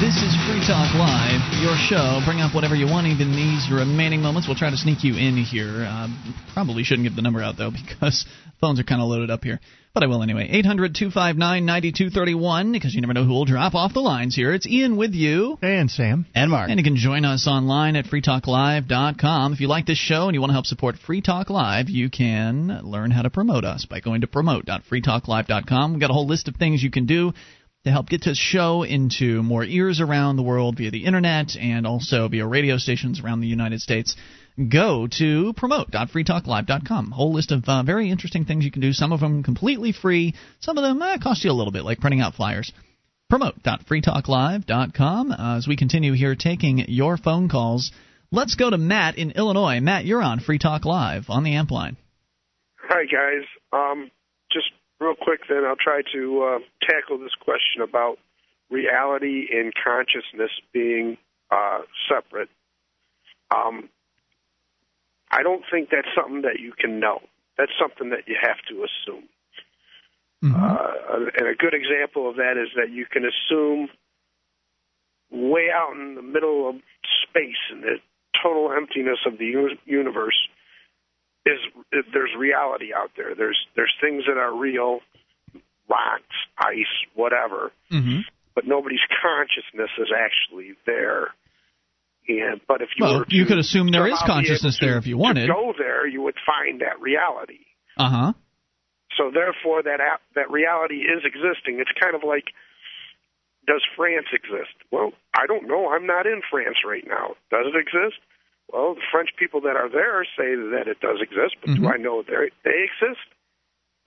This is Free Talk Live, your show. Bring up whatever you want, even these remaining moments. We'll try to sneak you in here. Uh, probably shouldn't give the number out, though, because phones are kind of loaded up here. But I will anyway. 800 259 9231, because you never know who will drop off the lines here. It's Ian with you. And Sam. and Mark. And you can join us online at freetalklive.com. If you like this show and you want to help support Free Talk Live, you can learn how to promote us by going to promote.freetalklive.com. We've got a whole list of things you can do to help get this show into more ears around the world via the internet and also via radio stations around the United States. Go to promote.freetalklive.com. Whole list of uh, very interesting things you can do. Some of them completely free. Some of them uh, cost you a little bit, like printing out flyers promote.freetalklive.com. Uh, as we continue here taking your phone calls, let's go to Matt in Illinois. Matt, you're on Free Talk Live on the amp line. Hi, guys. Um, real quick, then I'll try to uh, tackle this question about reality and consciousness being uh, separate. Um, I don't think that's something that you can know. That's something that you have to assume. Uh, and a good example of that is that you can assume way out in the middle of space in the total emptiness of the universe is there's reality out there. There's there's things that are real, rocks, ice, whatever, Mm-hmm. but nobody's consciousness is actually there. And but if you Well, were to you could assume there is consciousness to- there if you wanted. to go there, you would find that reality. Uh huh. So therefore, that that reality is existing. It's kind of like, does France exist? Well, I don't know. I'm not in France right now. Does it exist? Well, the French people that are there say that it does exist, but Mhm. do I know they they exist?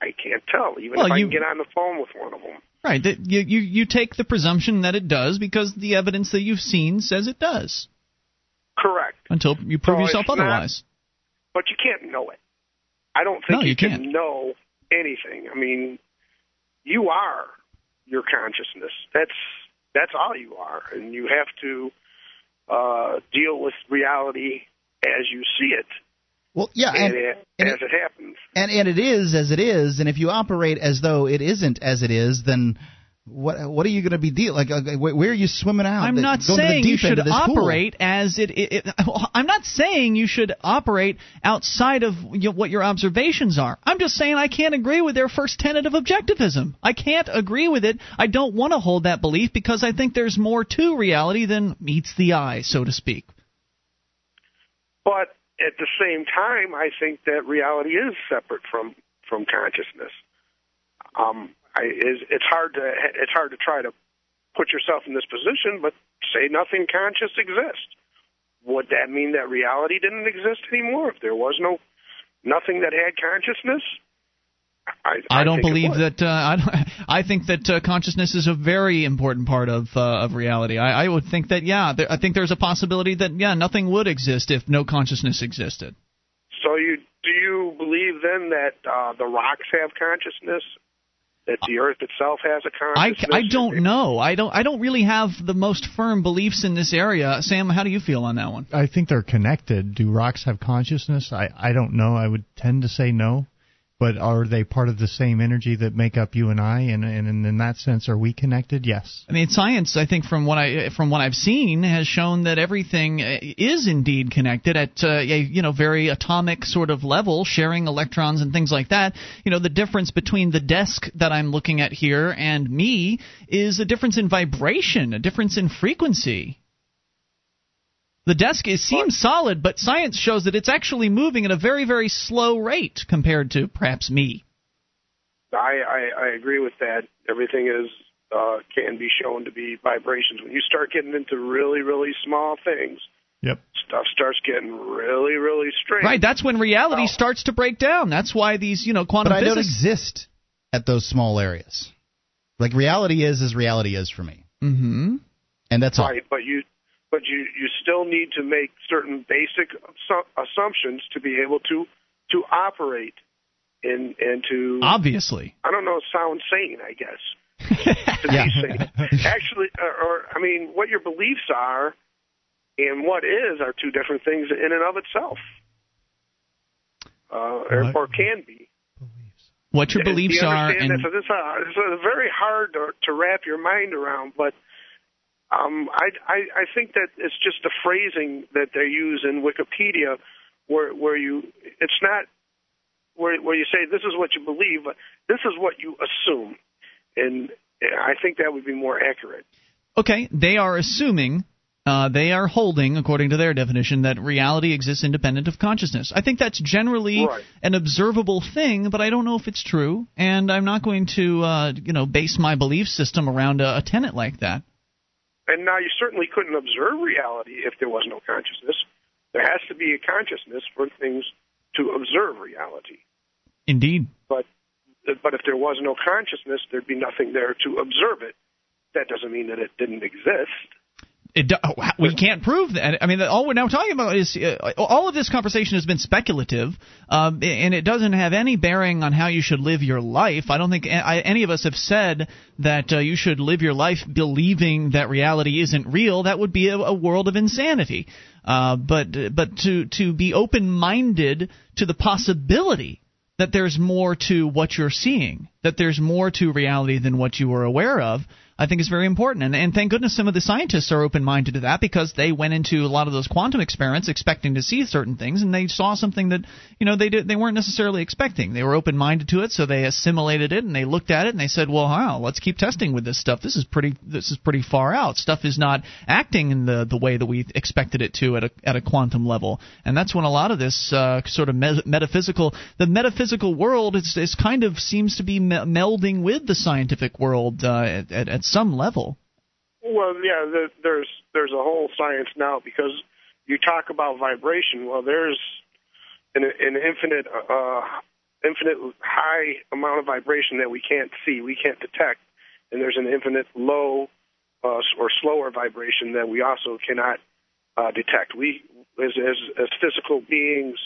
I can't tell, even Well, if I you- can get on the phone with one of them. Right. You, you you take the presumption that it does because the evidence that you've seen says it does. Correct. Until you prove So yourself it's not- otherwise. But you can't know it. I don't think No, you can can't. know anything. I mean, you are your consciousness. That's that's all you are, and you have to uh, deal with reality as you see it, Well, yeah, and, and, it, and as it happens. and and it is as it is, and if you operate as though it isn't as it is, then what what are you going to be deal like? Where are you swimming out? I'm not going to the saying you should of this pool? operate as it, it, it. I'm not saying you should operate outside of you know, what your observations are. I'm just saying I can't agree with their first tenet of objectivism. I can't agree with it. I don't want to hold that belief because I think there's more to reality than meets the eye, so to speak. But at the same time, I think that reality is separate from from consciousness. Um, I, is, it's hard to it's hard to try to put yourself in this position, but say nothing conscious exists. Would that mean that reality didn't exist anymore? If there was no nothing that had consciousness, I, I don't believe that. Uh, I, don't, I think that uh, consciousness is a very important part of uh, of reality. I, I would think that yeah, there, I think there's a possibility that yeah, nothing would exist if no consciousness existed. So you do you believe then that uh, the rocks have consciousness? That the Earth itself has a consciousness? I don't know. I don't I don't really have the most firm beliefs in this area. Sam, how do you feel on that one? I think they're connected. Do rocks have consciousness? I, I don't know. I would tend to say no. But are they part of the same energy that make up you and I? And, and in that sense, are we connected? Yes. I mean, science, I think, from what I from what I've seen, has shown that everything uh, is indeed connected at uh, a you know very atomic sort of level, sharing electrons and things like that. You know, the difference between the desk that I'm looking at here and me is a difference in vibration, a difference in frequency. The desk is, seems solid, but science shows that it's actually moving at a very, very slow rate compared to perhaps me. I, I, I agree with that. Everything is uh, can be shown to be vibrations. When you start getting into really, really small things, Yep. stuff starts getting really, really strange. Right, that's when reality starts to break down. That's why these, you know, quantum But I don't physics. exist at those small areas. Like reality is as reality is for me, mm-hmm. and that's all. right, but you but you you still need to make certain basic assumptions to be able to to operate and and to Obviously. I don't know sound sane I guess. To Yeah. be sane. Actually or, or I mean what your beliefs are and what is are two different things in and of itself. Uh, or, or can be. What your beliefs are, and this, uh, this is very hard to, to wrap your mind around, but um, I, I, I think that it's just the phrasing that they use in Wikipedia, where where you it's not where where you say this is what you believe, but this is what you assume, and I think that would be more accurate. okay, they are assuming, uh, they are holding, according to their definition, that reality exists independent of consciousness. I think that's generally Right. an observable thing, but I don't know if it's true, and I'm not going to, uh, you know, base my belief system around a, a tenet like that. And now you certainly couldn't observe reality if there was no consciousness. There has to be a consciousness for things to observe reality. Indeed. But but if there was no consciousness, there'd be nothing there to observe it. That doesn't mean that it didn't exist. It, oh, we can't prove that. I mean, all we're now talking about is uh, all of this conversation has been speculative, um, and it doesn't have any bearing on how you should live your life. I don't think any of us have said that uh, you should live your life believing that reality isn't real. That would be a, a world of insanity. Uh, but but to to be open minded to the possibility that there's more to what you're seeing that there's more to reality than what you were aware of, I think is very important. And, and thank goodness some of the scientists are open minded to that because they went into a lot of those quantum experiments expecting to see certain things, and they saw something that you know they did, they weren't necessarily expecting. They were open minded to it, so they assimilated it and they looked at it and they said, well, wow, let's keep testing with this stuff. This is pretty this is pretty far out. Stuff is not acting in the the way that we expected it to at a at a quantum level, and that's when a lot of this uh, sort of me- metaphysical the metaphysical world is, is kind of seems to be me- melding with the scientific world uh, at, at, some level. Well, yeah, the, there's there's a whole science now because you talk about vibration. Well, there's an, an infinite uh, infinite high amount of vibration that we can't see, we can't detect, and there's an infinite low uh, or slower vibration that we also cannot uh, detect. We, as, as, as physical beings,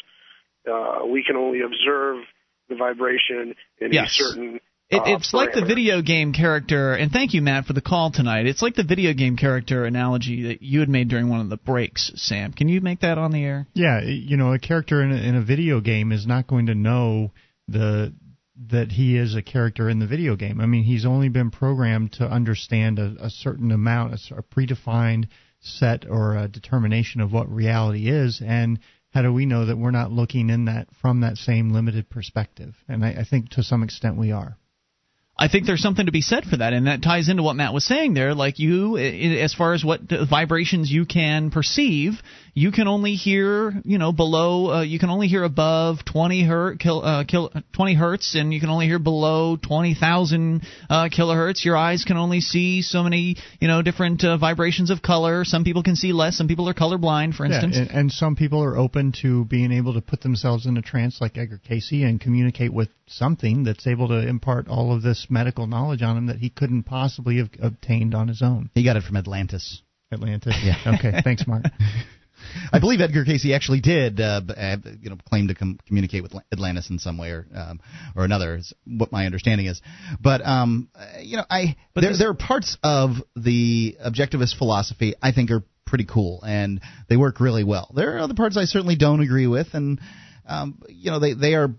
uh, we can only observe the vibration in Yes. a certain. It, uh, it's like the video game character, and thank you, Matt, for the call tonight. It's like the video game character analogy that you had made during one of the breaks, Sam. Can you make that on the air? Yeah, you know, a character in a, in a video game is not going to know the that he is a character in the video game. I mean, he's only been programmed to understand a, a certain amount, a predefined set or a determination of what reality is, and how do we know that we're not looking in that from that same limited perspective? And I, I think to some extent we are. I think there's something to be said for that, and that ties into what Matt was saying there. Like you, as far as what vibrations you can perceive, you can only hear, you know, below. Uh, you can only hear above 20 hertz, kil, uh, kil, 20 hertz, and you can only hear below 20,000 uh, kilohertz. Your eyes can only see so many, you know, different uh, vibrations of color. Some people can see less. Some people are colorblind, for instance. Yeah, and, and some people are open to being able to put themselves in a trance like Edgar Cayce and communicate with something that's able to impart all of this medical knowledge on him that he couldn't possibly have obtained on his own. He got it from Atlantis. Atlantis. Yeah. Okay. Thanks, Mark. I believe Edgar Cayce actually did, uh, uh, you know, claim to com- communicate with Atlantis in some way or um, or another. Is what my understanding is. But um, uh, you know, I But there there are parts of the objectivist philosophy I think are pretty cool and they work really well. There are other parts I certainly don't agree with and. Um, you know they they are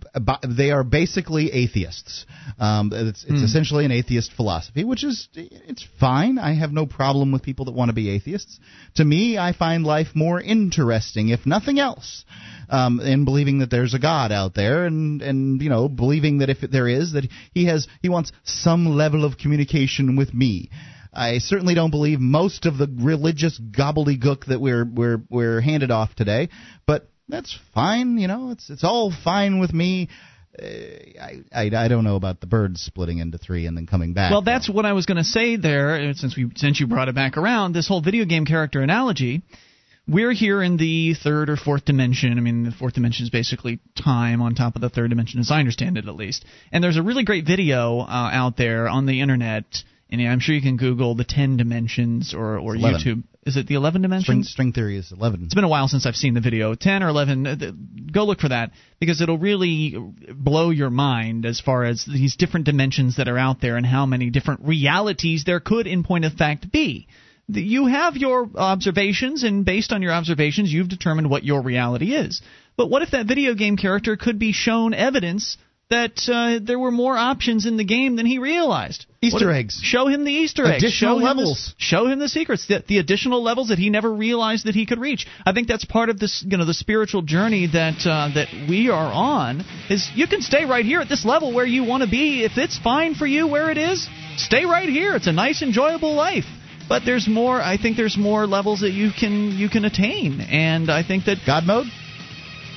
they are basically atheists. Um, it's it's Hmm. essentially an atheist philosophy, which is it's fine. I have no problem with people that want to be atheists. To me, I find life more interesting, if nothing else, um, in believing that there's a God out there, and and you know believing that if there is, that he has he wants some level of communication with me. I certainly don't believe most of the religious gobbledygook that we're we're we're handed off today, but that's fine. You know, it's it's all fine with me. Uh, I, I I don't know about the birds splitting into three and then coming back. Well, that's what I was going to say there. uh, Since we since you brought it back around, this whole video game character analogy. We're here in the third or fourth dimension. I mean, the fourth dimension is basically time on top of the third dimension, as I understand it, at least. And there's a really great video uh, out there on the internet, and I'm sure you can Google the ten dimensions or or 11. YouTube. Is it the eleven string, dimensions? string theory is eleven. It's been a while since I've seen the video. 10 or 11, uh, go look for that because it'll really blow your mind as far as these different dimensions that are out there and how many different realities there could, in point of fact, be. You have your observations, and based on your observations, you've determined what your reality is. But what if that video game character could be shown evidence that uh, there were more options in the game than he realized? Easter What eggs. Show him the Easter eggs. Additional show him the- levels. show him the secrets, the, the additional levels that he never realized that he could reach. I think that's part of this, you know, the spiritual journey that uh, that we are on. Is you can stay right here at this level where you want to be. If it's fine for you where it is, stay right here. It's a nice, enjoyable life. But there's more. I think there's more levels that you can you can attain, and I think that God mode.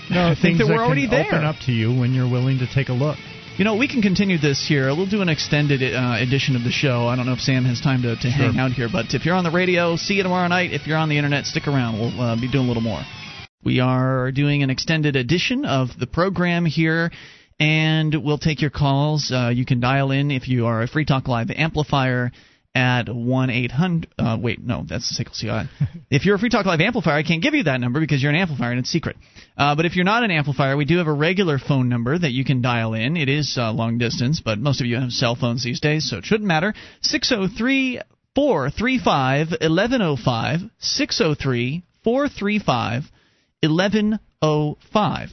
No, I think things that we're can already there. open up to you when you're willing to take a look. You know, we can continue this here. We'll do an extended uh, edition of the show. I don't know if Sam has time to, to hang out here, but if you're on the radio, see you tomorrow night. If you're on the internet, stick around. We'll uh, be doing a little more. We are doing an extended edition of the program here, and we'll take your calls. Uh, you can dial in if you are a Free Talk Live amplifier at 1 800. Uh, wait, no, that's the Sickle CI. if you're a Free Talk Live amplifier, I can't give you that number because you're an amplifier and it's secret. Uh, but if you're not an amplifier, we do have a regular phone number that you can dial in. It is uh, long distance, but most of you have cell phones these days, so it shouldn't matter. 603 435 1105. 603 435 1105.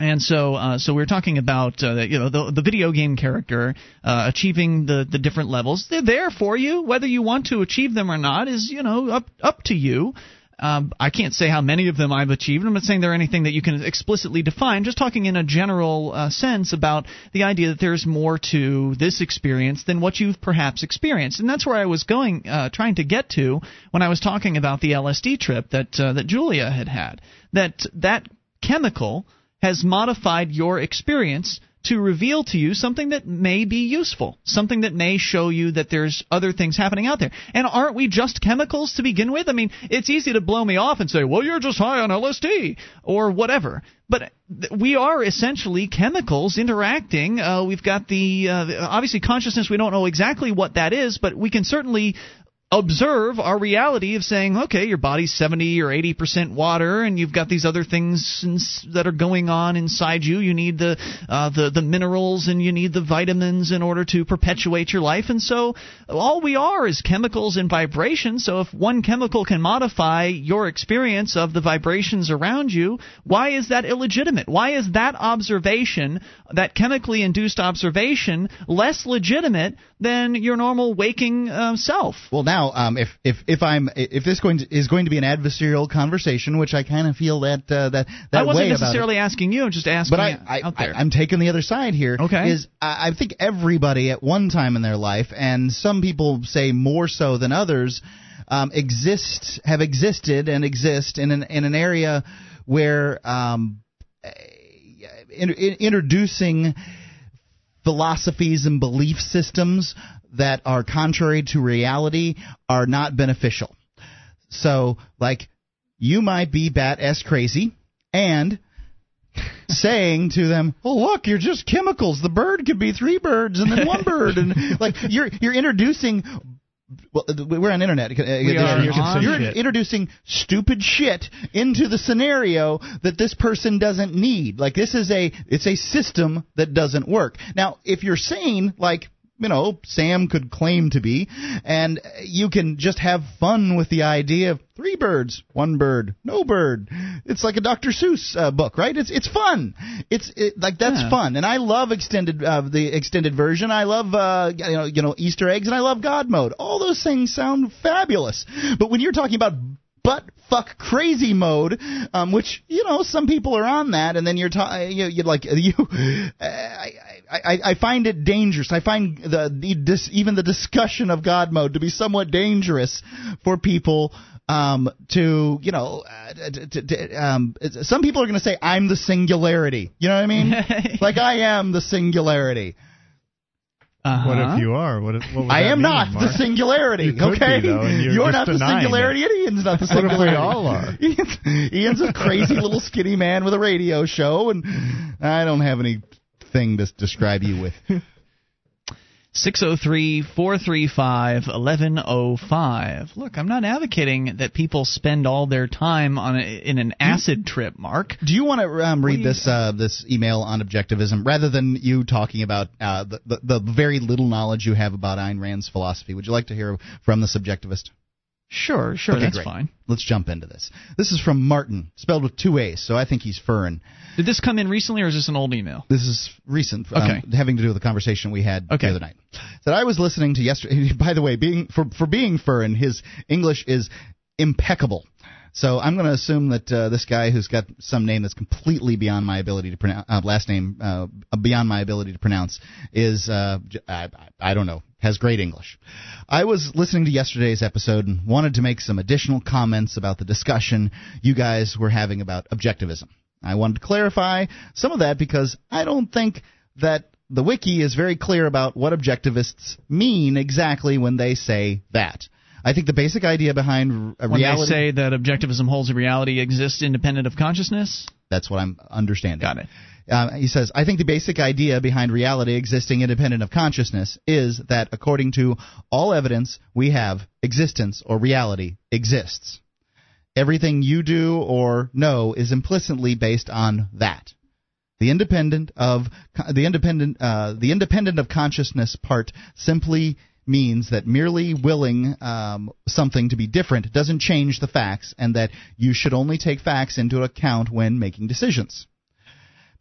And so, uh, so we're talking about uh, you know the the video game character uh, achieving the the different levels. They're there for you, whether you want to achieve them or not is you know up up to you. Um, I can't say how many of them I've achieved. I'm not saying they're anything that you can explicitly define. Just talking in a general uh, sense about the idea that there's more to this experience than what you've perhaps experienced, and that's where I was going, uh, trying to get to when I was talking about the LSD trip that uh, that Julia had had. That that chemical has modified your experience to reveal to you something that may be useful, something that may show you that there's other things happening out there. And aren't we just chemicals to begin with? I mean, it's easy to blow me off and say, well, you're just high on LSD or whatever. But we are essentially chemicals interacting. Uh, we've got the uh, obviously consciousness. We don't know exactly what that is, but we can certainly observe our reality of saying, okay, your body's 70 or 80 percent water, and you've got these other things that are going on inside you. You need the uh, the the minerals and you need the vitamins in order to perpetuate your life. And so, all we are is chemicals and vibrations. So, if one chemical can modify your experience of the vibrations around you, why is that illegitimate? Why is that observation, that chemically induced observation, less legitimate than your normal waking uh, self? Well, now um, if if if I'm if this going to, is going to be an adversarial conversation, which I kind of feel that uh, that that I wasn't necessarily asking you, just asking but I, I, out there. I am taking the other side here. Okay. Is I, I think everybody at one time in their life, and some people say more so than others, um, exist have existed and exist in an in an area where um, in, in, introducing philosophies and belief systems that are contrary to reality are not beneficial. So, like, you might be bat s crazy, and saying to them, "Oh, look, you're just chemicals. The bird could be three birds and then one bird, and like you're you're introducing." Well, uh, we're on internet. Uh, we are you're, on you're introducing stupid shit into the scenario that this person doesn't need. Like this is a it's a system that doesn't work. Now, if you're sane, like you know, Sam could claim to be, and you can just have fun with the idea of three birds, one bird, no bird. It's like a Dr. Seuss uh, book, right? It's it's fun. It's it, like that's Yeah. fun, and I love extended uh, the extended version. I love uh, you know you know Easter eggs, and I love God mode. All those things sound fabulous, but when you're talking about butt fuck crazy mode, um, which you know some people are on that, and then you're ta- you, you like you. I, I, I find it dangerous. I find the, the dis, even the discussion of God mode to be somewhat dangerous for people um, to you know. Uh, to, to, to, um, some people are going to say I'm the singularity. You know what I mean? like I am the singularity. Uh-huh. What if you are? What, if, what I am mean, not the singularity. You could okay, be, though, and you're just not the singularity, it. and Ian's not the What if we singularity. all are? Ian's, Ian's a crazy little skinny man with a radio show, and I don't have anything to describe you with. 603 435 1105. Look, I'm not advocating that people spend all their time on a, in an acid trip, Mark. Do you want to um, read this uh, this email on objectivism rather than you talking about uh, the, the the very little knowledge you have about Ayn Rand's philosophy? Would you like to hear from the subjectivist? Sure, sure, Okay, that's great. fine. Let's jump into this. This is from Maarten, spelled with two A's, so I think he's furrin. Did this come in recently or is this an old email? This is recent, um, Okay. having to do with the conversation we had Okay. the other night. That I was listening to yesterday. By the way, being for for being furrin, his English is impeccable. So I'm going to assume that uh, this guy who's got some name that's completely beyond my ability to pronounce, uh, last name uh, beyond my ability to pronounce, is uh, I- I don't know, has great English. I was listening to yesterday's episode and wanted to make some additional comments about the discussion you guys were having about objectivism. I wanted to clarify some of that because I don't think that the wiki is very clear about what objectivists mean exactly when they say that. I think the basic idea behind When reality they say that objectivism holds a reality exists independent of consciousness? That's what I'm understanding. Got it. Uh, he says, I think the basic idea behind reality existing independent of consciousness is that, according to all evidence we have, existence or reality exists. Everything you do or know is implicitly based on that. The independent of the independent uh, the independent of consciousness part simply means that merely willing um, something to be different doesn't change the facts, and that you should only take facts into account when making decisions.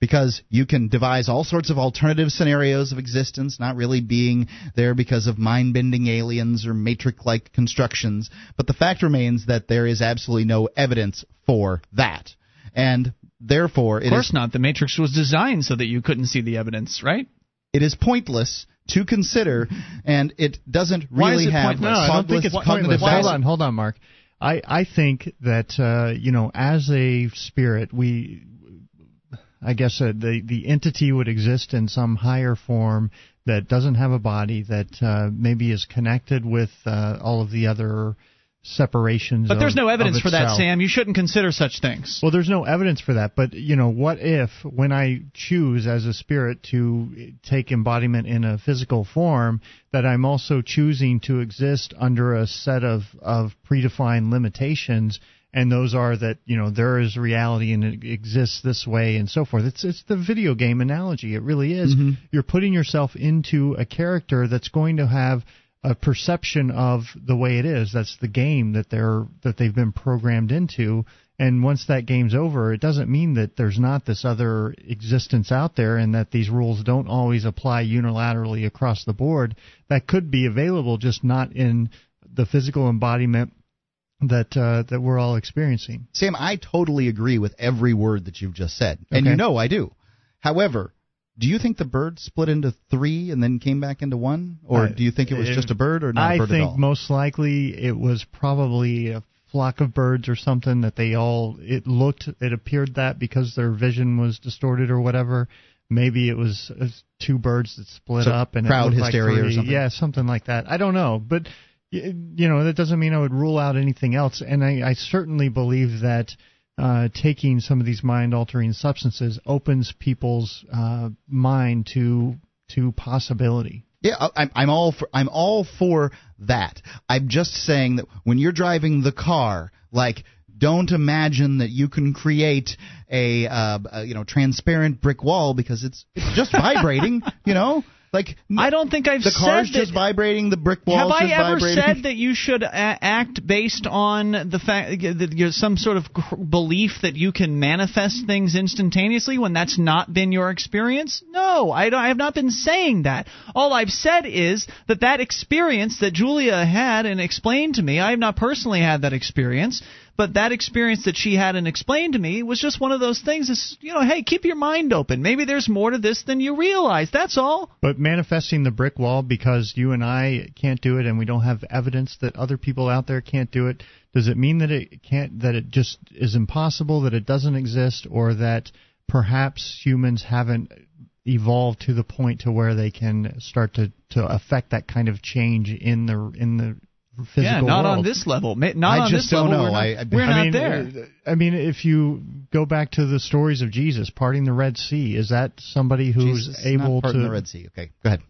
Because you can devise all sorts of alternative scenarios of existence, not really being there because of mind bending aliens or matrix like constructions. But the fact remains that there is absolutely no evidence for that. And therefore, Of course is, not. The Matrix was designed so that you couldn't see the evidence, right? it is pointless to consider, and it doesn't Why is really it have pointless? No, I don't think it's pointless. Hold on, hold on, Mark. I I think that uh, you know, as a spirit, we, I guess uh, the the entity would exist in some higher form that doesn't have a body that uh, maybe is connected with uh, all of the other separations. But there's of- no evidence for that. Sam. You shouldn't consider such things. Well, there's no evidence for that, but you know, what if when I choose as a spirit to take embodiment in a physical form, that I'm also choosing to exist under a set of of predefined limitations, and those are that you know there is reality and it exists this way and so forth. It's it's the video game analogy. It really is. Mm-hmm. You're putting yourself into a character that's going to have a perception of the way it is. That's the game that they're that they've been programmed into. And once that game's over, it doesn't mean that there's not this other existence out there and that these rules don't always apply unilaterally across the board. That could be available, just not in the physical embodiment that uh, that we're all experiencing. Sam, I totally agree with every word that you've just said, and Okay. you know I do. However, do you think the bird split into three and then came back into one, or Uh, do you think it was it- just a bird or not I a bird think at all? most likely it was probably a flock of birds or something that they all it looked it appeared that because their vision was distorted or whatever. Maybe it was uh, two birds that split So up and crowd hysteria like or something? Yeah, something like that. I don't know, but you know that doesn't mean I would rule out anything else. And I, I certainly believe that uh, taking some of these mind altering substances opens people's uh, mind to to possibility. Yeah, I'm, I'm all for I'm all for that. I'm just saying that when you're driving the car, like don't imagine that you can create a, uh, a you know transparent brick wall because it's it's just vibrating. You know, like I don't think I've said the car's said that- just vibrating, the brick wall Have I just ever vibrating. said that you should a- act based on the fact that you're some sort of belief that you can manifest things instantaneously when that's not been your experience? No, I, don't, I have not been saying that. All I've said is that that experience that Julia had and explained to me, I have not personally had that experience. But that experience that she had and explained to me was just one of those things. Is you know, hey, keep your mind open. Maybe there's more to this than you realize. That's all. But manifesting the brick wall because you and I can't do it and we don't have evidence that other people out there can't do it, does it mean that it can't that it just is impossible, that it doesn't exist or that perhaps humans haven't evolved to the point to where they can start to to affect that kind of change in the in the physical yeah, not world? on this level. Not I on just this don't level. know. We're not, I- I- we're not mean, there. I mean, if you go back to the stories of Jesus parting the Red Sea, is that somebody who's Jesus able to in the Red Sea. Okay, go ahead.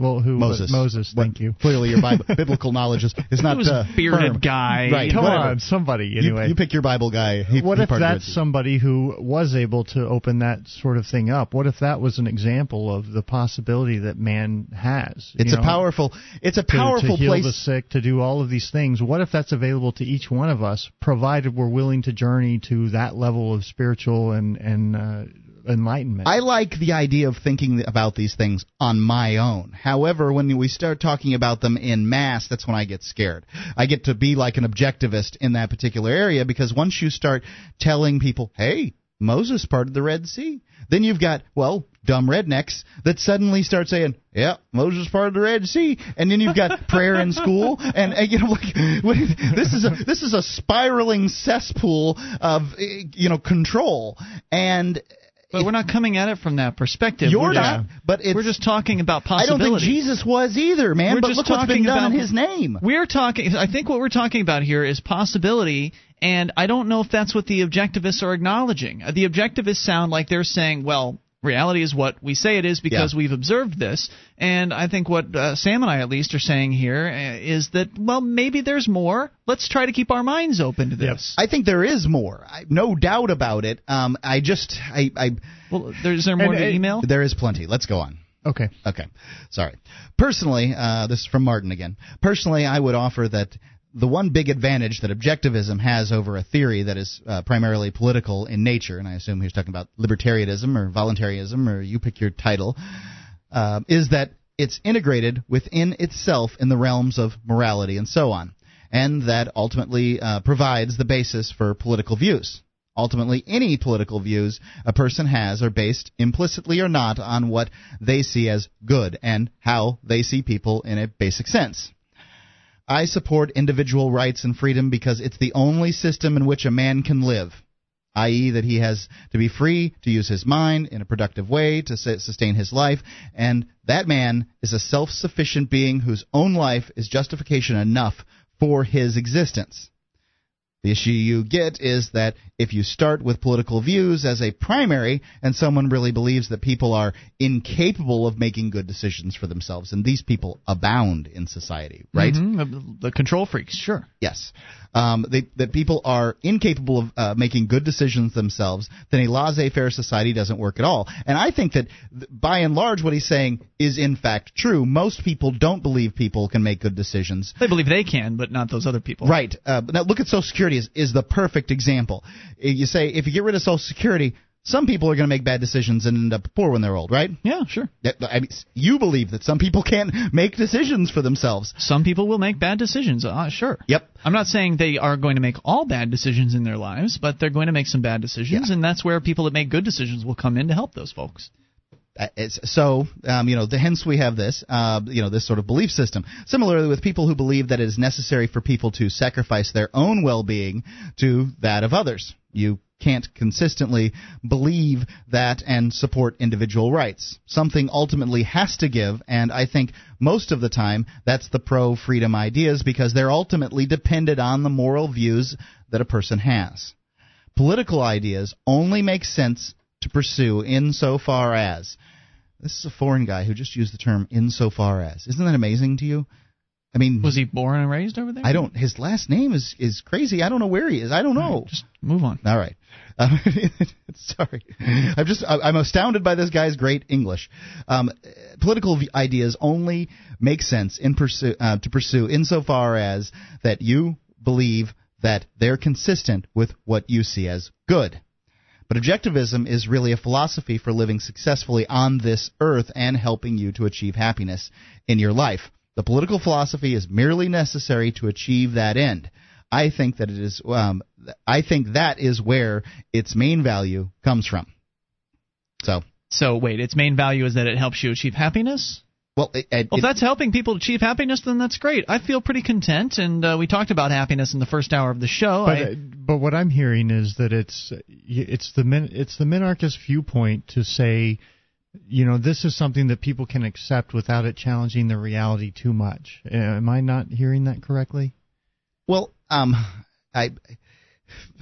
Well, who Moses. Moses, What- thank you. Clearly, your Bible, biblical knowledge is, is not He was a uh, bearded firm. guy. Right? Come whatever. on, somebody You- anyway. You, pick your Bible guy. He, what he if parted the Red that's somebody who was able to open that sort of thing up? What if that was an example of the possibility that man has? It's you a powerful. It's a to, powerful to heal place. the sick, to do all of these things. What if that's available to each one of us, provided we're willing to journey to that level of spiritual and and uh, enlightenment? I like the idea of thinking about these things on my own. However, when we start talking about them in mass, that's when I get scared. I get to be like an objectivist in that particular area because once you start telling people, hey, Moses parted the Red Sea, then you've got, well, dumb rednecks that suddenly start saying, yeah, Moses parted the Red Sea, and then you've got prayer in school, and, and you know, like what- this is a this is a spiraling cesspool of eh, you know control, and But we're not coming at it from that perspective. You're we're not, Just, but it's, we're just talking about possibility. I don't think Jesus was either, man. We're but just look what's talking been done about in His name. We're talking. I think what we're talking about here is possibility, and I don't know if that's what the objectivists are acknowledging. The objectivists sound like they're saying, "Well, reality is what we say it is because Yeah. we've observed this." And I think what uh, Sam and I, at least, are saying here uh, that, well, maybe there's more. Let's try to keep our minds open to this. I think there is more, I, no doubt about it. Um, I just, I, I, Well, there- is there more And, to uh, email? there is plenty. Let's go on. okay. Okay, sorry. Personally, uh, this is from Maarten again. Personally, I would offer that the one big advantage that objectivism has over a theory that is uh, primarily political in nature, and I assume he's talking about libertarianism or voluntarism or you pick your title, uh, is that it's integrated within itself in the realms of morality and so on, and that ultimately uh, provides the basis for political views. Ultimately, any political views a person has are based implicitly or not on what they see as good and how they see people in a basic sense. I support individual rights and freedom because it's the only system in which a man can live, i.e., that he has to be free to use his mind in a productive way to sustain his life, and that man is a self sufficient being whose own life is justification enough for his existence. The issue you get is that if you start with political views as a primary and someone really believes that people are incapable of making good decisions for themselves, and these people abound in society, right? Mm-hmm. The control freaks, sure. Yes. Um, they, that people are incapable of uh, making good decisions themselves, then a laissez faire society doesn't work at all. And I think that by and large, what he's saying is in fact true. Most people don't believe people can make good decisions. They believe they can, but not those other people. Right. Uh, now look at Social Security is, is the perfect example. You say if you get rid of Social Security, some people are going to make bad decisions and end up poor when they're old, right? Yeah, sure. I mean, you believe that some people can't make decisions for themselves. Some people will make bad decisions. Uh, sure. Yep. I'm not saying they are going to make all bad decisions in their lives, but they're going to make some bad decisions, Yeah. and that's where people that make good decisions will come in to help those folks. Uh, so, um, you know, the, hence we have this, uh, you know, this sort of belief system. Similarly, with people who believe that it is necessary for people to sacrifice their own well-being to that of others. You can't consistently believe that and support individual rights. Something ultimately has to give, and I think most of the time that's the pro-freedom ideas because they're ultimately dependent on the moral views that a person has. Political ideas only make sense to pursue insofar as this is a foreign guy who just used the term insofar as. Isn't that amazing to you? I mean, Was he born and raised over there? I don't. His last name is is crazy. I don't know where he is. I don't know. Just move on. All right. Um, sorry, I'm just I'm astounded by this guy's great English. Um, political ideas only make sense in pursue uh, to pursue insofar as that you believe that they're consistent with what you see as good. But objectivism is really a philosophy for living successfully on this earth and helping you to achieve happiness in your life. The political philosophy is merely necessary to achieve that end. I think that it is. Um, I think that is where its main value comes from. So, So wait, its main value is that it helps you achieve happiness. Well, it, it, Well, if that's helping people achieve happiness, then that's great. I feel pretty content, and uh, we talked about happiness in the first hour of the show. But, I, uh, but what I'm hearing is that it's it's the min, it's the minarchist viewpoint to say, you know, this is something that people can accept without it challenging the reality too much. Uh, Am I not hearing that correctly? Well, um, I,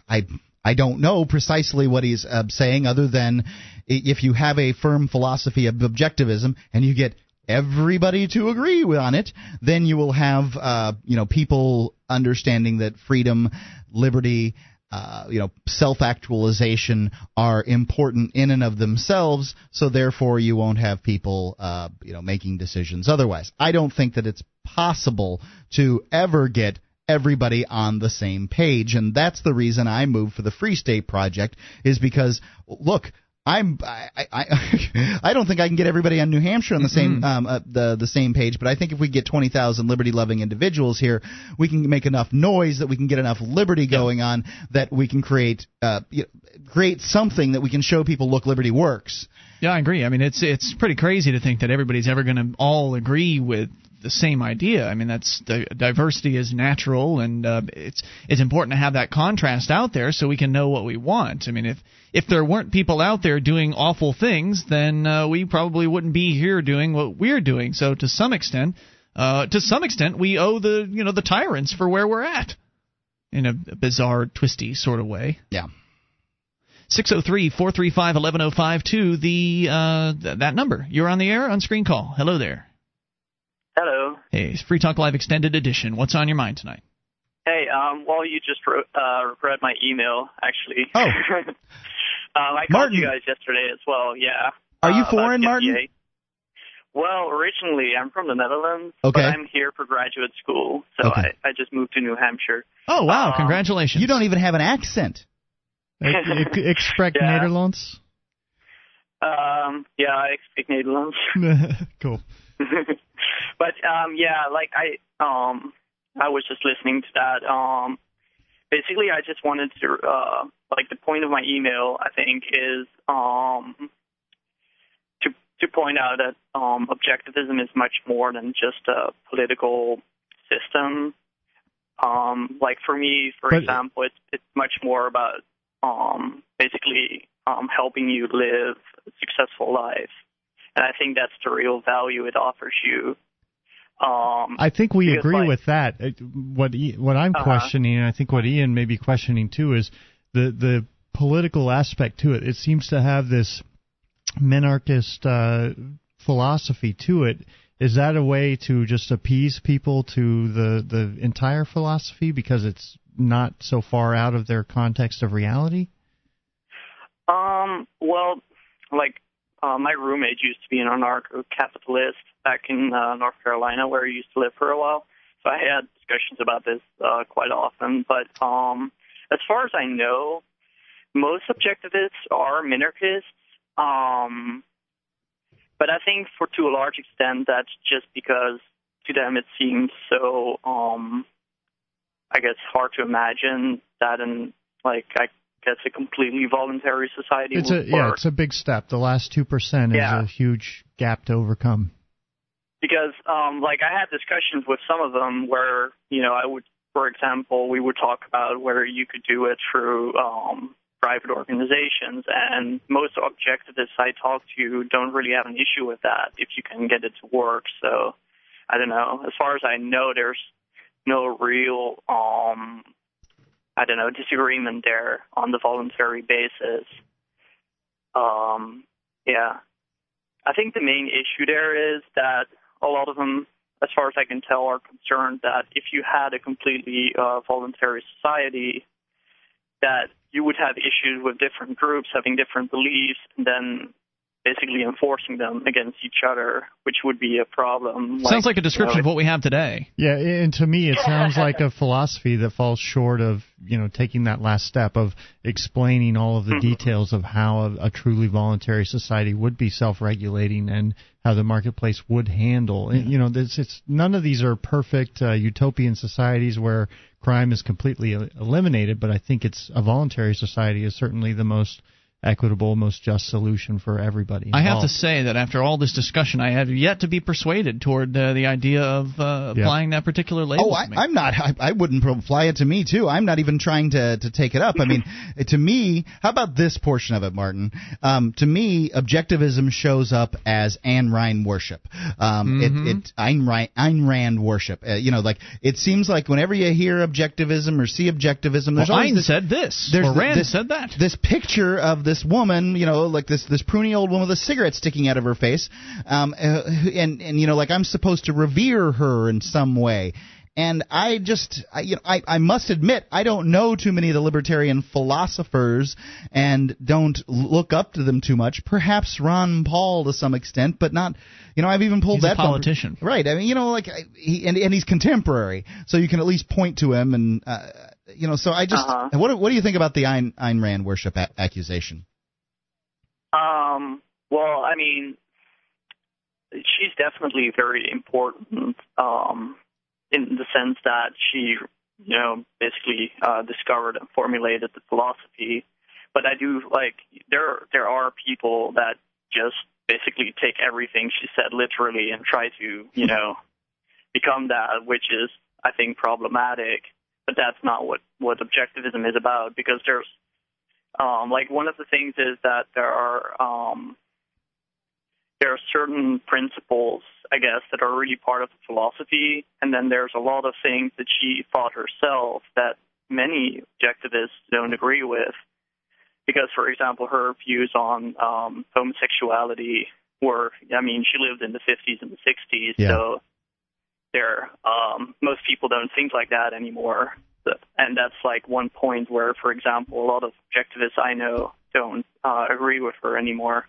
I, I don't know precisely what he's uh, saying, other than if you have a firm philosophy of objectivism and you get everybody to agree on it, then you will have, uh, you know, people understanding that freedom, liberty. Uh, you know, self-actualization are important in and of themselves, so therefore you won't have people, uh, you know, making decisions otherwise. I don't think that it's possible to ever get everybody on the same page and that's the reason I moved for the Free State project is because look I'm I, I I don't think I can get everybody on New Hampshire on the same um, uh, the the same page, but I think if we get twenty thousand liberty loving individuals here, we can make enough noise that we can get enough liberty going on that we can create uh, you know, create something that we can show people. Look, liberty works. yeah, I agree. I mean, it's it's pretty crazy to think that everybody's ever going to all agree with the same idea. I mean, that's the diversity is natural, and uh, it's it's important to have that contrast out there so we can know what we want. I mean, if if there weren't people out there doing awful things, then uh, we probably wouldn't be here doing what we're doing. So to some extent, uh, to some extent, we owe the you know the tyrants for where we're at in a bizarre, twisty sort of way. Yeah. 603-435-1105 to the uh, th- that number. You're on the air on screen call. Hello there. Hello. Hey, it's Free Talk Live Extended Edition. What's on your mind tonight? Hey, um, well, you just wrote, uh, read my email, actually. Oh. um, I called Maarten. you guys yesterday as well, yeah. Are you Uh, foreign, Maarten? Well, originally I'm from the Netherlands, Okay. but I'm here for graduate school, so Okay. I, I just moved to New Hampshire. Oh wow! Um, Congratulations. You don't even have an accent. Ik, ik, ik spreek Ja. Nederlands. Um, yeah, I speak Netherlands. cool. but um, yeah, like I um, I was just listening to that. Um, basically, I just wanted to uh, like the point of my email. I think is um, to to point out that um, objectivism is much more than just a political system. Um, like for me, for But- example, it's it's much more about um, basically um, helping you live a successful life, and I think that's the real value it offers you. Um, I think we agree like- with that. Uh, What what I'm Uh-huh. questioning, and I think what Ian may be questioning too, is the the political aspect to it. It seems to have this minarchist uh, philosophy to it. Is that a way to just appease people to the the entire philosophy because it's not so far out of their context of reality? Um, well, like uh, my roommate used to be an anarcho-capitalist back in uh, North Carolina, where he used to live for a while. So I had discussions about this uh, quite often. But um, as far as I know, most objectivists are minarchists. Um, but I think, for to a large extent, that's just because to them it seems so, um, I guess, hard to imagine that in like I guess a completely voluntary society It's a yeah, it's a big step. The last two percent Yeah. is a huge gap to overcome. because um like I had discussions with some of them where you know I would for example we would talk about whether you could do it through um private organizations and most objectivists I talk to don't really have an issue with that if you can get it to work. So I don't know. As far as I know there's no real um I don't know disagreement there on the voluntary basis. Um yeah. I think the main issue there is that a lot of them, as far as I can tell, are concerned that if you had a completely uh, voluntary society, that you would have issues with different groups having different beliefs and then basically enforcing them against each other, which would be a problem. Sounds like a description you of what we have today. Yeah, and to me, it sounds like a philosophy that falls short of you know taking that last step of explaining all of the details of how a, a truly voluntary society would be self-regulating and how the marketplace would handle. And, You know, this, it's none of these are perfect uh, utopian societies where crime is completely eliminated, but I think it's a voluntary society is certainly the most equitable, most just solution for everybody. I have to say that after all this discussion, I have yet to be persuaded toward uh, the idea of uh, Yeah. applying that particular label. Oh, I, to me. I'm not. I, I wouldn't apply it to me too. I'm not even trying to to take it up. I mean, to me, how about this portion of it, Maarten? Um, to me, objectivism shows up as Ayn Rand worship. Um, Mhm. It, it Ayn Rand, Ayn Rand worship. Uh, you know, like it seems like whenever you hear objectivism or see objectivism, there's Well, always Ayn this, said this, There's or the- Rand this, said that. This picture of this woman, you know, like this this pruny old woman with a cigarette sticking out of her face, um, uh, and and you know, like I'm supposed to revere her in some way. And I just, I, you know, I, I must admit, I don't know too many of the libertarian philosophers, and don't look up to them too much. Perhaps Ron Paul to some extent, but not. You know, I've even pulled He's that from- politician. right? I mean, you know, like he and, and he's contemporary, so you can at least point to him, and uh, you know, so I just, Uh-huh. what what do you think about the Ayn, Ayn Rand worship a- accusation? Um, well, I mean, she's definitely very important um, in the sense that she, you know, basically uh, discovered and formulated the philosophy. But I do like there there are people that just basically take everything she said literally and try to, you know, become that, which is I think problematic. But that's not what what objectivism is about because there's um, like one of the things is that there are um, there are certain principles, I guess, that are really part of the philosophy, and then there's a lot of things that she thought herself that many objectivists don't agree with. Because, for example, her views on um, homosexuality were, I mean, she lived in the 50s and the 60s, Yeah. so there, um, most people don't think like that anymore. And that's like one point where, for example, a lot of objectivists I know don't uh, agree with her anymore.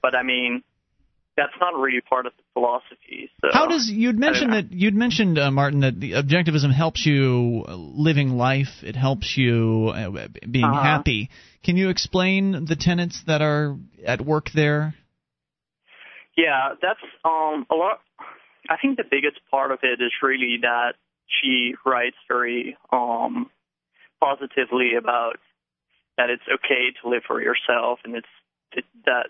But I mean, that's not really part of the philosophy. So How does you'd mentioned that you'd mentioned uh, Maarten that the objectivism helps you living life. It helps you uh, being Uh-huh. happy. Can you explain the tenets that are at work there? Yeah, that's um a lot. I think the biggest part of it is really that she writes very um positively about that it's okay to live for yourself and it's it, that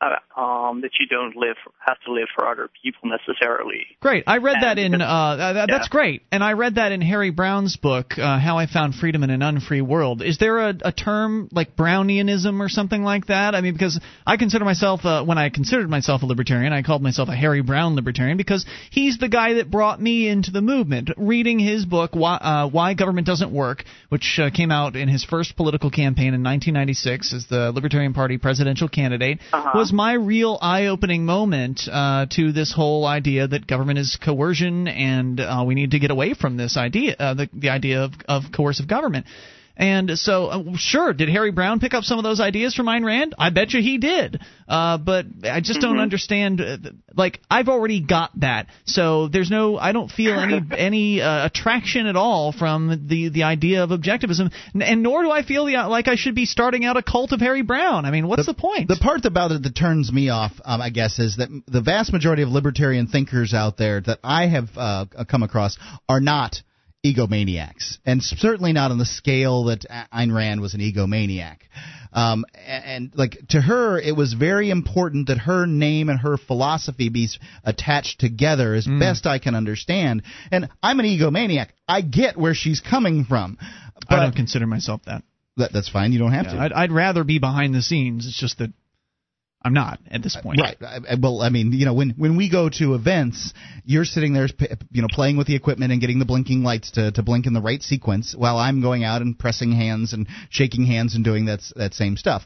uh, um that you don't live have to live for other people necessarily. Great. I read that in. Uh, uh, that- that's Yeah. great, and I read that in Harry Browne's book, uh, "How I Found Freedom in an Unfree World." Is there a, a term like Brownianism or something like that? I mean, because I consider myself, uh, when I considered myself a libertarian, I called myself a Harry Browne libertarian because he's the guy that brought me into the movement. Reading his book, "Why, uh, Why Government Doesn't Work," which uh, came out in his first political campaign in 1996 as the Libertarian Party presidential candidate, Uh-huh. Was my real eye-opening moment uh, to this whole idea that government is coercion and uh, we need to get away from this idea, uh, the, the idea of, of coercive government. And so, uh, sure, did Harry Browne pick up some of those ideas from Ayn Rand? I bet you he did. Uh, but I just don't Mhm. understand. Uh, like, I've already got that, so there's no. I don't feel any any uh, attraction at all from the the idea of objectivism, N- and nor do I feel the, like I should be starting out a cult of Harry Browne. I mean, what's the, point? The part about it that turns me off, um, I guess, is that the vast majority of libertarian thinkers out there that I have uh, come across are not egomaniacs, and certainly not on the scale that Ayn Rand was an egomaniac. Um, and, and like to her, it was very important that her name and her philosophy be attached together as best I can understand. And I'm an egomaniac. I get where she's coming from. But I don't consider myself that. that, that's fine. You don't have Yeah, to. I'd, I'd rather be behind the scenes. It's just that I'm not at this point. Right. Well, I mean, you know, when when we go to events, you're sitting there, you know, playing with the equipment and getting the blinking lights to, to blink in the right sequence, while I'm going out and pressing hands and shaking hands and doing that that same stuff.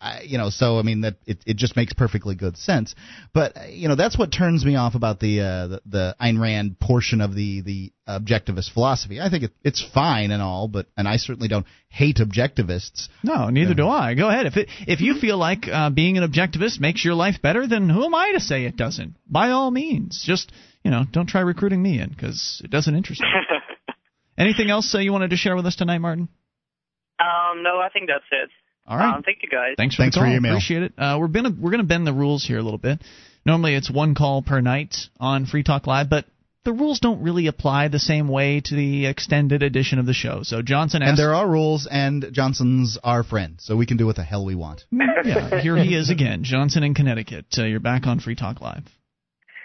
I, you know, so I mean that it, it just makes perfectly good sense. But uh, you know, that's what turns me off about the uh, the, the Ayn Rand portion of the the objectivist philosophy. I think it, it's fine and all, but and I certainly don't hate objectivists. No, neither do I. Go ahead. If it, if you feel like uh, being an objectivist makes your life better, then who am I to say it doesn't? By all means, just you know, don't try recruiting me in because it doesn't interest me. Anything else uh, you wanted to share with us tonight, Maarten? Um, no, I think that's it. All right. Um, thank you guys. Thanks for Thanks the for call. your email. Appreciate it. Uh, we're gonna we're gonna bend the rules here a little bit. Normally it's one call per night on Free Talk Live, but the rules don't really apply the same way to the extended edition of the show. So Johnson And there are rules, and Johnson's our friend, so we can do what the hell we want. yeah, here he is again, Johnson in Connecticut. Uh, you're back on Free Talk Live.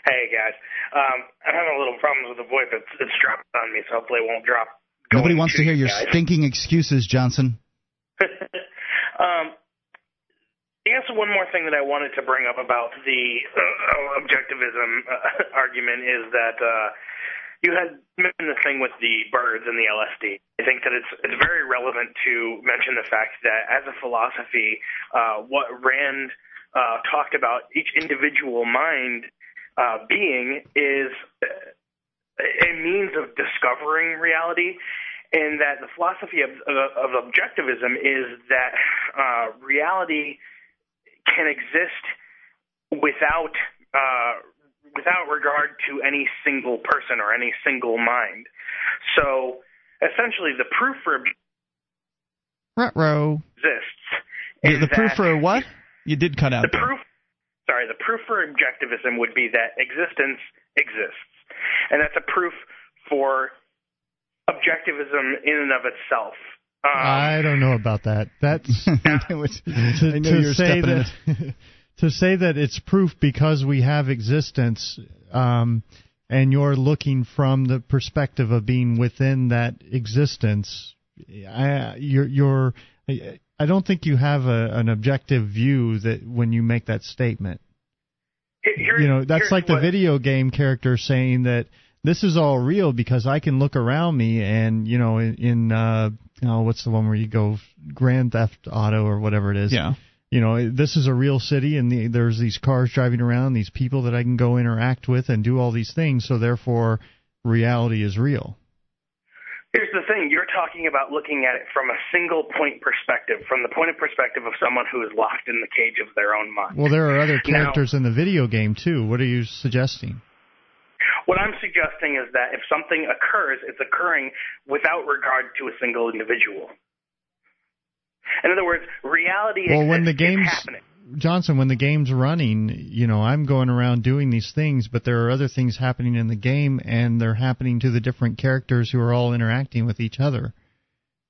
Hey guys, um, I'm having a little problems with the VoIP. It's, it's dropped on me, so hopefully it won't drop. Nobody wants to hear your guys. stinking excuses, Johnson. um, guess one more thing that I wanted to bring up about the uh, objectivism uh, argument is that uh, you had mentioned the thing with the birds and the LSD. I think that it's it's very relevant to mention the fact that as a philosophy, uh, what Rand uh, talked about each individual mind uh, being is uh, a means of discovering reality and that the philosophy of, of, of objectivism is that uh, reality can exist without uh, without regard to any single person or any single mind. So essentially, the proof for Ruh-roh. exists. The, is the proof for what? You did cut out. the there. proof sorry the proof for objectivism would be that existence exists and that's a proof for objectivism in and of itself um, I don't know about that. That's I know to, you're to say that to say that it's proof because we have existence, um, and you're looking from the perspective of being within that existence. I, you're, you're I, I don't think you have a, an objective view that when you make that statement. Here's- you know, that's like the what- video game character saying that this is all real because I can look around me and you know in, in uh oh what's the one where you go Grand Theft Auto or whatever it is. Yeah. You know, this is a real city and the, there's these cars driving around, these people that I can go interact with and do all these things, so therefore reality is real. Here's the thing you're talking about looking at it from a single point perspective, from the point of perspective of someone who is locked in the cage of their own mind. Well, there are other Now- characters in the video game too. What are you suggesting? What I'm suggesting is that if something occurs, it's occurring without regard to a single individual. In other words, reality Well, when the exists, game's happening. Johnson, when the game's running, you know, I'm going around doing these things, but there are other things happening in the game, and they're happening to the different characters who are all interacting with each other.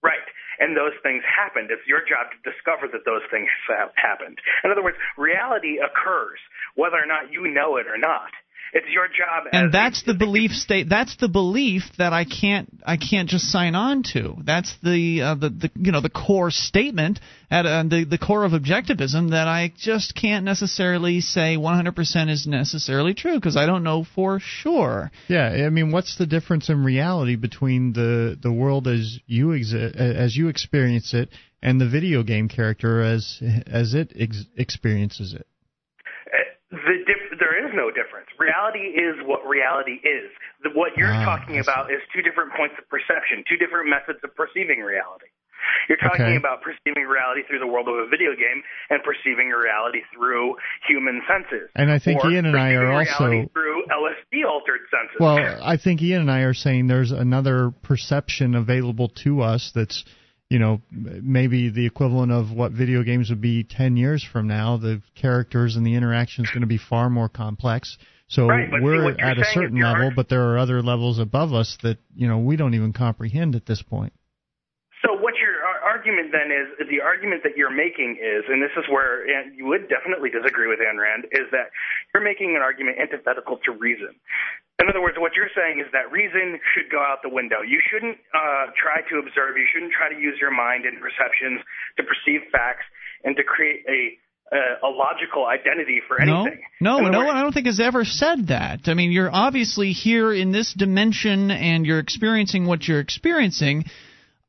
Right. And those things happened. It's your job to discover that those things have happened. In other words, reality occurs, whether or not you know it or not. It's your job and as that's the belief state that's the belief that i can't i can't just sign on to. That's the uh, the, the you know the core statement at uh, the the core of objectivism that i just can't necessarily say 100% is necessarily true because i don't know for sure. Yeah, I mean, what's the difference in reality between the the world as you exi- as you experience it and the video game character as as it ex- experiences it? Uh, the diff- there is no difference. Reality is what reality is. The, what you're Ah, talking about is two different points of perception, two different methods of perceiving reality. You're talking Okay. about perceiving reality through the world of a video game and perceiving reality through human senses. And I think or Ian and I are also through LSD altered senses. Well, I think Ian and I are saying there's another perception available to us that's, you know, maybe the equivalent of what video games would be 10 years from now. The characters and the interaction is going to be far more complex. So Right, we're at a certain level, but there are other levels above us that, you know, we don't even comprehend at this point. So what argument then is, the argument that you're making is, and this is where you would definitely disagree with Ayn Rand, is that you're making an argument antithetical to reason. In other words, what you're saying is that reason should go out the window. You shouldn't uh, try to observe. You shouldn't try to use your mind and perceptions to perceive facts and to create a uh, a logical identity for anything. No, no, no words- I don't think has ever said that. I mean, you're obviously here in this dimension and you're experiencing what you're experiencing.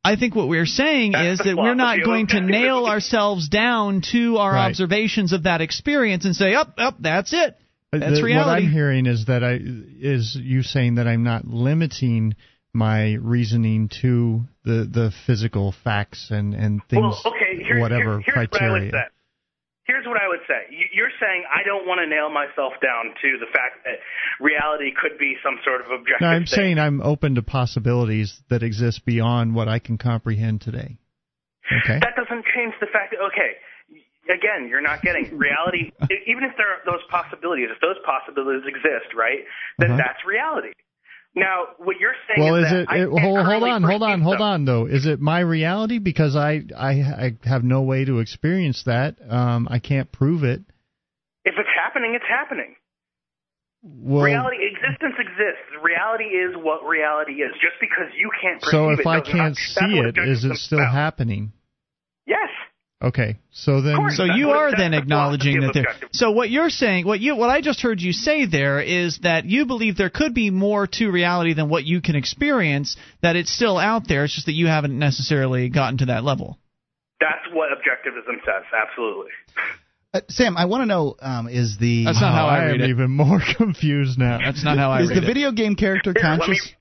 I think what we're saying is that we're not going to nail ourselves down to our Right. observations of that experience and say, "Up, up, that's it." Uh, that's the- reality. What I'm hearing is that I is you saying that I'm not limiting my reasoning to the the physical facts and and things well, okay, here, whatever here- here's criteria. What I would say. Here's what I would say. You- You're saying I don't want to nail myself down to the fact that reality could be some sort of objective. No, I'm thing. saying I'm open to possibilities that exist beyond what I can comprehend today. Okay. That doesn't change the fact that okay, again, you're not getting reality. even if there are those possibilities, if those possibilities exist, right, then Uh-huh. that's reality. Now, what you're saying Well, is, is that it, it hold, hold on, hold on, hold on though. Is it my reality because I I I have no way to experience that. Um I can't prove it. If it's happening, it's happening. Well, reality existence exists. Reality is what reality is. Just because you can't so it if I can't not, see it, is it still about. happening? Yes. Okay. So then So you are then acknowledging that there. So what you're saying, what you, what I just heard you say there is that you believe there could be more to reality than what you can experience. That it's still out there. It's just that you haven't necessarily gotten to that level. That's what objectivism says. Absolutely. Uh, Sam, I want to know: um, is the That's not how I am read it. even more confused now. That's not how I is read the video game character Here, let me- conscious?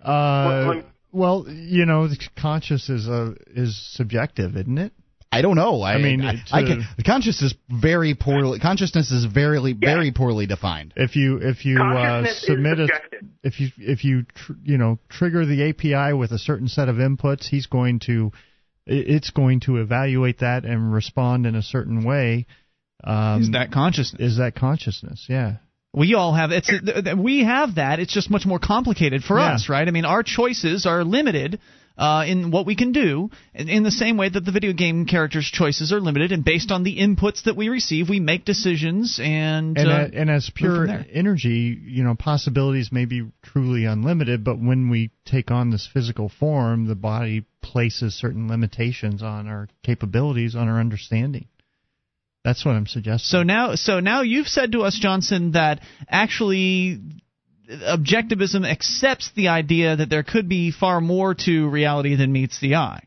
Uh, well, you know, the conscious is uh, is subjective, isn't it? I don't know. I, I mean, I, it's, I uh, can, consciousness is very poorly. Consciousness is very, very poorly defined. If you if you uh, submit a if you if you tr- you know trigger the API with a certain set of inputs, he's going to it's going to evaluate that and respond in a certain way. Um, Is that consciousness? Is that consciousness? Yeah. We all have it's th- th- we have that. It's just much more complicated for Yeah. us, right? I mean, our choices are limited uh, in what we can do, in, in the same way that the video game characters' choices are limited, and based on the inputs that we receive, we make decisions. And And, uh, and as pure energy, you know, possibilities may be truly unlimited, but when we take on this physical form, the body places certain limitations on our capabilities, on our understanding. That's what I'm suggesting. So now, so now you've said to us, Johnson, that actually objectivism accepts the idea that there could be far more to reality than meets the eye.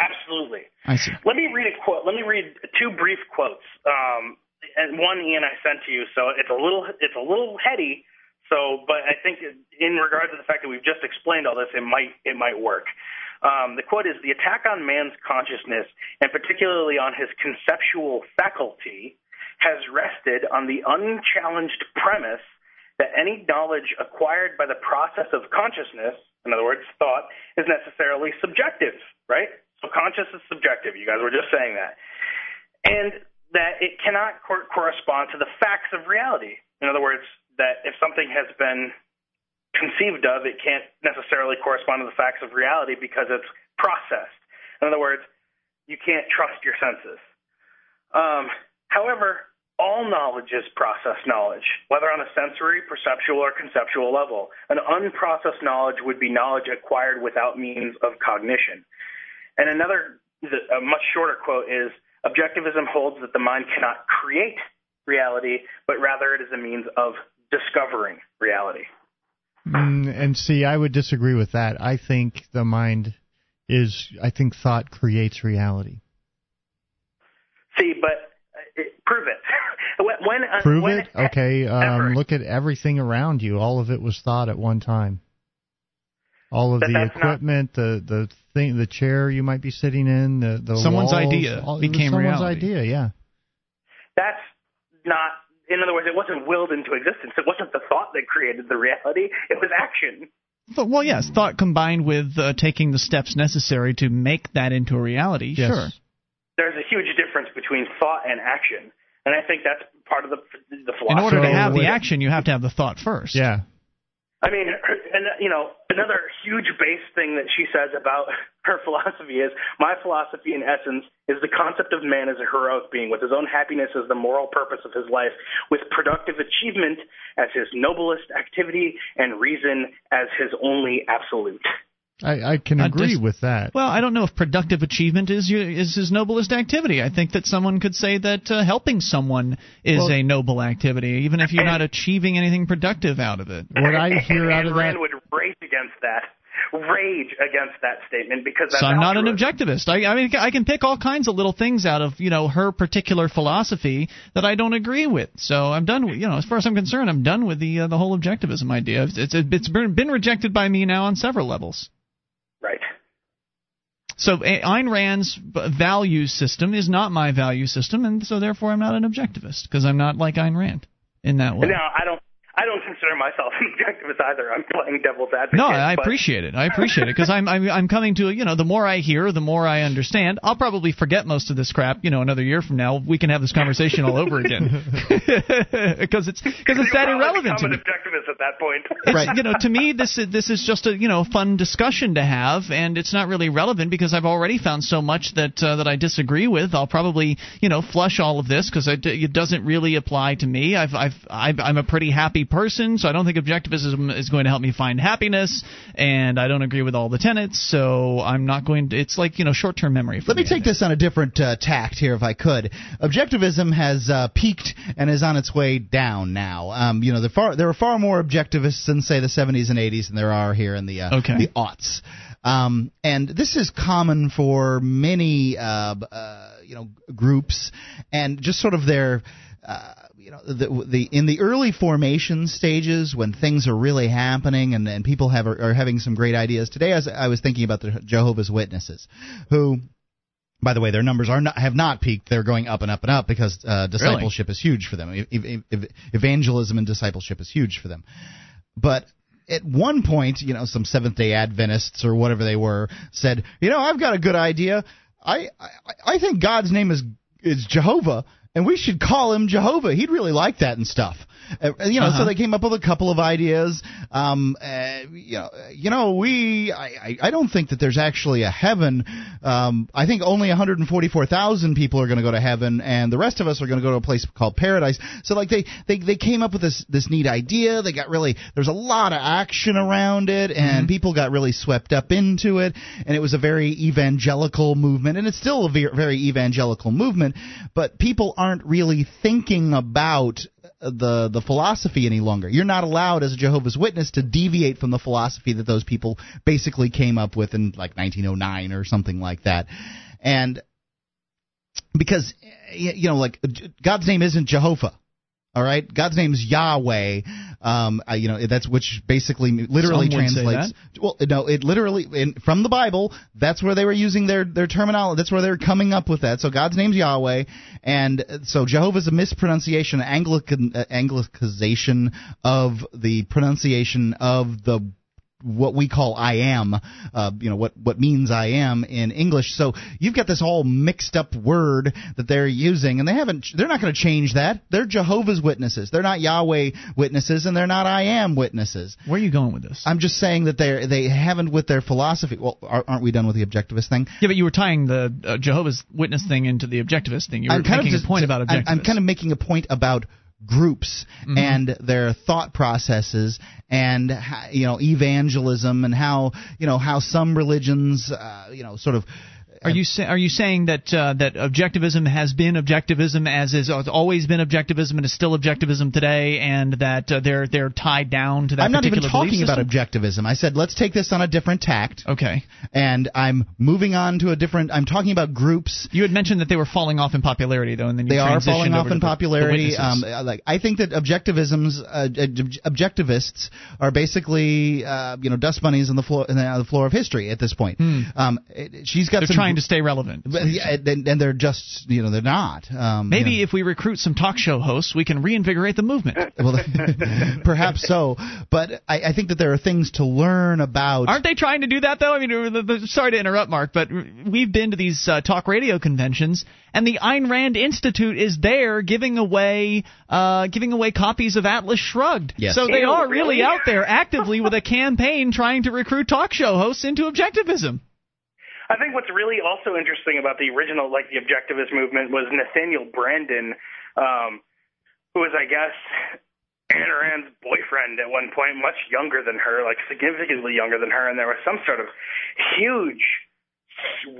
Absolutely. I see. Let me read a quote. Let me read two brief quotes. Um, and one Ian I sent to you, so it's a little it's a little heady. So, but I think in regard to the fact that we've just explained all this, it might it might work. Um, the quote is the attack on man's consciousness, and particularly on his conceptual faculty, has rested on the unchallenged premise that any knowledge acquired by the process of consciousness, in other words, thought, is necessarily subjective, right? So conscious is subjective. You guys were just saying that. And that it cannot cor- correspond to the facts of reality. In other words, that if something has been conceived of, it can't necessarily correspond to the facts of reality because it's processed. In other words, you can't trust your senses. Um, however, all knowledge is processed knowledge, whether on a sensory, perceptual, or conceptual level. An unprocessed knowledge would be knowledge acquired without means of cognition. And another, a much shorter quote is Objectivism holds that the mind cannot create reality, but rather it is a means of discovering reality. Mm, and see, I would disagree with that. I think the mind is, I think thought creates reality. See, but uh, it, prove it. When, uh, prove when, it? Okay, um, look at everything around you. All of it was thought at one time. All of But the that's not- equipment, the the thing, the chair you might be sitting in, the the Someone's walls, idea all, became someone's reality. idea. Yeah. That's not. In other words, it wasn't willed into existence. It wasn't the thought that created the reality. It was action. But, well, yes, thought combined with uh, taking the steps necessary to make that into a reality. Yes. Sure. There's a huge difference between thought and action, and I think that's part of the the philosophy. In order to have the action, you have to have the thought first. Yeah. I mean, and you know, another huge base thing that she says about her philosophy is my philosophy, in essence, is the concept of man as a heroic being, with his own happiness as the moral purpose of his life, with productive achievement as his noblest activity, and reason as his only absolute. I, I can I agree dis- with that. Well, I don't know if productive achievement is is his noblest activity. I think that someone could say that uh, helping someone is Well- a noble activity, even if you're not achieving anything productive out of it. What I hear out and of that, Rand would rage against that, rage against that statement because that's So I'm not an objectivist. I, I mean, I can pick all kinds of little things out of you know her particular philosophy that I don't agree with. So I'm done with you know as far as I'm concerned, I'm done with the uh, the whole objectivism idea. It's it's, it's been been rejected by me now on several levels. So Ayn Rand's value system is not my value system, and so therefore I'm not an objectivist because I'm not like Ayn Rand in that way. Now, I don't. I don't consider myself an objectivist either. I'm playing devil's advocate. No, I but- appreciate it. I appreciate it because I'm, I'm I'm coming to you know the more I hear, the more I understand. I'll probably forget most of this crap. You know, another year from now, we can have this conversation all over again because it's because it's that irrelevant to become me. an objectivist at that point. It's, You know, to me, this is this is just a you know fun discussion to have, and it's not really relevant because I've already found so much that uh, that I disagree with. I'll probably you know flush all of this because it, it doesn't really apply to me. I've, I've I've I'm a pretty happy person, so I don't think objectivism is going to help me find happiness, and I don't agree with all the tenets, so I'm not going to. It's like you know short term memory. For Let me take this on a different uh, tact here, if I could. Objectivism has uh, peaked and is on its way down now. Um, you know, there, far, there are far more objectivists in, say, the 70s and 80s than there are here in the uh, Okay. the aughts. Um, and this is common for many, uh, uh, you know, groups, and just sort of their. Uh, you know the, the in the early formation stages when things are really happening and, and people have are, are having some great ideas today as I was thinking about the Jehovah's Witnesses who by the way, their numbers are not have not peaked. They're going up and up and up because uh, discipleship is huge for them. Ev- ev- ev- evangelism and discipleship is huge for them. But at one point, you know, some Seventh Day Adventists or whatever they were said, you know, I've got a good idea. I I, I think God's name is is Jehovah, and we should call him Jehovah. He'd really like that and stuff. Uh, you know, Uh-huh. so they came up with a couple of ideas. Um, uh, you know, you know, we I, I don't think that there's actually a heaven. Um, I think only 144,000 people are going to go to heaven, and the rest of us are going to go to a place called paradise. So like they they they came up with this this neat idea. They got really there's a lot of action around it, and people got really swept up into it, and it was a very evangelical movement, and it's still a ve- very evangelical movement, but people aren't really thinking about the the philosophy any longer. You're not allowed as a Jehovah's Witness to deviate from the philosophy that those people basically came up with in like 1909 or something like that. And because you know like God's name isn't Jehovah. All right, God's name is Yahweh. Um, I, you know, that's which basically literally Some translates. Well, no, it literally in, from the Bible. That's where they were using their their terminology. That's where they're coming up with that. So God's name's Yahweh, and uh, so Jehovah's a mispronunciation, Anglican uh, Anglicization of the pronunciation of the what we call I am, uh, you know, what, what means I am in English. So you've got this all mixed up word that they're using, and they haven't, they're not going to change that. They're Jehovah's Witnesses. They're not Yahweh Witnesses, and they're not I am Witnesses. Where are you going with this? I'm just saying that they they haven't with their philosophy. Well, aren't we done with the objectivist thing? Yeah, but you were tying the uh, Jehovah's Witness thing into the objectivist thing. You were I'm kind making of just, a point about objectivists. I'm, I'm kind of making a point about groups Mhm. and their thought processes and you know evangelism and how you know how some religions uh, you know sort of Are you say, are you saying that uh, that objectivism has been objectivism as is has always been objectivism and is still objectivism today, and that uh, they're they're tied down to that I'm not even talking about objectivism. I said let's take this on a different tact. Okay. And I'm moving on to a different. I'm talking about groups. You had mentioned that they were falling off in popularity, though, and then you They are falling off in to the- the popularity. Um, like I think that objectivisms, uh, ob- objectivists, are basically uh, you know dust bunnies on the floor, on the floor of history at this point. Hmm. Um, it- she's got They're some, trying to stay relevant. But, yeah, and, and they're just you know they're not. Um, Maybe you know. if we recruit some talk show hosts, we can reinvigorate the movement. well, perhaps so. But I, I think that there are things to learn about. Aren't they trying to do that though? I mean, the, the, sorry to interrupt, Mark, but we've been to these uh, talk radio conventions, and the Ayn Rand Institute is there giving away uh, giving away copies of Atlas Shrugged. Yes. So they Ew, are really really? out there actively with a campaign trying to recruit talk show hosts into objectivism. I think what's really also interesting about the original, like the objectivist movement, was Nathaniel Branden, um, who was, I guess, Ayn Rand's boyfriend at one point, much younger than her, like significantly younger than her, and there was some sort of huge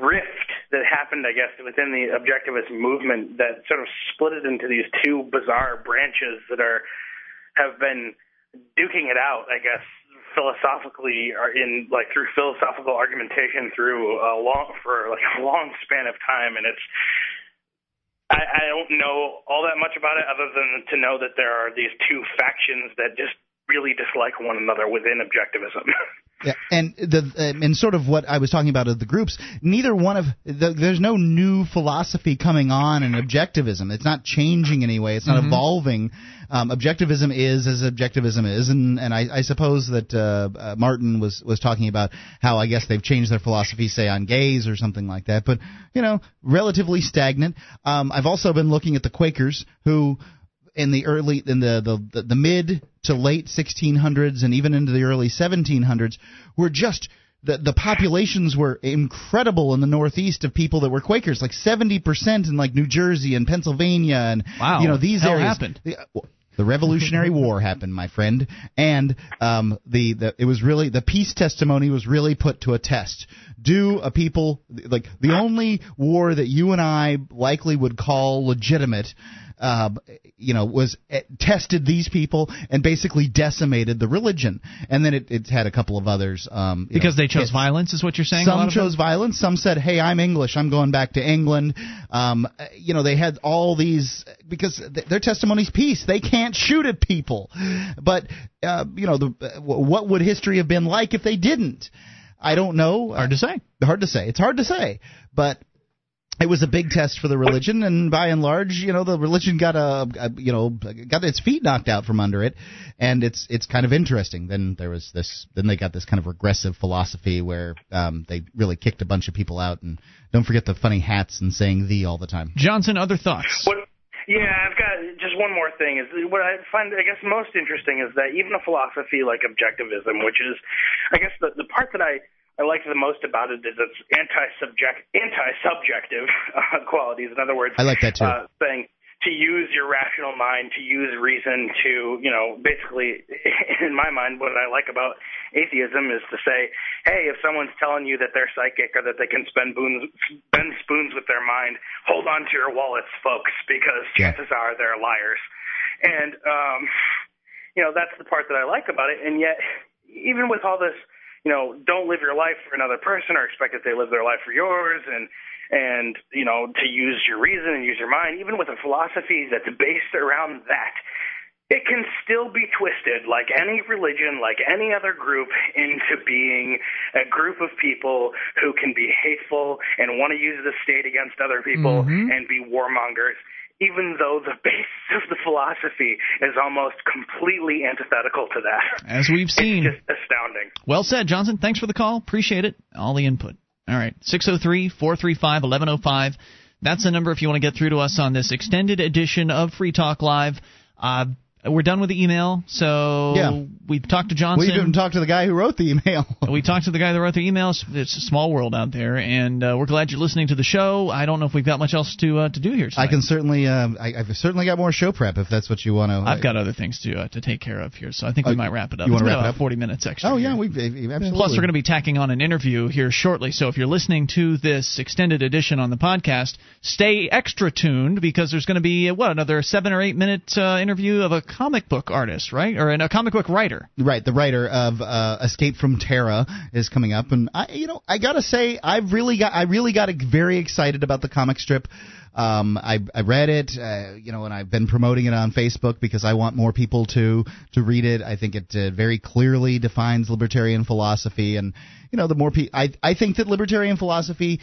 rift that happened, I guess, within the objectivist movement that sort of split it into these two bizarre branches that are have been duking it out, I guess, philosophically or in like through philosophical argumentation through a long for like a long span of time and it's I, I don't know all that much about it other than to know that there are these two factions that just really dislike one another within objectivism. Yeah, and the um, and sort of what I was talking about of the groups. Neither one of the, there's no new philosophy coming on in objectivism. It's not changing anyway. It's not Mhm. evolving. Um, objectivism is as objectivism is, and and I, I suppose that uh, uh, Maarten was was talking about how I guess they've changed their philosophy, say on gays or something like that. But you know, relatively stagnant. Um, I've also been looking at the Quakers who in the early in the, the the, the mid to late 1600s and even into the early 1700s were just the the populations were incredible in the northeast of people that were Quakers like 70% in like New Jersey and Pennsylvania and Wow. you know these Hell areas happened. The- the Revolutionary War happened, my friend, and um, the, the it was really the peace testimony was really put to a test. Do a people like the only war that you and I likely would call legitimate? Uh, you know, was uh, tested these people and basically decimated the religion, and then it, it had a couple of others. Um, Because know, they chose it- violence, is what you're saying? a lot some chose them? violence. Some said, "Hey, I'm English. I'm going back to England." Um, uh, you know, they had all these because th- their testimony's peace. They can't shoot at people, but uh, you know, the, uh, what would history have been like if they didn't? I don't know. Hard to say. Hard to say. It's hard to say, but it was a big test for the religion, and by and large, you know, the religion got a, a you know got its feet knocked out from under it, and it's it's kind of interesting. Then there was this, then they got this kind of regressive philosophy where um, they really kicked a bunch of people out, and don't forget the funny hats and saying "the" all the time. Johnson, other thoughts? What? Yeah, I've got just one more thing. Is what I find, I guess, most interesting is that even a philosophy like objectivism, which is, I guess, the the part that I I like the most about it is its anti-subject anti-subjective uh, qualities. In other words, I like that too. Uh, saying to use your rational mind, to use reason, to you know, basically, in my mind, what I like about atheism is to say, hey, if someone's telling you that they're psychic or that they can spend spoons, spend spoons with their mind, hold on to your wallets, folks, because Yeah. chances are they're liars. And um, you know, that's the part that I like about it. And yet, even with all this, you know, don't live your life for another person or expect that they live their life for yours, and and you know, to use your reason and use your mind, even with a philosophy that's based around that, it can still be twisted, like any religion, like any other group, into being a group of people who can be hateful and want to use the state against other people Mhm. and be warmongers. Even though the basis of the philosophy is almost completely antithetical to that. As we've seen. It's just astounding. Well said, Johnson. Thanks for the call. Appreciate it. All the input. All right. 603 435 1105. That's the number if you want to get through to us on this extended edition of Free Talk Live. Uh, we're done with the email, so Yeah. we've talked to Johnson. We even talked to the guy who wrote the email. we talked to the guy that wrote the email. It's- a small world out there, and uh, we're glad you're listening to the show. I don't know if we've got much else to uh, to do here. Tonight. I can certainly, uh, I, I've certainly got more show prep if that's what you want to. I've got other things to uh, to take care of here, so I think we Uh, might wrap it up. you wanna been wrap it up? 40 minutes extra. Oh yeah, we absolutely. Plus, we're going to be tacking on an interview here shortly. So if you're listening to this extended edition on the podcast, stay extra tuned because there's going to be what another seven or eight minute uh, interview of a comic book artist, right, or a comic book writer. Right, the writer of uh, Escape from Terra is coming up, and I, you know, I gotta say, I've really got, I really got very excited about the comic strip. Um, I, I read it, uh, you know, and I've been promoting it on Facebook because I want more people to to read it. I think it uh, very clearly defines libertarian philosophy, and you know, the more people, I, I think that libertarian philosophy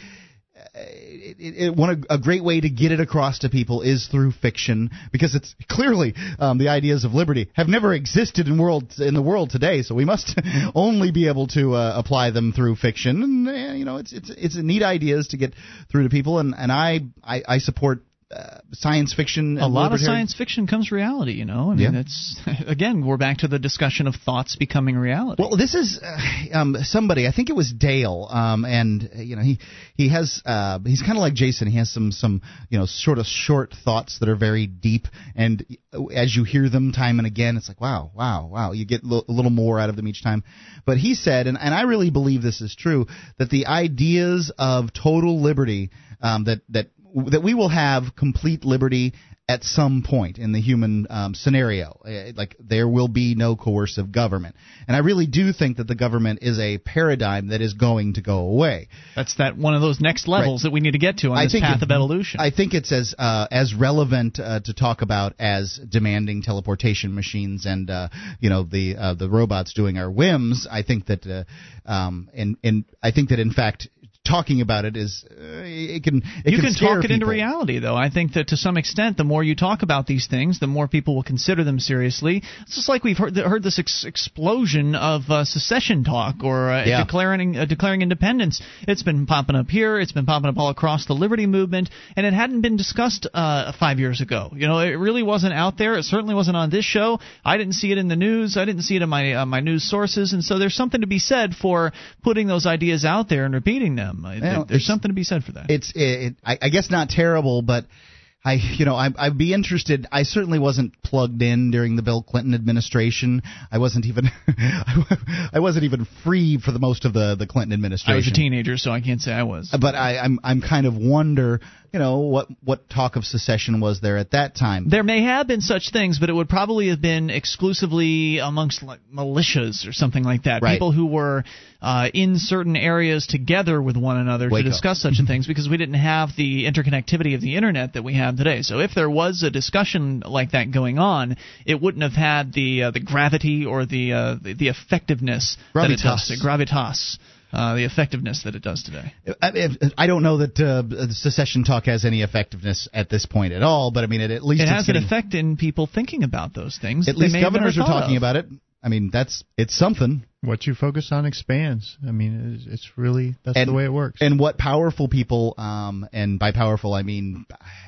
it, it, it, one a great way to get it across to people is through fiction because it's clearly um, the ideas of liberty have never existed in world in the world today. So we must only be able to uh, apply them through fiction, and uh, you know it's it's it's neat ideas to get through to people, and and I I, I support. Uh, science fiction. A lot of science fiction comes reality, you know. I mean, Yeah. it's again we're back to the discussion of thoughts becoming reality. Well, this is uh, um, somebody. I think it was Dale, um, and uh, you know he he has uh, he's kind of like Jason. He has some some you know sort of short thoughts that are very deep, and as you hear them time and again, it's like wow, wow, wow. You get a little more out of them each time. But he said, and, and I really believe this is true, that the ideas of total liberty um, that that that we will have complete liberty at some point in the human um, scenario. Uh, Like there will be no coercive government, and I really do think that the government is a paradigm that is going to go away. That's that one of those next levels that we need to get to on I this think path it- of evolution. I think it's as uh, as relevant uh, to talk about as demanding teleportation machines and uh, you know the uh, the robots doing our whims. I think that uh, um, and and I think that in fact talking about it is uh, it can it you can, can talk it into reality, though. I think that to some extent, the more you talk about these things, the more people will consider them seriously. It's just like we've heard heard this ex- explosion of uh, secession talk or uh, Yeah. declaring uh, declaring independence. It's been popping up here. It's been popping up all across the liberty movement, and it hadn't been discussed uh, five years ago. You know, it really wasn't out there. It certainly wasn't on this show. I didn't see it in the news. I didn't see it in my uh, my news sources, and so there's something to be said for putting those ideas out there and repeating them. Well, there's something to be said for that. It's it, it, I, I guess not terrible, but I you know I, I'd be interested. I certainly wasn't plugged in during the Bill Clinton administration. I wasn't even I wasn't even free for the most of the the Clinton administration. I was a teenager, so I can't say I was. But I, I'm I'm kind of wonder, you know, what what talk of secession was there at that time? There may have been such things, but it would probably have been exclusively amongst like militias or something like that. Right. People who were uh, in certain areas together with one another Waco. to discuss such things because we didn't have the interconnectivity of the internet that we have today. So if there was a discussion like that going on, it wouldn't have had the uh, the gravity or the, uh, the the effectiveness that it does. Gravitas. The gravitas. Uh, the effectiveness that it does today. I, I don't know that uh, secession talk has any effectiveness at this point at all, but I mean, it at least It it's has an effect in people thinking about those things. At least may have never governors are talking of. about it. I mean, that's it's something. What you focus on expands. I mean, it's, it's really that's and, the way it works. And what powerful people, um, and by powerful I mean,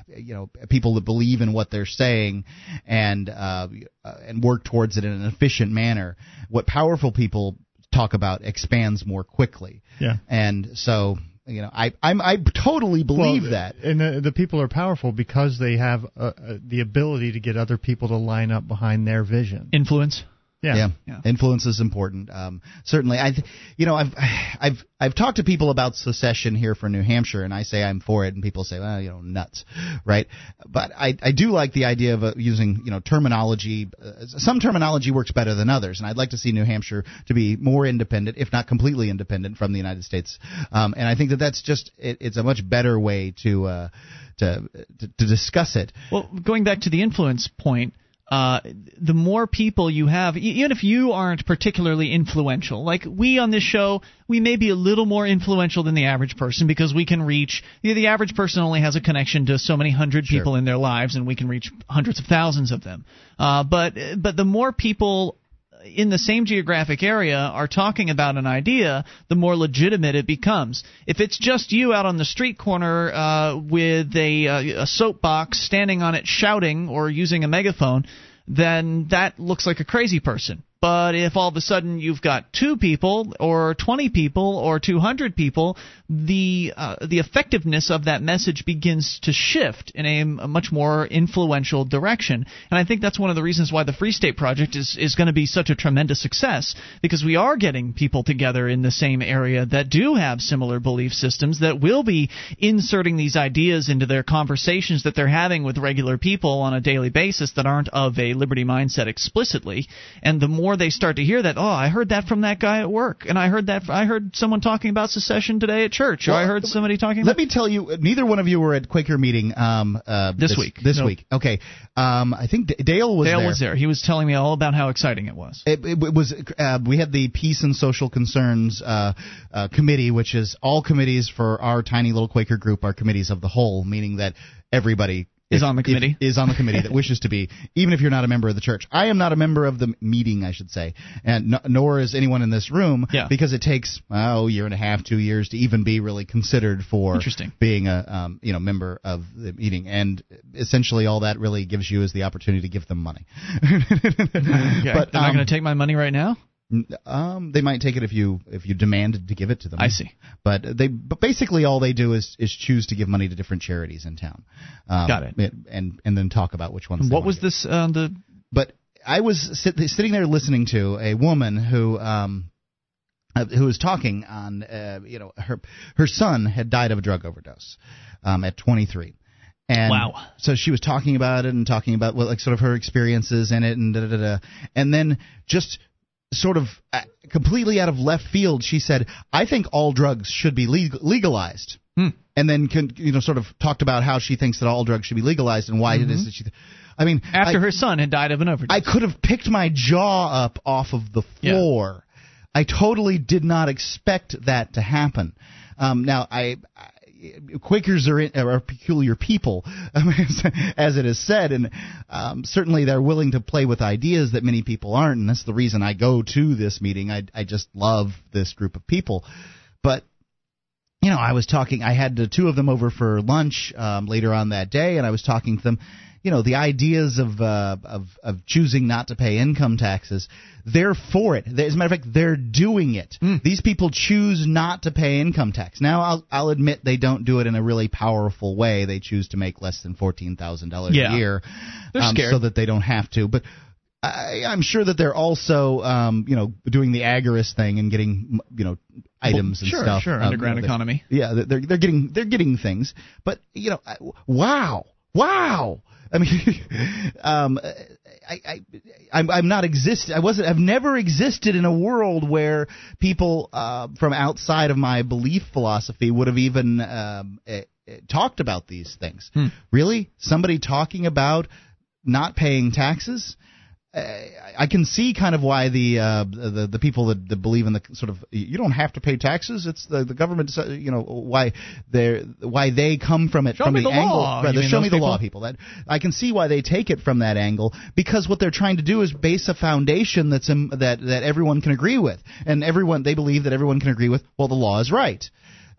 you know, people that believe in what they're saying and uh, uh, and work towards it in an efficient manner. What powerful people talk about expands more quickly. Yeah. And so, you know, I I'm, I totally believe Well, that. And the, the people are powerful because they have uh, uh, the ability to get other people to line up behind their vision. Influence. Yeah. yeah. Influence is important. Um, certainly, I, you know, I've, I've, I've talked to people about secession here for New Hampshire, and I say I'm for it, and people say, well, you know, nuts, right? But I, I do like the idea of uh, using, you know, terminology. Uh, some terminology works better than others, and I'd like to see New Hampshire to be more independent, if not completely independent, from the United States. Um, and I think that that's just, it, it's a much better way to, uh, to, to, to discuss it. Well, going back to the influence point, uh, the more people you have, even if you aren't particularly influential, like we on this show, we may be a little more influential than the average person because we can reach. You know, the average person only has a connection to so many hundred people in their lives, and we can reach hundreds of thousands of them. Uh, but but the more people in the same geographic area are talking about an idea, the more legitimate it becomes. If it's just you out on the street corner uh, with a, uh, a soapbox, standing on it shouting or using a megaphone, then that looks like a crazy person. But if all of a sudden you've got two people, or 20 people, or 200 people, the uh, the effectiveness of that message begins to shift in a, a, much more influential direction. And I think that's one of the reasons why the Free State Project is is going to be such a tremendous success because we are getting people together in the same area that do have similar belief systems that will be inserting these ideas into their conversations that they're having with regular people on a daily basis that aren't of a liberty mindset explicitly. And the more more they start to hear that, oh, I heard that from that guy at work, and I heard that I heard someone talking about secession today at church, or Well, I heard somebody talking. Let about... me tell you, neither one of you were at Quaker meeting um, uh, This week. This week, okay. Um, I think D- Dale was Dale there. was there. He was telling me all about how exciting it was. It, it was uh, we had the Peace and Social Concerns uh, uh, committee, which is all committees for our tiny little Quaker group are committees of the whole, meaning that everybody Is on the if- committee. is on the committee that wishes to be, even if you're not a member of the church. I am not a member of the meeting, I should say, and no, nor is anyone in this room, Yeah. because it takes oh a year and a half, two years to even be really considered for Interesting. being a um, you know member of the meeting, and essentially all that really gives you is the opportunity to give them money. Okay. But They're not um, going to take my money right now. Um, they might take it if you if you demanded to give it to them. I see. But they but basically all they do is is choose to give money to different charities in town. Um, Got it. And and then talk about which ones. What was this? Uh, the But I was sit, sitting there listening to a woman who um uh, who was talking on uh, you know her her son had died of a drug overdose um, at 23. And Wow. so she was talking about it and talking about what like sort of her experiences in it and da da da, da. and then just sort of uh, completely out of left field she said I think all drugs should be legalized. Hmm. And then you know sort of talked about how she thinks that all drugs should be legalized and why it is that she I mean after I- her son had died of an overdose. I could have picked my jaw up off of the Yeah. floor. I totally did not expect that to happen. Um, now, I Quakers are, in, are peculiar people, as, as it is said, and um, certainly they're willing to play with ideas that many people aren't, and that's the reason I go to this meeting. I, I just love this group of people, but you know, I was talking. I had the two of them over for lunch um, later on that day, and I was talking to them. You know, the ideas of uh, of of choosing not to pay income taxes. They're for it. As a matter of fact, they're doing it. These people choose not to pay income tax. Now, I'll I'll admit they don't do it in a really powerful way. They choose to make less than fourteen thousand dollars a year, They're um, scared. so that they don't have to. But I, I'm sure that they're also, um, you know, doing the agorist thing and getting, you know, items and sure, stuff. sure, um, underground you know, economy. Yeah, they're they're getting they're getting things, but you know, wow, wow. I mean, um, I, I, I'm, I'm not exist. I wasn't. I've never existed in a world where people uh, from outside of my belief philosophy would have even um, eh, eh, talked about these things. Hmm. Really, somebody talking about not paying taxes. I I can see kind of why the uh, the the people that, that believe in the sort of you don't have to pay taxes. It's the the government. You know why they why they come from it Show from the, the angle. law. Right, the show me the law people? people. That I can see why they take it from that angle because what they're trying to do is base a foundation that's in, that that everyone can agree with, and everyone they believe that everyone can agree with. Well, the law is right,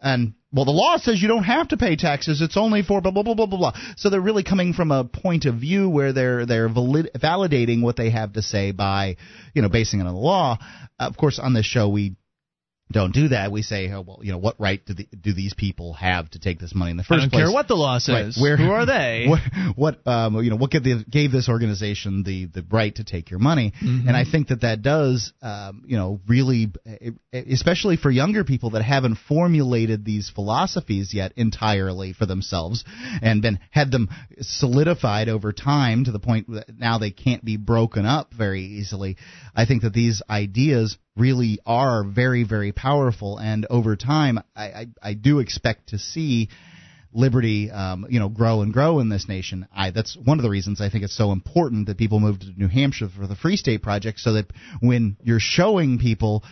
and well, the law says you don't have to pay taxes. It's only for blah blah blah blah blah blah. So they're really coming from a point of view where they're they're valid, validating what they have to say by you know basing it on the law. of course, on this show we don't do that. We say, oh, well, you know, what right do, the, do these people have to take this money in the I first don't place? care what the law Right, says. where, Who are they? What, what um, you know, what gave, the, gave this organization the, the right to take your money? Mhm. And I think that that does, um, you know, really, especially for younger people that haven't formulated these philosophies yet entirely for themselves, and been had them solidified over time to the point that now they can't be broken up very easily. I think that these ideas really are very, very powerful, and over time, I, I, I do expect to see liberty, um, you know, grow and grow in this nation. I that's one of the reasons I think it's so important that people move to New Hampshire for the Free State Project, so that when you're showing people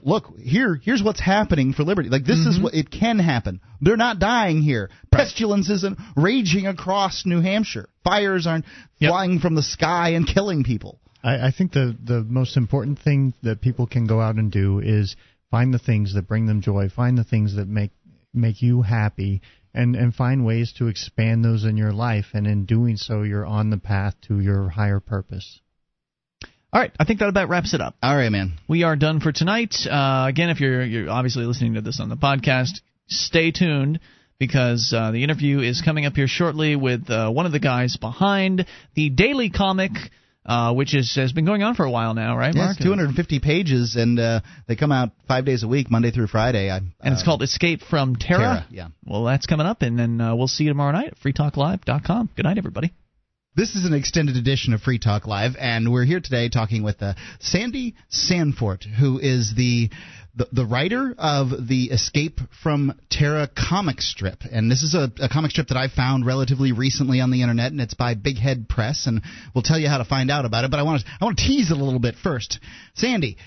look here here's what's happening for liberty like this mm-hmm. is what it can happen they're not dying here right. pestilence isn't raging across new hampshire fires aren't yep. flying from the sky and killing people I, I think the the most important thing that people can go out and do is find the things that bring them joy, find the things that make make you happy, and and find ways to expand those in your life. And in doing so, you're on the path to your higher purpose. All right, I think that about wraps it up. All right, man. We are done for tonight. Uh, again, if you're you're obviously listening to this on the podcast, stay tuned because uh, the interview is coming up here shortly with uh, one of the guys behind the Daily Comic uh, which is, has been going on for a while now, right, Mark? Yes, 250 pages, and uh, they come out five days a week, Monday through Friday. I, and it's uh, called Escape from Terra. Terra. Yeah. Well, that's coming up, and then uh, we'll see you tomorrow night at freetalklive.com. Good night, everybody. This is an extended edition of Free Talk Live, and we're here today talking with uh, Sandy Sandfort, who is the, the, the writer of the Escape from Terra comic strip. And this is a, a comic strip that I found relatively recently on the internet, and it's by Big Head Press, and we'll tell you how to find out about it. But I want to I want to tease it a little bit first. Sandy,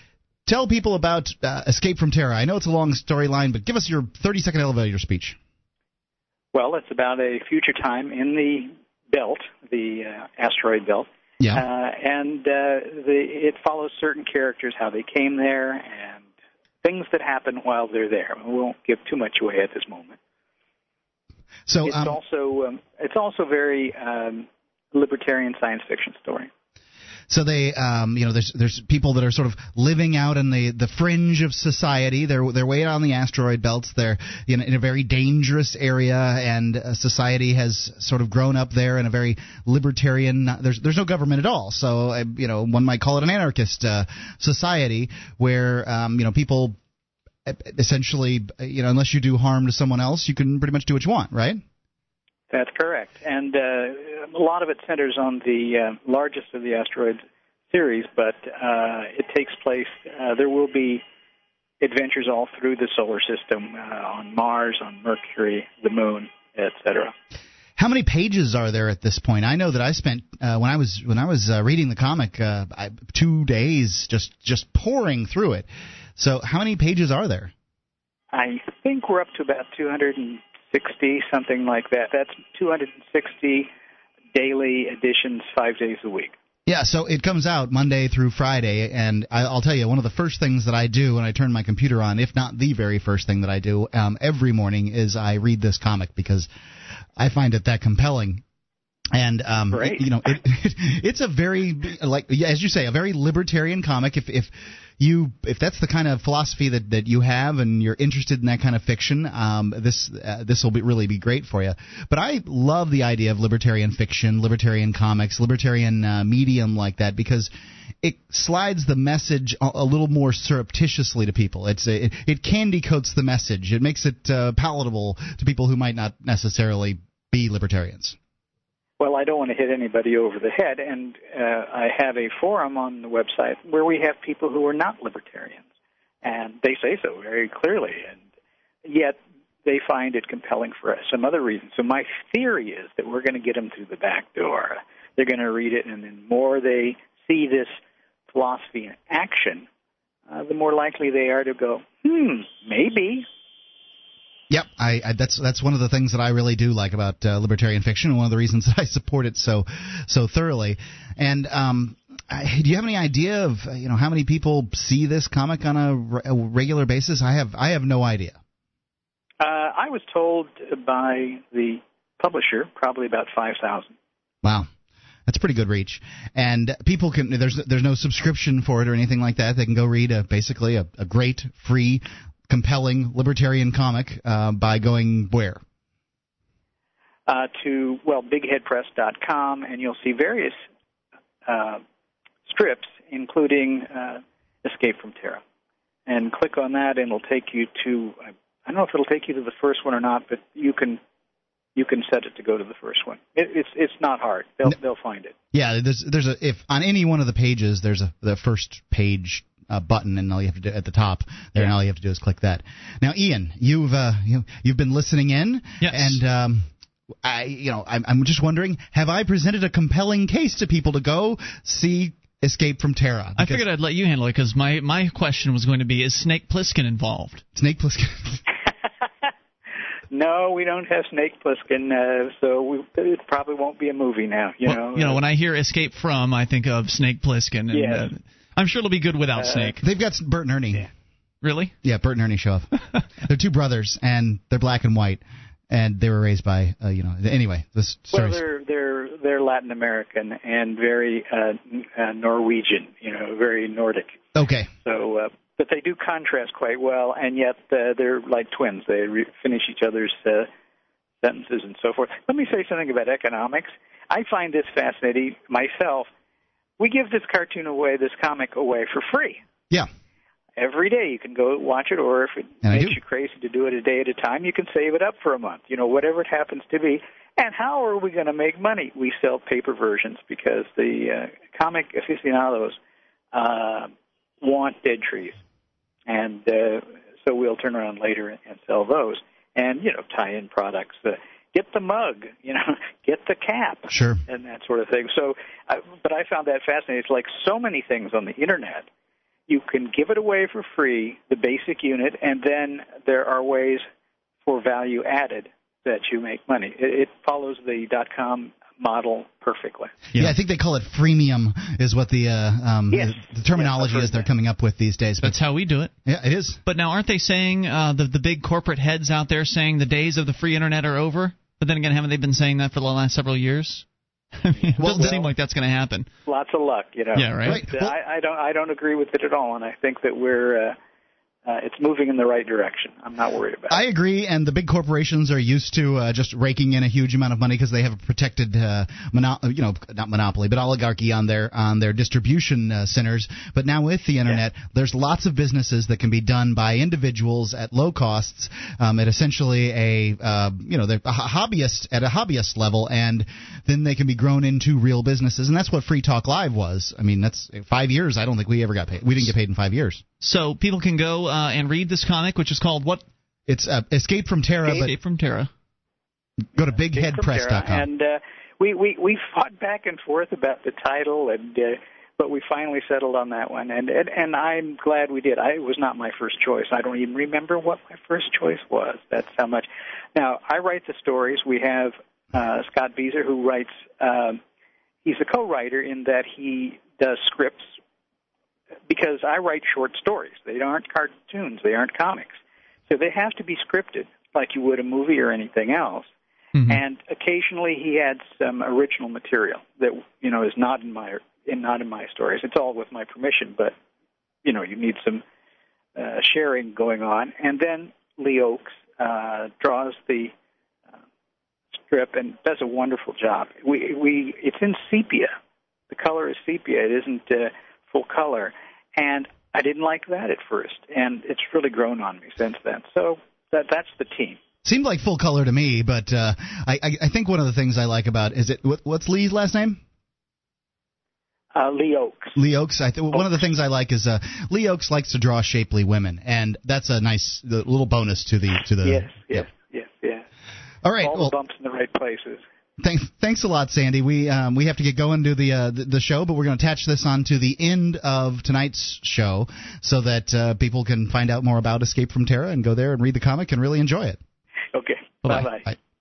tell people about uh, Escape from Terra. I know it's a long storyline, but give us your 30 second elevator speech. Well, it's about a future time in the belt, the uh, asteroid belt. Yeah. Uh, and uh, the, it follows certain characters, how they came there, and things that happen while they're there. We won't give too much away at this moment. So it's um, also um, it's also very um, libertarian science fiction story. So they, um, you know, there's there's people that are sort of living out in the, the fringe of society. They're they're way out on the asteroid belts. They're in, in a very dangerous area, and uh, society has sort of grown up there in a very libertarian. There's there's no government at all. So uh, you know, one might call it an anarchist uh, society where um, you know people essentially, you know, unless you do harm to someone else, you can pretty much do what you want, right? That's correct, and uh, a lot of it centers on the uh, largest of the asteroid Ceres, but uh, it takes place. Uh, there will be adventures all through the solar system, uh, on Mars, on Mercury, the Moon, etc. How many pages are there at this point? I know that I spent uh, when I was when I was uh, reading the comic uh, I, two days just just pouring through it. So how many pages are there? I think we're up to about 260, something like that. That's 260 daily editions, five days a week. Yeah, so it comes out Monday through Friday, and I'll tell you, one of the first things that I do when I turn my computer on, if not the very first thing that I do, um, every morning is I read this comic because I find it that compelling and um, it, you know, it, it, it's a very like as you say, a very libertarian comic. If if you if that's the kind of philosophy that, that you have and you're interested in that kind of fiction, um, this uh, this will be really be great for you. But I love the idea of libertarian fiction, libertarian comics, libertarian uh, medium like that because it slides the message a, a little more surreptitiously to people. It's a, it, it candy coats the message. It makes it uh, palatable to people who might not necessarily be libertarians. Well, I don't want to hit anybody over the head, and uh, I have a forum on the website where we have people who are not libertarians, and they say so very clearly, and yet they find it compelling for some other reason. So my theory is that we're going to get them through the back door. They're going to read it, and the more they see this philosophy in action, uh, the more likely they are to go, hmm, maybe Yep, I, I, that's that's one of the things that I really do like about uh, libertarian fiction, and one of the reasons that I support it so so thoroughly. And um, I, do you have any idea of uh, you know how many people see this comic on a, re- a regular basis? I have I have no idea. Uh, I was told by the publisher probably about five thousand. Wow. That's pretty good reach, and people can. There's there's no subscription for it or anything like that. They can go read a, basically a, a great free compelling libertarian comic uh, by going where? Uh, to well, bigheadpress.com, and you'll see various uh, strips, including uh, Escape from Terra. And click on that, and it'll take you to. I don't know if it'll take you to the first one or not, but you can you can set it to go to the first one. It, it's it's not hard. They'll they'll find it. Yeah, there's there's a if on any one of the pages there's a the first page uh, button, and all you have to do at the top there, and all you have to do is click that. Now, Ian, you've uh, you, you've been listening in, Yes. and. Um, I, you know, I'm, I'm just wondering, have I presented a compelling case to people to go see Escape from Terra? I figured I'd let you handle it because my, my question was going to be: Is Snake Plissken involved? Snake Plissken. No, we don't have Snake Plissken, uh, so we, it probably won't be a movie now. You Well, know, you know, when I hear Escape from, I think of Snake Plissken, and Yes. uh, I'm sure it'll be good without Uh, Snake. They've got Bert and Ernie. Really? Yeah, Bert and Ernie show up. they're two brothers, and they're black and white, and they were raised by, uh, you know. Anyway, this well, they're they're they're Latin American and very uh, uh, Norwegian. You know, very Nordic. okay. So, uh, but they do contrast quite well, and yet uh, they're like twins. They re- finish each other's uh, sentences and so forth. Let me say something about economics. I find this fascinating myself. We give this cartoon away, this comic away for free. Yeah. Every day you can go watch it, or if it And makes you crazy to do it a day at a time, you can save it up for a month. You know, whatever it happens to be. And how are we going to make money? We sell paper versions because the uh, comic aficionados uh, want dead trees, and uh, so we'll turn around later and, and sell those. And you know, tie-in products. Uh, get the mug, you know, get the cap, Sure. and that sort of thing. So, uh, but I found that fascinating. It's like so many things on the internet. You can give it away for free, the basic unit, and then there are ways for value added that you make money. It, it follows the dot com model perfectly. Yeah. I think they call it freemium, is what the uh, um, Yes. the terminology is they're coming up with these days. But That's how we do it. yeah, it is. But now, aren't they saying uh, the the big corporate heads out there saying the days of the free internet are over? But then again, haven't they been saying that for the last several years? I mean, it Well, doesn't well- seem like that's going to happen. Lots of luck, you know. Yeah, right. But, uh, I, I don't. I don't agree with it at all, and I think that we're. Uh, uh, it's moving in the right direction. I'm not worried about. I agree, and the big corporations are used to uh, just raking in a huge amount of money because they have a protected, uh, mono- you know, not monopoly, but oligarchy on their on their distribution uh, centers. But now with the internet, there's lots of businesses that can be done by individuals at low costs, um, at essentially a, uh, you know, they're a hobbyist at a hobbyist level, and then they can be grown into real businesses, and that's what Free Talk Live was. I mean, that's five years. I don't think we ever got paid. We didn't get paid in five years. So people can go uh, and read this comic, which is called what? It's uh, Escape from Terra, Escape from Terra. go to bigheadpress.com. And uh, we we we fought back and forth about the title, and uh, but we finally settled on that one, and, and and I'm glad we did. I it was not my first choice. I don't even remember what my first choice was. That's how much. Now I write the stories. We have uh, Scott Bieser who writes. Um, he's a co-writer in that he does scripts because I write short stories. They aren't cartoons. They aren't comics. So they have to be scripted like you would a movie or anything else. And occasionally he adds some original material that you know is not in my in not in my stories. It's all with my permission, but you know you need some uh, sharing going on. And then Lee Oakes uh, draws the uh, strip and does a wonderful job. We we it's in sepia. The color is sepia. It isn't uh, full color, and I didn't like that at first, and it's really grown on me since then. So that that's the team. Seemed like full color to me, but uh, I, I I think one of the things I like about is it what, what's Lee's last name? Uh, Lee Oakes. Lee Oakes. I th- one of the things I like is uh, Lee Oakes likes to draw shapely women, and that's a nice the little bonus to the to the. yes, yes, yes, yes. All right. All well, the bumps in the right places. Thanks, thanks a lot, Sandy. We um, we have to get going to the uh, the, show, but we're going to attach this on to the end of tonight's show so that uh, people can find out more about Escape from Terra and go there and read the comic and really enjoy it. Okay. Bye bye.